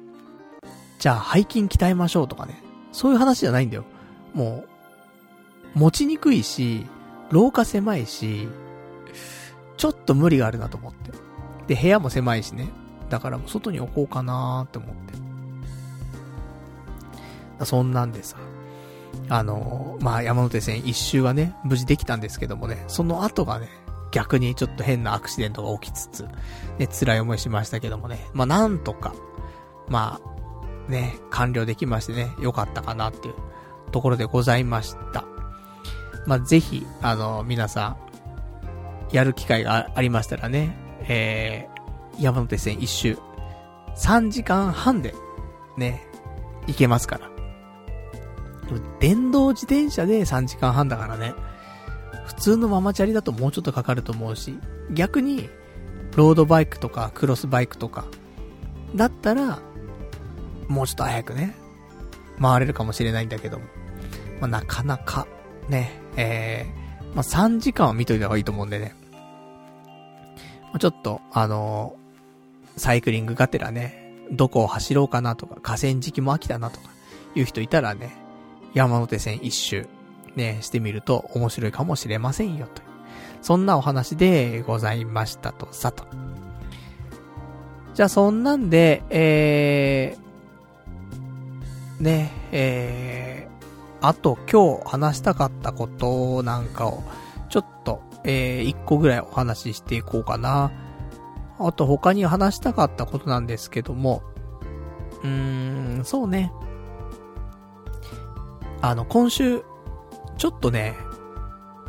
じゃあ背筋鍛えましょうとかね、そういう話じゃないんだよ。もう、持ちにくいし、廊下狭いし、ちょっと無理があるなと思って。で、部屋も狭いしね。だからもう外に置こうかなーって思って。そんなんでさ、あの、まあ、山手線一周はね、無事できたんですけどもね、その後がね、逆にちょっと変なアクシデントが起きつつ、ね、辛い思いしましたけどもね、まあ、なんとか、まあ、ね、完了できましてね、良かったかなっていうところでございました。まあ、ぜひ、あの、皆さん、やる機会がありましたらね、えー、山手線一周、3時間半で、ね、行けますから。電動自転車で3時間半だからね。普通のママチャリだともうちょっとかかると思うし、逆に、ロードバイクとかクロスバイクとか、だったら、もうちょっと早くね、回れるかもしれないんだけども。まあ、なかなか、ね、えー、まあ、3時間は見といた方がいいと思うんでね。ま、ちょっと、あのー、サイクリングがてらね、どこを走ろうかなとか、河川敷も飽きたなとか、いう人いたらね、山手線一周、ね、してみると面白いかもしれませんよ、と。そんなお話でございましたと、さと。じゃあそんなんで、えー、ね、えー、あと今日話したかったことなんかを、ちょっと、えー、一個ぐらいお話ししていこうかな。あと他に話したかったことなんですけども、うーん、そうね。あの、今週、ちょっとね、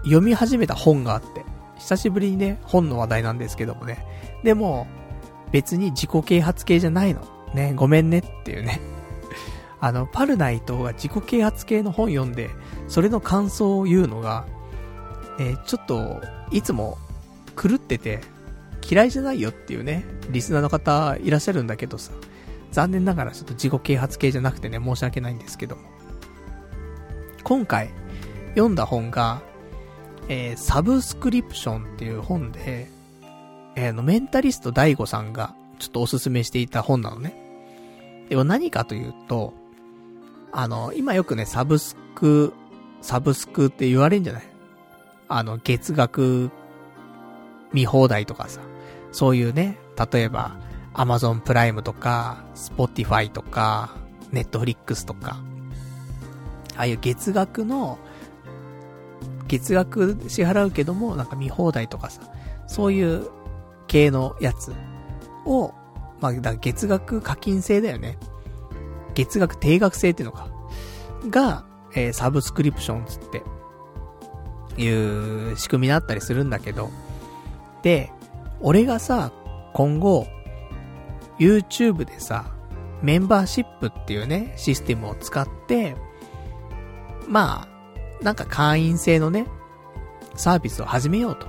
読み始めた本があって、久しぶりにね、本の話題なんですけどもね。でも、別に自己啓発系じゃないの。ね、ごめんねっていうね。あの、パルナイトが自己啓発系の本読んで、それの感想を言うのが、えー、ちょっと、いつも狂ってて、嫌いじゃないよっていうね、リスナーの方いらっしゃるんだけどさ、残念ながらちょっと自己啓発系じゃなくてね、申し訳ないんですけども。今回読んだ本が、えー、サブスクリプションっていう本で、えー、の、メンタリスト大悟さんがちょっとおすすめしていた本なのね。でも何かというと、あの、今よくね、サブスク、サブスクって言われんじゃない？あの、月額見放題とかさ、そういうね、例えば、アマゾンプライムとか、スポティファイとか、ネットフリックスとか、ああいう月額の、月額支払うけども、なんか見放題とかさ、そういう系のやつを、まあ、だ月額課金制だよね。月額定額制っていうのか。が、えー、サブスクリプションつって、いう仕組みだったりするんだけど、で、俺がさ、今後、YouTube でさ、メンバーシップっていうね、システムを使って、まあ、なんか会員制のね、サービスを始めようと。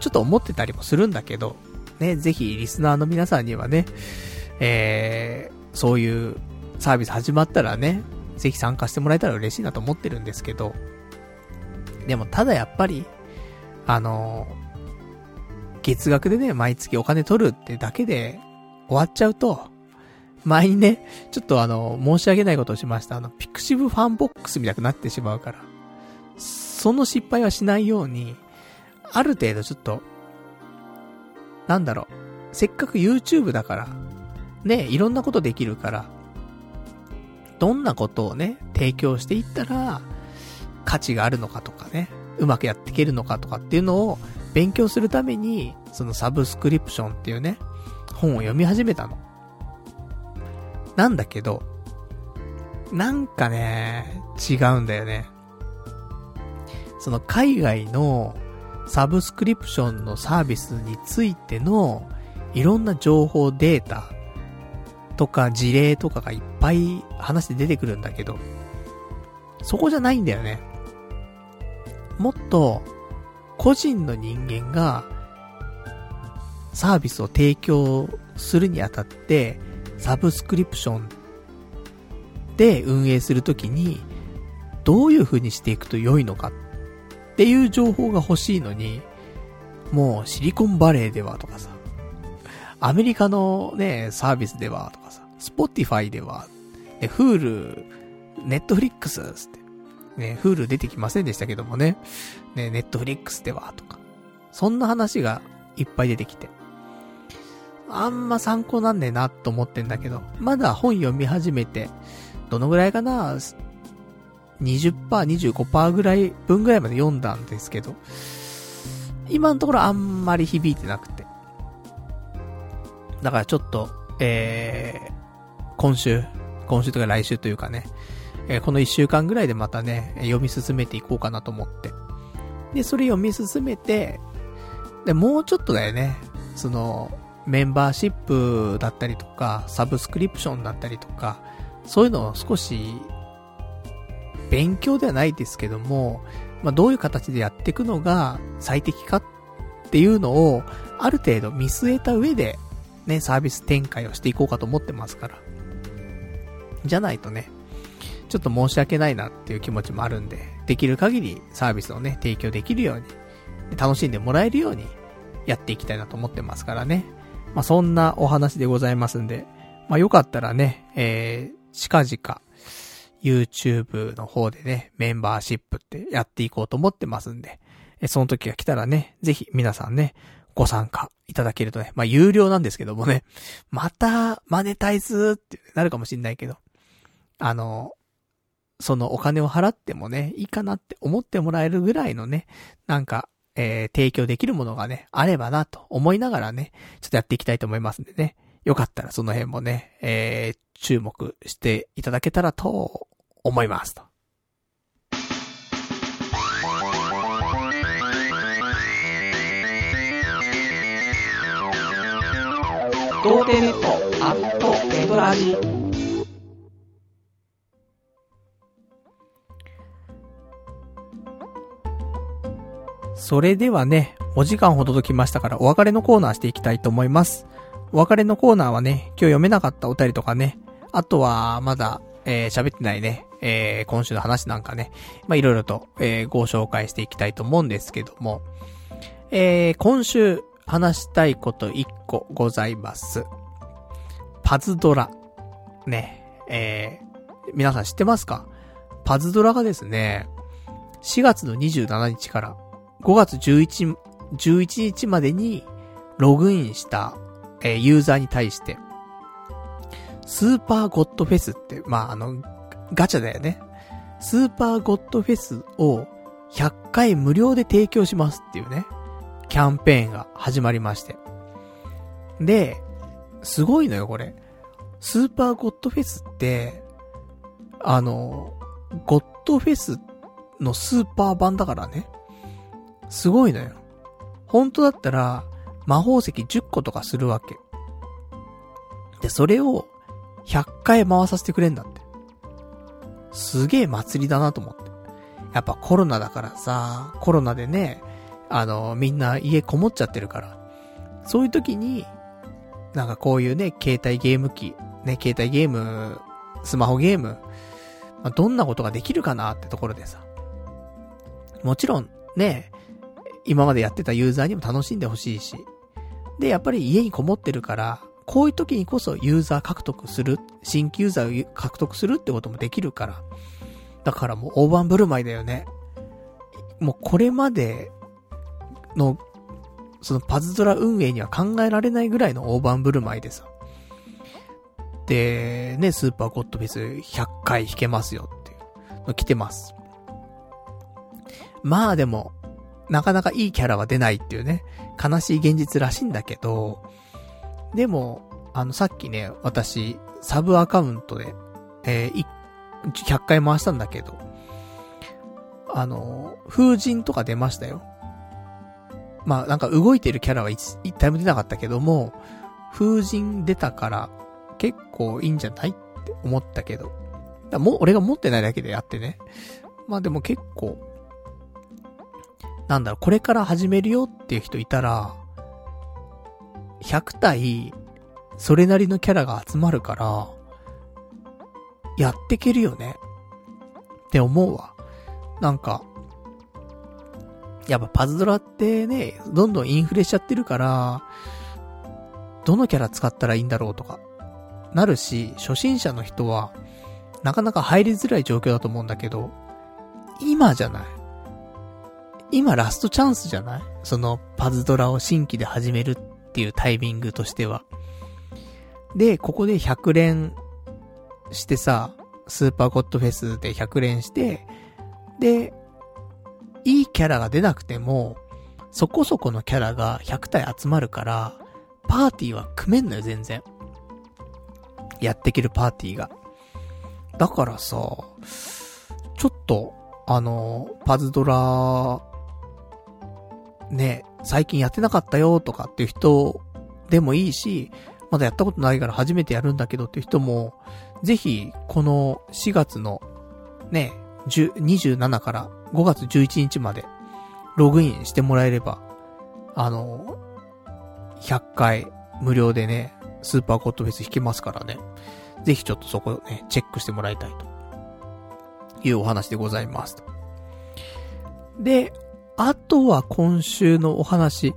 ちょっと思ってたりもするんだけど、ね、ぜひリスナーの皆さんにはね、えー、そういうサービス始まったらね、ぜひ参加してもらえたら嬉しいなと思ってるんですけど、でもただやっぱり、あの月額でね、毎月お金取るってだけで終わっちゃうと、前にね、ちょっとあの、申し訳ないことをしました。あの、ピクシブファンボックスみたくなってしまうから。その失敗はしないように、ある程度ちょっと、なんだろう。せっかく YouTube だから、ね、いろんなことできるから、どんなことをね、提供していったら、価値があるのかとかね、うまくやっていけるのかとかっていうのを勉強するために、そのサブスクリプションっていうね、本を読み始めたの。なんだけど、なんかね、違うんだよね。その海外のサブスクリプションのサービスについてのいろんな情報データとか事例とかがいっぱい話して出てくるんだけど、そこじゃないんだよね。もっと、個人の人間が、サービスを提供するにあたって、サブスクリプションで運営するときに、どういう風にしていくと良いのかっていう情報が欲しいのに、もうシリコンバレーではとかさ、アメリカのね、サービスではとかさ、スポティファイでは、ね、 Hulu、ネットフリックスつって、ね、 Hulu 出てきませんでしたけどもね、ね、ネットフリックスではとか、そんな話がいっぱい出てきて、あんま参考なんねえなと思ってんだけど、まだ本読み始めて、どのぐらいかな ?20%、25%ぐらい分ぐらいまで読んだんですけど、今のところあんまり響いてなくて。だからちょっと、えー、今週、今週とか来週というかね、えー、この1週間ぐらいでまたね、読み進めていこうかなと思って。で、それ読み進めて、で、もうちょっとだよね、その、メンバーシップだったりとか、サブスクリプションだったりとか、そういうのを少し、勉強ではないですけども、まあ、どういう形でやっていくのが最適かっていうのを、ある程度見据えた上で、ね、サービス展開をしていこうかと思ってますから。じゃないとね、ちょっと申し訳ないなっていう気持ちもあるんで、できる限りサービスをね、提供できるように、楽しんでもらえるようにやっていきたいなと思ってますからね。まあ、そんなお話でございますんで、まあ、よかったらね、えー、近々、YouTube の方でね、メンバーシップってやっていこうと思ってますんで、えその時が来たらね、ぜひ皆さんね、ご参加いただけるとね、まあ、有料なんですけどもね、また、マネタイズってなるかもしんないけど、あの、そのお金を払ってもね、いいかなって思ってもらえるぐらいのね、なんか、えー、提供できるものがね、あればなと思いながらね、ちょっとやっていきたいと思いますんでね。よかったらその辺もね、えー、注目していただけたらと思いますと。童貞ネットアットエドラジそれではね、お時間ほどときましたからお別れのコーナーしていきたいと思います。お別れのコーナーはね、今日読めなかったお便りとかね、あとはまだ、えー、喋ってないね、えー、今週の話なんかね、ま、いろいろと、えー、ご紹介していきたいと思うんですけども、えー、今週話したいこと一個ございます。パズドラ。ね、えー、皆さん知ってますか？パズドラがですね、4月の27日から5月11、11日までにログインした、えー、ユーザーに対して、スーパーゴッドフェスって、まあ、あの、ガチャだよね。スーパーゴッドフェスを100回無料で提供しますっていうね、キャンペーンが始まりまして。で、すごいのよ、これ。スーパーゴッドフェスって、あの、ゴッドフェスのスーパー版だからね。すごいのよ。本当だったら、魔法石10個とかするわけ。で、それを100回回させてくれんだって。すげえ祭りだなと思って。やっぱコロナだからさ、コロナでね、あの、みんな家こもっちゃってるから。そういう時に、なんかこういうね、携帯ゲーム機、ね、携帯ゲーム、スマホゲーム、まあ、どんなことができるかなってところでさ。もちろん、ね、今までやってたユーザーにも楽しんでほしいし。で、やっぱり家にこもってるから、こういう時にこそユーザー獲得する、新規ユーザーを獲得するってこともできるから。だからもう大盤振る舞いだよね。もうこれまでの、そのパズドラ運営には考えられないぐらいの大盤振る舞いでさ。で、ね、スーパーゴッドフェス100回弾けますよっていうの来てます。まあでも、なかなかいいキャラは出ないっていうね、悲しい現実らしいんだけど、でも、あの、さっきね、私、サブアカウントで、えー、100回回したんだけど、あの、風神とか出ましたよ。まあ、なんか動いてるキャラは一体も出なかったけども、風神出たから結構いいんじゃないって思ったけど。だも、俺が持ってないだけであってね。まあでも結構、なんだろう、これから始めるよっていう人いたら、100体、それなりのキャラが集まるから、やってけるよね。って思うわ。なんか、やっぱパズドラってね、どんどんインフレしちゃってるから、どのキャラ使ったらいいんだろうとか、なるし、初心者の人は、なかなか入りづらい状況だと思うんだけど、今じゃない今ラストチャンスじゃない？そのパズドラを新規で始めるっていうタイミングとしては。で、ここで100連してさ、スーパーゴッドフェスで100連して、で、いいキャラが出なくても、そこそこのキャラが100体集まるから、パーティーは組めんのよ、全然。やっていけるパーティーが。だからさ、ちょっと、あの、パズドラ、ね、最近やってなかったよとかっていう人でもいいし、まだやったことないから初めてやるんだけどっていう人も、ぜひ、この4月のね、27から5月11日までログインしてもらえれば、あの、100回無料でね、スーパーコットフェス弾けますからね。ぜひちょっとそこね、チェックしてもらいたいと。いうお話でございます。で、あとは今週のお話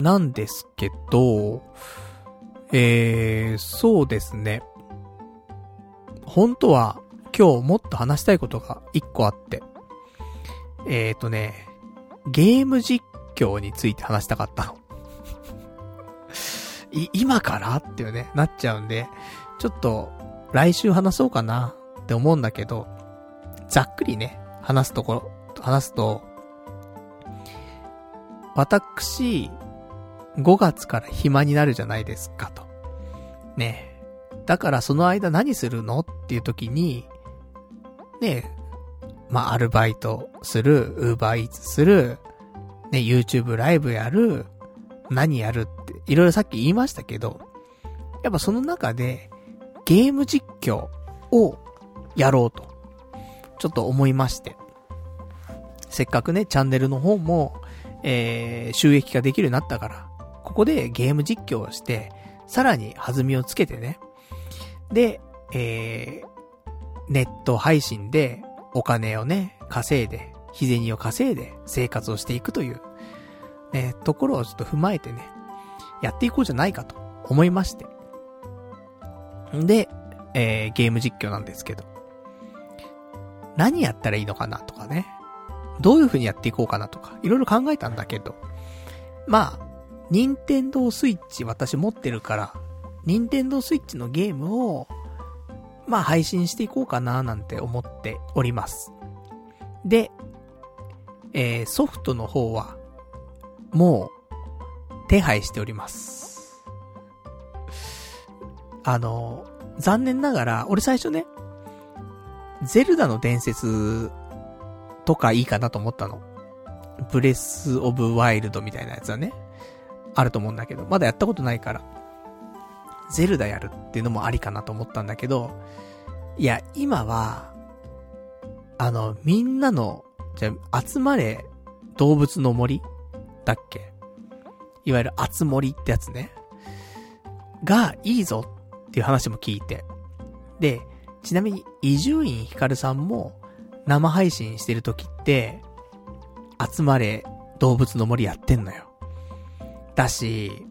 なんですけど、えー、そうですね。本当は今日もっと話したいことが一個あって。えーとね、ゲーム実況について話したかったの。い、今からっていうね、なっちゃうんで、ちょっと、来週話そうかなって思うんだけど、ざっくりね、話すところ、話すと、私、5月から暇になるじゃないですかと。ねだからその間何するの？っていう時に、ねまあ、アルバイトする、ウーバーイーツする、ね、YouTube ライブやる、何やるって、いろいろさっき言いましたけど、やっぱその中で、ゲーム実況をやろうと、ちょっと思いまして。せっかくね、チャンネルの方も、えー、収益化できるようになったから、ここでゲーム実況をして、さらに弾みをつけてね。で、えー、ネット配信でお金をね、稼いで、日銭を稼いで生活をしていくという、ね、ところをちょっと踏まえてね、やっていこうじゃないかと思いまして。んで、えー、ゲーム実況なんですけど。何やったらいいのかなとかね。どういう風にやっていこうかなとか、いろいろ考えたんだけど。まあ、任天堂スイッチ私持ってるから、任天堂スイッチのゲームを、まあ配信していこうかななんて思っております。で、えー、ソフトの方は、もう、手配しております。あの、残念ながら、俺最初ね、ゼルダの伝説とかいいかなと思ったの。ブレスオブワイルドみたいなやつはね、あると思うんだけど、まだやったことないから、ゼルダやるっていうのもありかなと思ったんだけど、いや、今は、あの、みんなの、じゃ集まれ、動物の森だっけ？いわゆる集森ってやつね。が、いいぞっていう話も聞いて。で、ちなみに、伊集院光さんも、生配信してる時って、集まれ、動物の森やってんのよ。だし、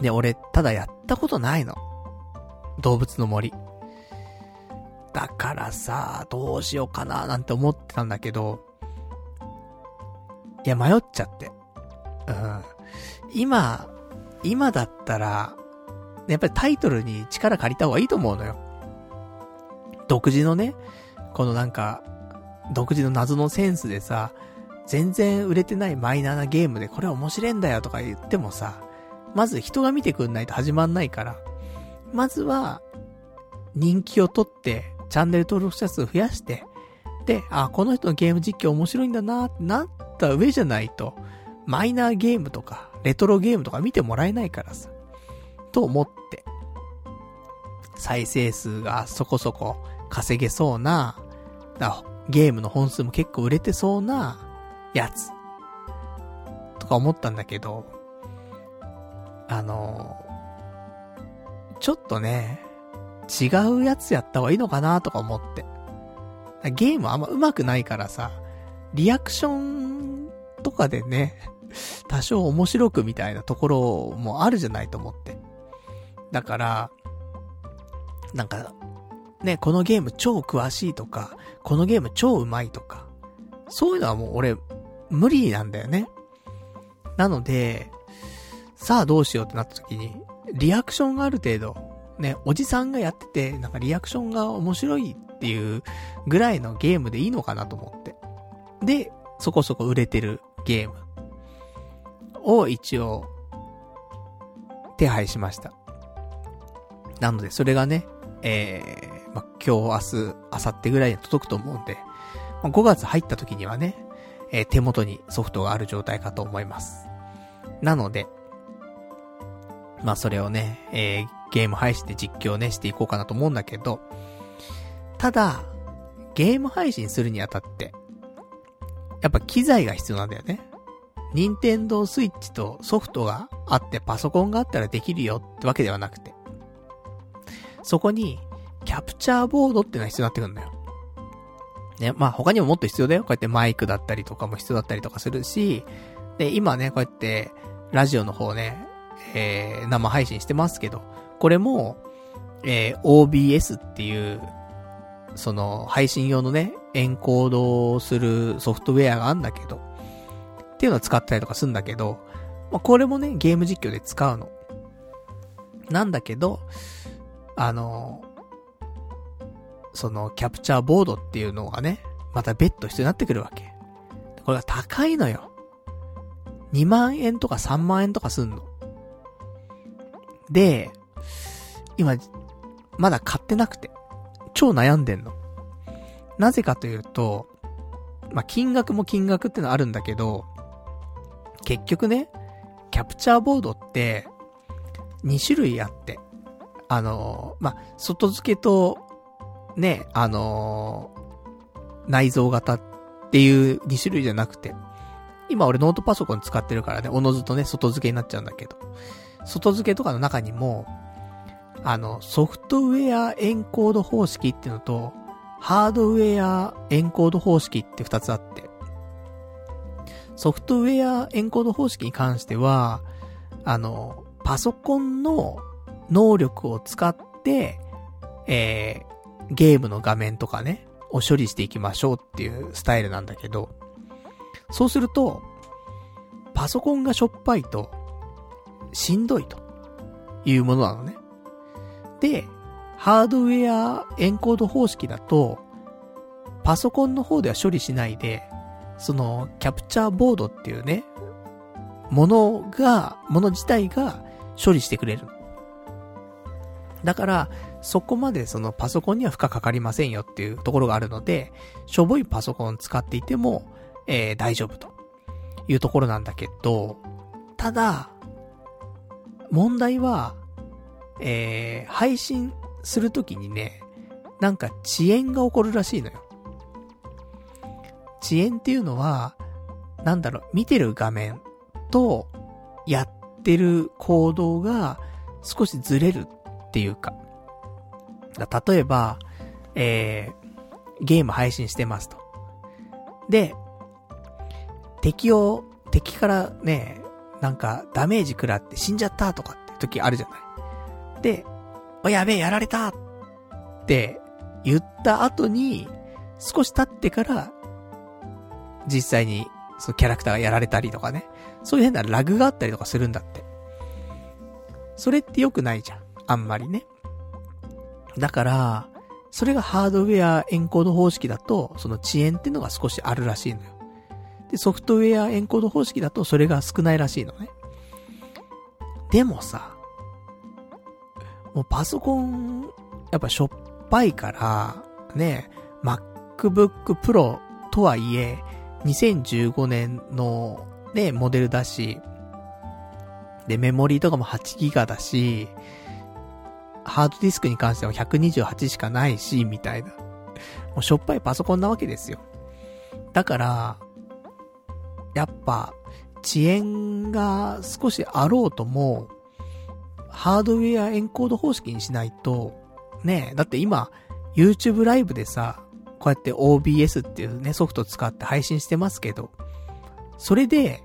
で、俺、ただやったことないの。動物の森。だからさ、どうしようかななんて思ってたんだけど、いや、迷っちゃって。うん。今、今だったら、やっぱりタイトルに力借りた方がいいと思うのよ。独自のね、このなんか、独自の謎のセンスでさ、全然売れてないマイナーなゲームでこれ面白いんだよとか言ってもさ、まず人が見てくんないと始まんないから、まずは、人気を取って、チャンネル登録者数増やして、で、あ、この人のゲーム実況面白いんだなってなった上じゃないと、マイナーゲームとか、レトロゲームとか見てもらえないからさ。と思って、再生数がそこそこ稼げそうな、ゲームの本数も結構売れてそうなやつ。とか思ったんだけど、あの、ちょっとね、違うやつやった方がいいのかなとか思って。ゲームあんま上手くないからさ、リアクションとかでね、多少面白くみたいなところもあるじゃないと思って。だから、なんか、ね、このゲーム超詳しいとか、このゲーム超上手いとか、そういうのはもう俺、無理なんだよね。なので、さあどうしようってなった時に、リアクションがある程度、ね、おじさんがやってて、なんかリアクションが面白いっていうぐらいのゲームでいいのかなと思って。で、そこそこ売れてるゲームを一応、手配しました。なので、それがね、えー、ま今日、明日、明後日ぐらいに届くと思うんで、ま5月入った時にはね、えー、手元にソフトがある状態かと思います。なので、まあそれをね、えー、ゲーム配信で実況ね、していこうかなと思うんだけど、ただ、ゲーム配信するにあたって、やっぱ機材が必要なんだよね。任天堂スイッチとソフトがあってパソコンがあったらできるよってわけではなくて。そこに、キャプチャーボードってのが必要になってくるんだよ。ね、まあ他にももっと必要だよ。こうやってマイクだったりとかも必要だったりとかするし、で、今ね、こうやって、ラジオの方ね、えー、生配信してますけど、これも、えー、OBS っていう、その、配信用のね、エンコードをするソフトウェアがあるんだけど、っていうのを使ったりとかするんだけど、まあ、これもね、ゲーム実況で使うの。なんだけど、あの、その、キャプチャーボードっていうのがね、また別途必要になってくるわけ。これが高いのよ。2万円とか3万円とかすんの。で、今、まだ買ってなくて、超悩んでんの。なぜかというと、まあ、金額も金額ってのあるんだけど、結局ね、キャプチャーボードって、2種類あって、あの、まあ、外付けと、ね、あのー、内蔵型っていう2種類じゃなくて、今俺ノートパソコン使ってるからね、おのずとね、外付けになっちゃうんだけど、外付けとかの中にも、あの、ソフトウェアエンコード方式っていうのと、ハードウェアエンコード方式って二つあって、ソフトウェアエンコード方式に関しては、あの、パソコンの能力を使って、えー、ゲームの画面とかね、を処理していきましょうっていうスタイルなんだけど、そうすると、パソコンがしょっぱいと、しんどいというものなのね。で、ハードウェアエンコード方式だと、パソコンの方では処理しないで、その、キャプチャーボードっていうね、ものが、もの自体が処理してくれる。だから、そこまでそのパソコンには負荷かかりませんよっていうところがあるので、しょぼいパソコン使っていても、えー、大丈夫というところなんだけど、ただ、問題は、えー、配信するときにね、なんか遅延が起こるらしいのよ。遅延っていうのは、なんだろう、見てる画面と、やってる行動が少しずれるっていうか。例えば、えー、ゲーム配信してますと。で、敵を、敵からね、なんかダメージ食らって死んじゃったとかって時あるじゃない。で、おやべえ、やられたって言った後に、少し経ってから、実際に、そのキャラクターがやられたりとかね。そういう変なラグがあったりとかするんだって。それって良くないじゃん。あんまりね。だから、それがハードウェアエンコード方式だと、その遅延っていうのが少しあるらしいのよ。で、ソフトウェアエンコード方式だとそれが少ないらしいのね。でもさ、もうパソコン、やっぱしょっぱいから、ね、MacBook Pro とはいえ、2015年のね、モデルだし、で、メモリーとかも8ギガだし、ハードディスクに関しては128しかないし、みたいな。もうしょっぱいパソコンなわけですよ。だから、やっぱ、遅延が少しあろうとも、ハードウェアエンコード方式にしないと、ね、だって今、YouTube ライブでさ、こうやって OBS っていうね、ソフト使って配信してますけど、それで、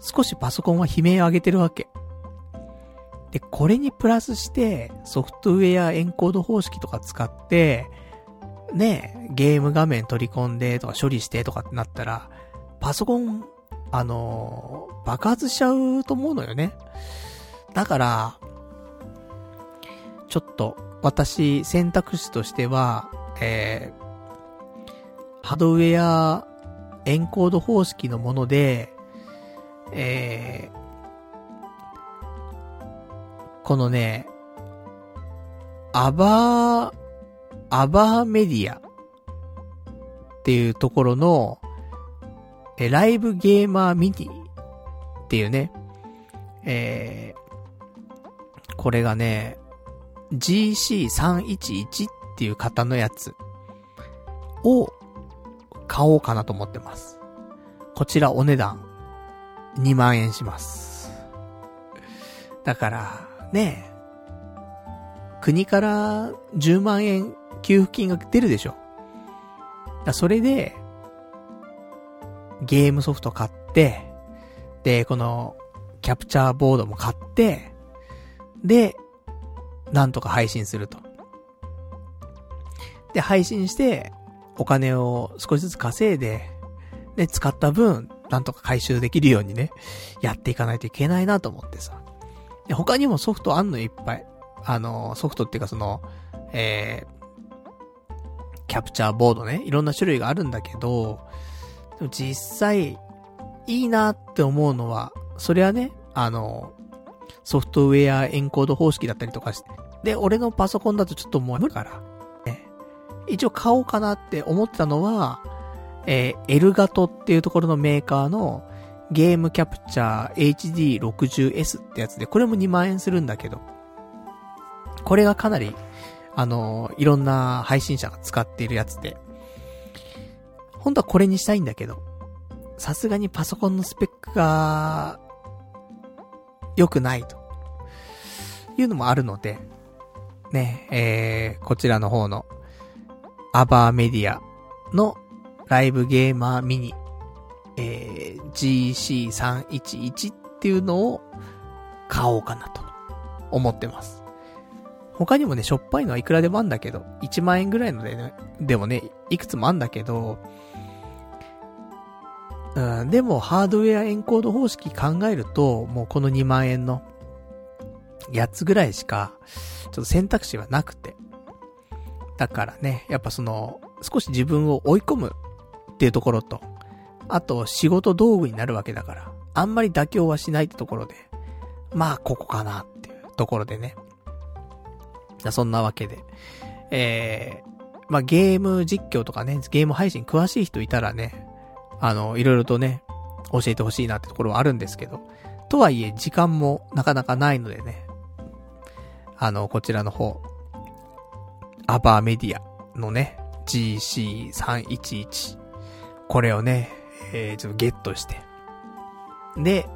少しパソコンは悲鳴を上げてるわけ。で、これにプラスして、ソフトウェアエンコード方式とか使って、ね、ゲーム画面取り込んでとか処理してとかってなったら、パソコン、あのー爆発しちゃうと思うのよね。だから、ちょっと、私、選択肢としては、えー、ハードウェアエンコード方式のもので、えー、このね、アバー、アバーメディアっていうところの、え、ライブゲーマーミニっていうね、えー、これがね、GC311 っていう型のやつを買おうかなと思ってます。こちらお値段2万円します。だから、ねえ国から10万円給付金が出るでしょ。だそれで、ゲームソフト買って、で、この、キャプチャーボードも買って、で、なんとか配信すると。で、配信して、お金を少しずつ稼いで、で、使った分、なんとか回収できるようにね、やっていかないといけないなと思ってさ。で、他にもソフトあんのいっぱい。あの、ソフトっていうかその、えー、キャプチャーボードね、いろんな種類があるんだけど、でも実際、いいなって思うのは、それはね、あの、ソフトウェアエンコード方式だったりとかして。で、俺のパソコンだとちょっともう無理から。一応買おうかなって思ってたのは、えー、エルガトっていうところのメーカーのゲームキャプチャー HD60S ってやつで、これも2万円するんだけど、これがかなり、あのいろんな配信者が使っているやつで、本当はこれにしたいんだけど、さすがにパソコンのスペックが、良くないと。いうのもあるので、ね、えー、こちらの方の、アバーメディアのライブゲーマーミニ、えー、GC311 っていうのを買おうかなと思ってます。他にもね、しょっぱいのはいくらでもあんだけど、1万円ぐらいのでね、でもね、いくつもあんだけど、うん、でもハードウェアエンコード方式考えると、もうこの2万円のやつぐらいしか、ちょっと選択肢はなくて。だからね、やっぱその、少し自分を追い込むっていうところと、あと仕事道具になるわけだから、あんまり妥協はしないってところで、まあここかなっていうところでね。そんなわけで、えー、まあゲーム実況とかね、ゲーム配信詳しい人いたらね、あの、いろいろとね、教えてほしいなってところはあるんですけど、とはいえ時間もなかなかないのでね、あの、こちらの方、アバーメディアのね、GC311。これをね、えー、ちょっとゲットして。で、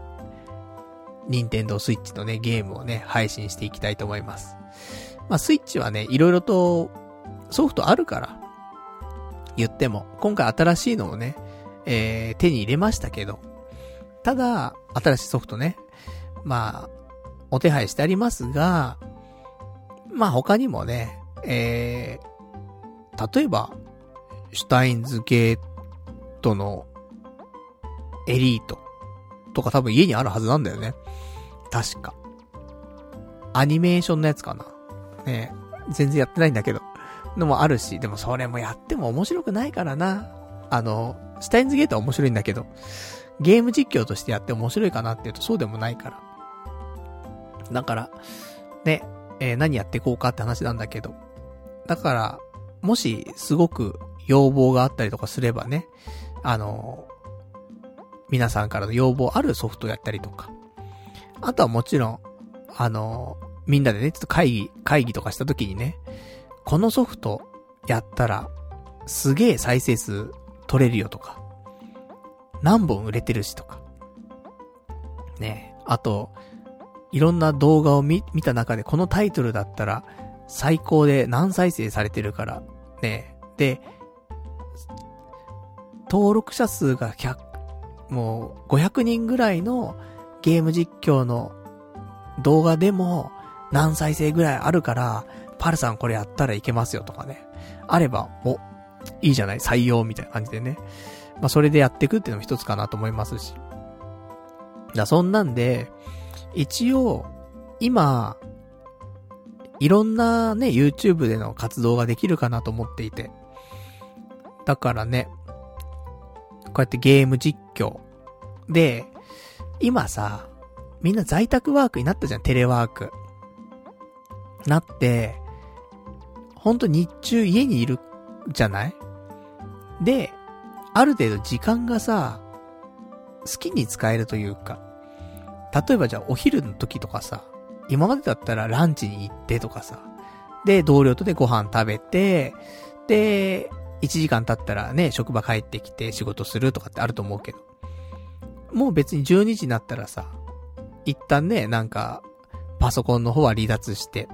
ニンテンドースイッチのね、ゲームをね、配信していきたいと思います。まあ、スイッチはね、いろいろとソフトあるから、言っても、今回新しいのをね、えー、手に入れましたけど、ただ、新しいソフトね、まあ、お手配してありますが、まあ他にもね、えー、例えば、シュタインズゲートのエリートとか多分家にあるはずなんだよね。確か。アニメーションのやつかな。ね全然やってないんだけど。のもあるし、でもそれもやっても面白くないからな。あの、スタインズゲートは面白いんだけど、ゲーム実況としてやって面白いかなっていうとそうでもないから。だから、ね、えー、何やっていこうかって話なんだけど。だから、もし、すごく要望があったりとかすればね、あの、皆さんからの要望あるソフトやったりとか。あとはもちろん、あの、みんなでね、ちょっと会議、会議とかした時にね、このソフトやったら、すげえ再生数取れるよとか、何本売れてるしとか。ねあと、いろんな動画を見、見た中でこのタイトルだったら、最高で何再生されてるから、ねで、登録者数が100、もう500人ぐらいのゲーム実況の動画でも何再生ぐらいあるから、パルさんこれやったらいけますよとかね。あれば、お、いいじゃない採用みたいな感じでね。まあ、それでやっていくっていうのも一つかなと思いますし。だそんなんで、一応、今、いろんなね、YouTube での活動ができるかなと思っていて。だからね、こうやってゲーム実況。で、今さ、みんな在宅ワークになったじゃん、テレワーク。なって、ほんと日中家にいるじゃない？で、ある程度時間がさ、好きに使えるというか、例えばじゃあお昼の時とかさ、今までだったらランチに行ってとかさ、で、同僚とでご飯食べて、で、1時間経ったらね、職場帰ってきて仕事するとかってあると思うけど、もう別に12時になったらさ、一旦ね、なんか、パソコンの方は離脱して、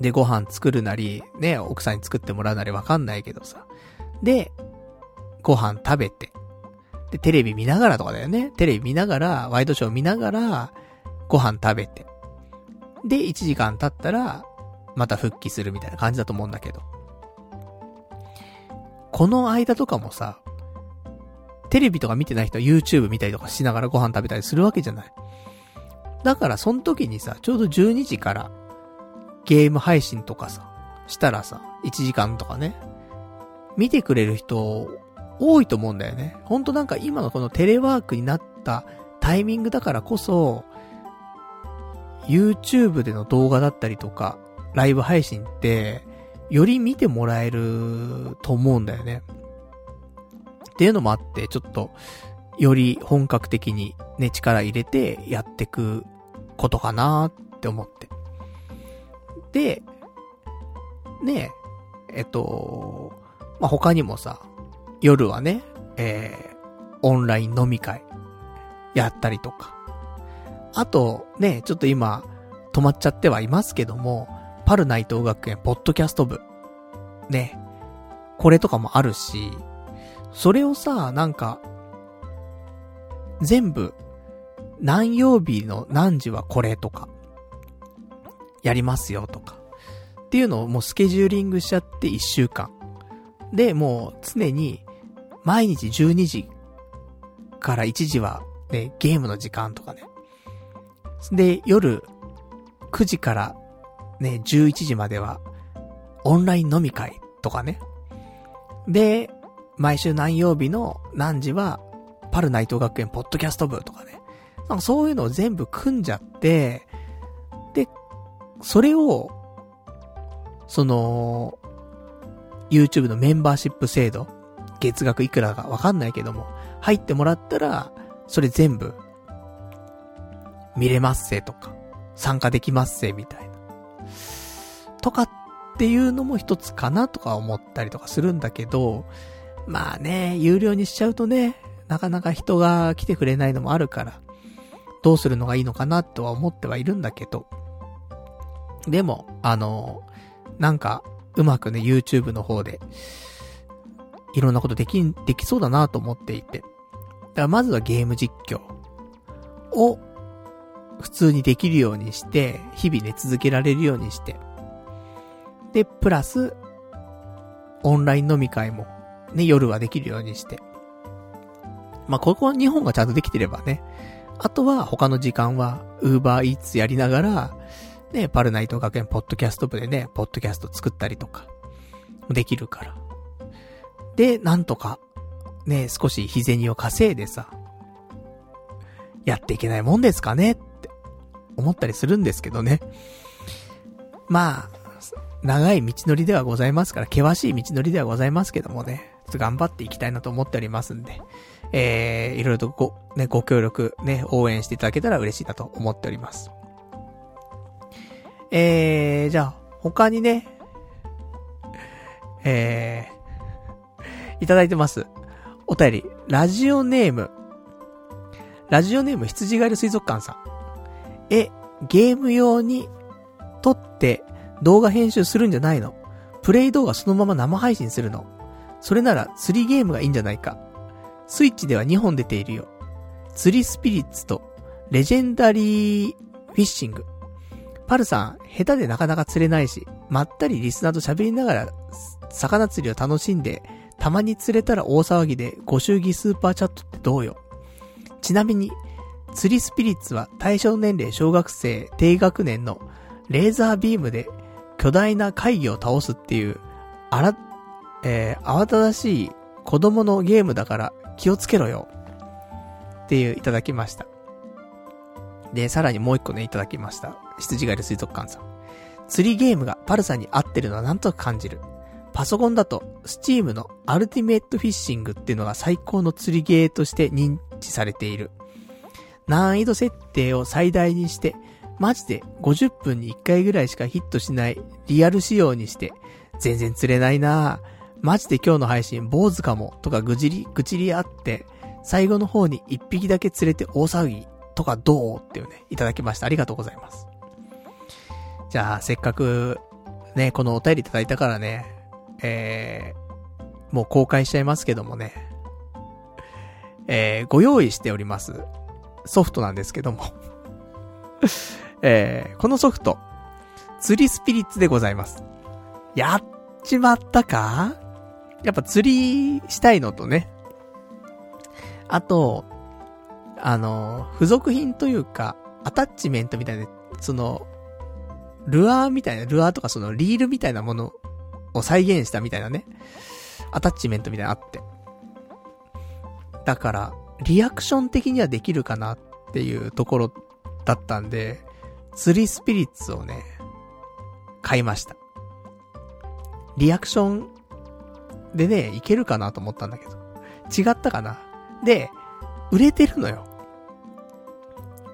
で、ご飯作るなり、ね、奥さんに作ってもらうなりわかんないけどさ。で、ご飯食べて。で、テレビ見ながらとかだよね。テレビ見ながら、ワイドショー見ながら、ご飯食べて。で、1時間経ったら、また復帰するみたいな感じだと思うんだけど。この間とかもさ、テレビとか見てない人は YouTube 見たりとかしながらご飯食べたりするわけじゃない。だからその時にさ、ちょうど12時からゲーム配信とかさ、したらさ、1時間とかね、見てくれる人多いと思うんだよね。ほんとなんか今のこのテレワークになったタイミングだからこそ、YouTube での動画だったりとか、ライブ配信って、より見てもらえると思うんだよね。っていうのもあって、ちょっと、より本格的にね、力入れてやってくことかなって思って。で、ねえ、えっと、まあ、他にもさ、夜はね、えー、オンライン飲み会、やったりとか。あと、ね、ちょっと今、止まっちゃってはいますけども、パル内藤学園ポッドキャスト部。ね。これとかもあるし、それをさ、なんか、全部、何曜日の何時はこれとか、やりますよとか。っていうのをもうスケジューリングしちゃって1週間。で、もう常に毎日12時から1時はね、ゲームの時間とかね。で、夜9時からね、11時まではオンライン飲み会とかね。で、毎週何曜日の何時はパルナイト学園ポッドキャスト部とかね。なんかそういうのを全部組んじゃって、で、それを、その、YouTube のメンバーシップ制度、月額いくらかわかんないけども、入ってもらったら、それ全部、見れますせとか、参加できますせみたいな。とかっていうのも一つかなとか思ったりとかするんだけど、まあね、有料にしちゃうとね、なかなか人が来てくれないのもあるから、どうするのがいいのかなとは思ってはいるんだけど、でも、あの、なんか、うまくね、YouTube の方で、いろんなことでき、できそうだなと思っていて。だからまずはゲーム実況を普通にできるようにして、日々ね、続けられるようにして。で、プラス、オンライン飲み会も、ね、夜はできるようにして。まあ、ここは日本がちゃんとできてればね。あとは他の時間は、ウーバーイーツやりながら、ね、パルナイト学園ポッドキャスト部でね、ポッドキャスト作ったりとか、できるから。で、なんとか、ね、少し日銭を稼いでさ、やっていけないもんですかねって思ったりするんですけどね。まあ、長い道のりではございますから、険しい道のりではございますけどもね、っと頑張っていきたいなと思っておりますんで、えー、いろいろとご、ね、ご協力、ね、応援していただけたら嬉しいなと思っております。えー、じゃあ、他にね、えー、いただいてます。お便り、ラジオネーム、ラジオネーム羊ガエル水族館さん。え、ゲーム用に撮って動画編集するんじゃないの？プレイ動画そのまま生配信するの？それなら釣りゲームがいいんじゃないかスイッチでは2本出ているよ。釣りスピリッツとレジェンダリーフィッシング。パルさん、下手でなかなか釣れないし、まったりリスナーと喋りながら、魚釣りを楽しんで、たまに釣れたら大騒ぎでご祝儀スーパーチャットってどうよ。ちなみに、釣りスピリッツは対象年齢小学生低学年のレーザービームで巨大な怪魚を倒すっていう、あら、えー、慌ただしい子供のゲームだから気をつけろよ。っていういただきました。で、さらにもう一個ね、いただきました。羊狩り水族館さん。釣りゲームがパルさんに合ってるのはなんとか感じる。パソコンだと、スチームのアルティメットフィッシングっていうのが最高の釣りゲーとして認知されている。難易度設定を最大にして、マジで50分に1回ぐらいしかヒットしないリアル仕様にして、全然釣れないなぁ。マジで今日の配信坊主かもとかぐじり、ぐちりあって、最後の方に1匹だけ釣れて大騒ぎとかどうっていうね、いただきました。ありがとうございます。じゃあ、せっかく、ね、このお便りいただいたからね、えー、もう公開しちゃいますけどもね、えー、ご用意しております。ソフトなんですけども <laughs> えー、このソフト、釣りスピリッツでございます。やっちまったか？やっぱ釣りしたいのとね、あと、あの、付属品というか、アタッチメントみたいな、その、ルアーみたいな、ルアーとかそのリールみたいなものを再現したみたいなね、アタッチメントみたいなのあって。だから、リアクション的にはできるかなっていうところだったんで、釣りスピリッツをね、買いました。リアクションでね、いけるかなと思ったんだけど。違ったかなで、売れてるのよ。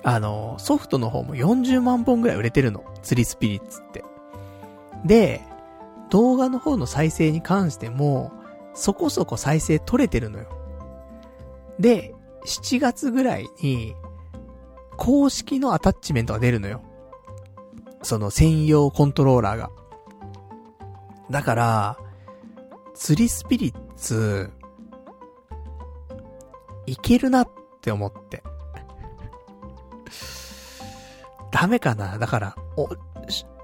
あの、ソフトの方も40万本ぐらい売れてるの。釣りスピリッツって。で、動画の方の再生に関しても、そこそこ再生取れてるのよ。で、7月ぐらいに、公式のアタッチメントが出るのよ。その専用コントローラーが。だから、釣りスピリッツ、いけるなって思って。ダメかな？だから、お、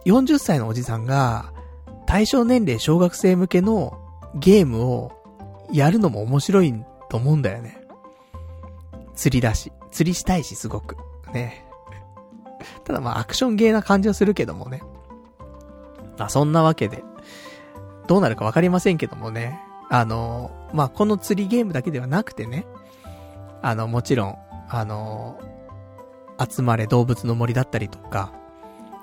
40歳のおじさんが、対象年齢小学生向けのゲームをやるのも面白いと思うんだよね。釣りだし。釣りしたいし、すごく。ね。ただまあアクションゲーな感じはするけどもね。まあそんなわけで、どうなるかわかりませんけどもね。あの、まあこの釣りゲームだけではなくてね。あの、もちろん、あの、集まれ動物の森だったりとか、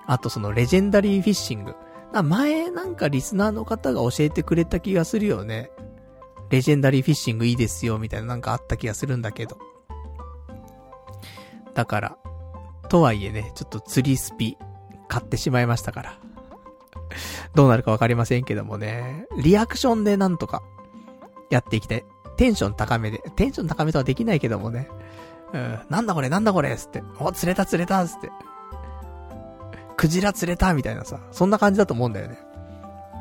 あとそのレジェンダリーフィッシング。前なんかリスナーの方が教えてくれた気がするよね。レジェンダリーフィッシングいいですよ、みたいななんかあった気がするんだけど。だから、とはいえね、ちょっと釣りスピ買ってしまいましたから。<laughs> どうなるかわかりませんけどもね、リアクションでなんとかやっていきたい。テンション高めで、テンション高めとはできないけどもね、うん、なんだこれなんだこれつって、お、釣れた釣れたつって。クジラ釣れたみたいなさ、そんな感じだと思うんだよね。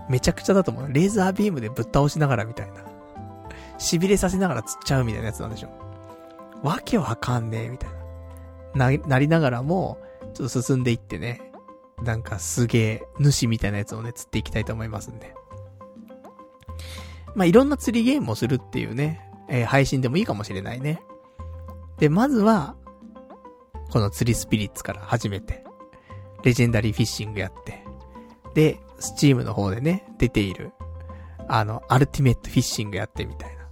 めちゃくちゃだと思う。レーザービームでぶっ倒しながらみたいな。痺れさせながら釣っちゃうみたいなやつなんでしょ。わけわかんねえ、みたいな。な、なりながらも、ちょっと進んでいってね。なんかすげえ、主みたいなやつをね、釣っていきたいと思いますんで。まあ、いろんな釣りゲームをするっていうね、えー、配信でもいいかもしれないね。で、まずは、この釣りスピリッツから始めて。レジェンダリーフィッシングやって、で、スチームの方でね、出ている、あの、アルティメットフィッシングやってみたいな。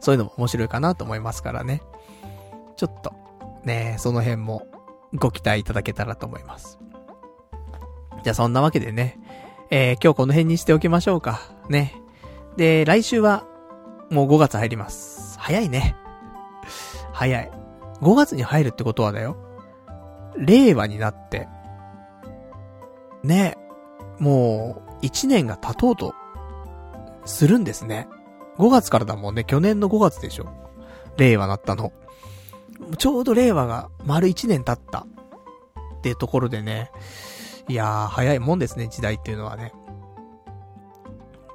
そういうのも面白いかなと思いますからね。ちょっと、ね、その辺もご期待いただけたらと思います。じゃあそんなわけでね、えー、今日この辺にしておきましょうか。ね。で、来週は、もう5月入ります。早いね。早い。5月に入るってことはだよ。令和になって、ね、もう、1年が経とうと、するんですね。5月からだもんね。去年の5月でしょ。令和なったの。ちょうど令和が丸1年経った。っていうところでね。いやー、早いもんですね、時代っていうのはね。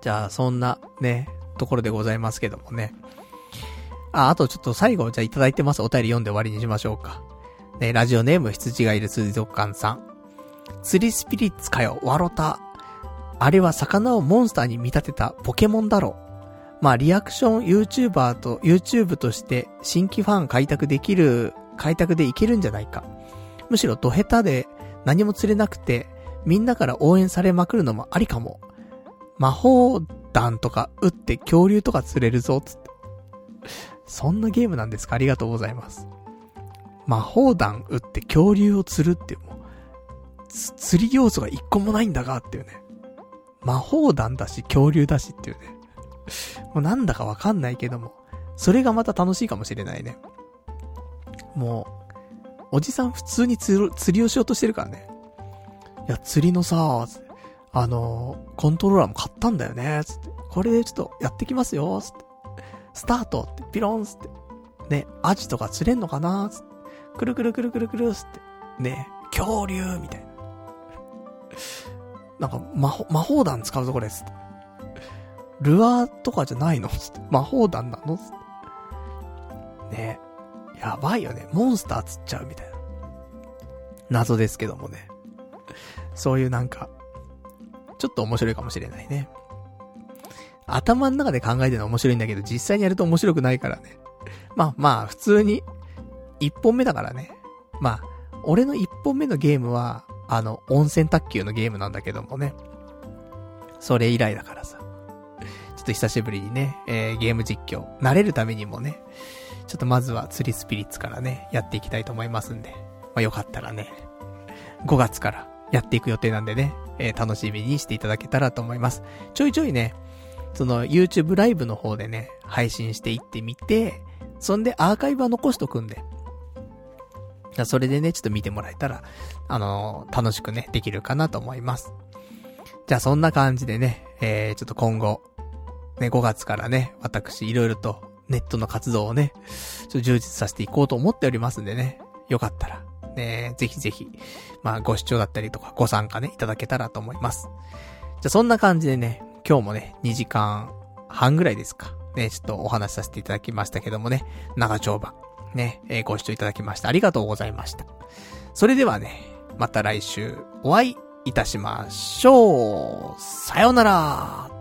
じゃあ、そんな、ね、ところでございますけどもね。あ、あとちょっと最後、じゃあいただいてますお便り読んで終わりにしましょうか。ね、ラジオネーム羊がいる水族館さん。釣りスピリッツかよ、ワロタ。あれは魚をモンスターに見立てたポケモンだろ。まあ、リアクション YouTuber と YouTube として新規ファン開拓できる、開拓でいけるんじゃないか。むしろドヘタで何も釣れなくて、みんなから応援されまくるのもありかも。魔法弾とか撃って恐竜とか釣れるぞ、つって。そんなゲームなんですか？ありがとうございます。魔法弾撃って恐竜を釣るってもう、釣り要素が一個もないんだがっていうね。魔法弾だし恐竜だしっていうね。もうなんだかわかんないけども、それがまた楽しいかもしれないね。もう、おじさん普通に釣りをしようとしてるからね。いや、釣りのさ、あの、コントローラーも買ったんだよね、つって。これでちょっとやってきますよ、つって。スタートって、ピロンつって。ね、アジとか釣れんのかなつって。くるくるくるくるくるつって。ね、恐竜みたいな。なんか、魔法、魔法弾使うぞ、これ、つって。ルアーとかじゃないの？つって。魔法弾なの？つって。ねやばいよね。モンスター釣っちゃうみたいな。謎ですけどもね。そういうなんか、ちょっと面白いかもしれないね。頭の中で考えてるの面白いんだけど、実際にやると面白くないからね。まあまあ、普通に、一本目だからね。まあ、俺の一本目のゲームは、あの、温泉卓球のゲームなんだけどもね。それ以来だからさ。ちょっと久しぶりにね、えー、ゲーム実況、慣れるためにもね、ちょっとまずは釣りスピリッツからね、やっていきたいと思いますんで、まあよかったらね、5月からやっていく予定なんでね、えー、楽しみにしていただけたらと思います。ちょいちょいね、その YouTube ライブの方でね、配信していってみて、そんでアーカイブは残しとくんで。それでね、ちょっと見てもらえたら、あのー、楽しくね、できるかなと思います。じゃあそんな感じでね、えー、ちょっと今後、ね、5月からね、私いろいろとネットの活動をね、ちょっと充実させていこうと思っておりますんでね、よかったら、ね、ぜひぜひ、まあご視聴だったりとかご参加ね、いただけたらと思います。じゃそんな感じでね、今日もね、2時間半ぐらいですか。ね、ちょっとお話しさせていただきましたけどもね、長丁場、ね、えー、ご視聴いただきましてありがとうございました。それではね、また来週お会いいたしましょう。さようなら。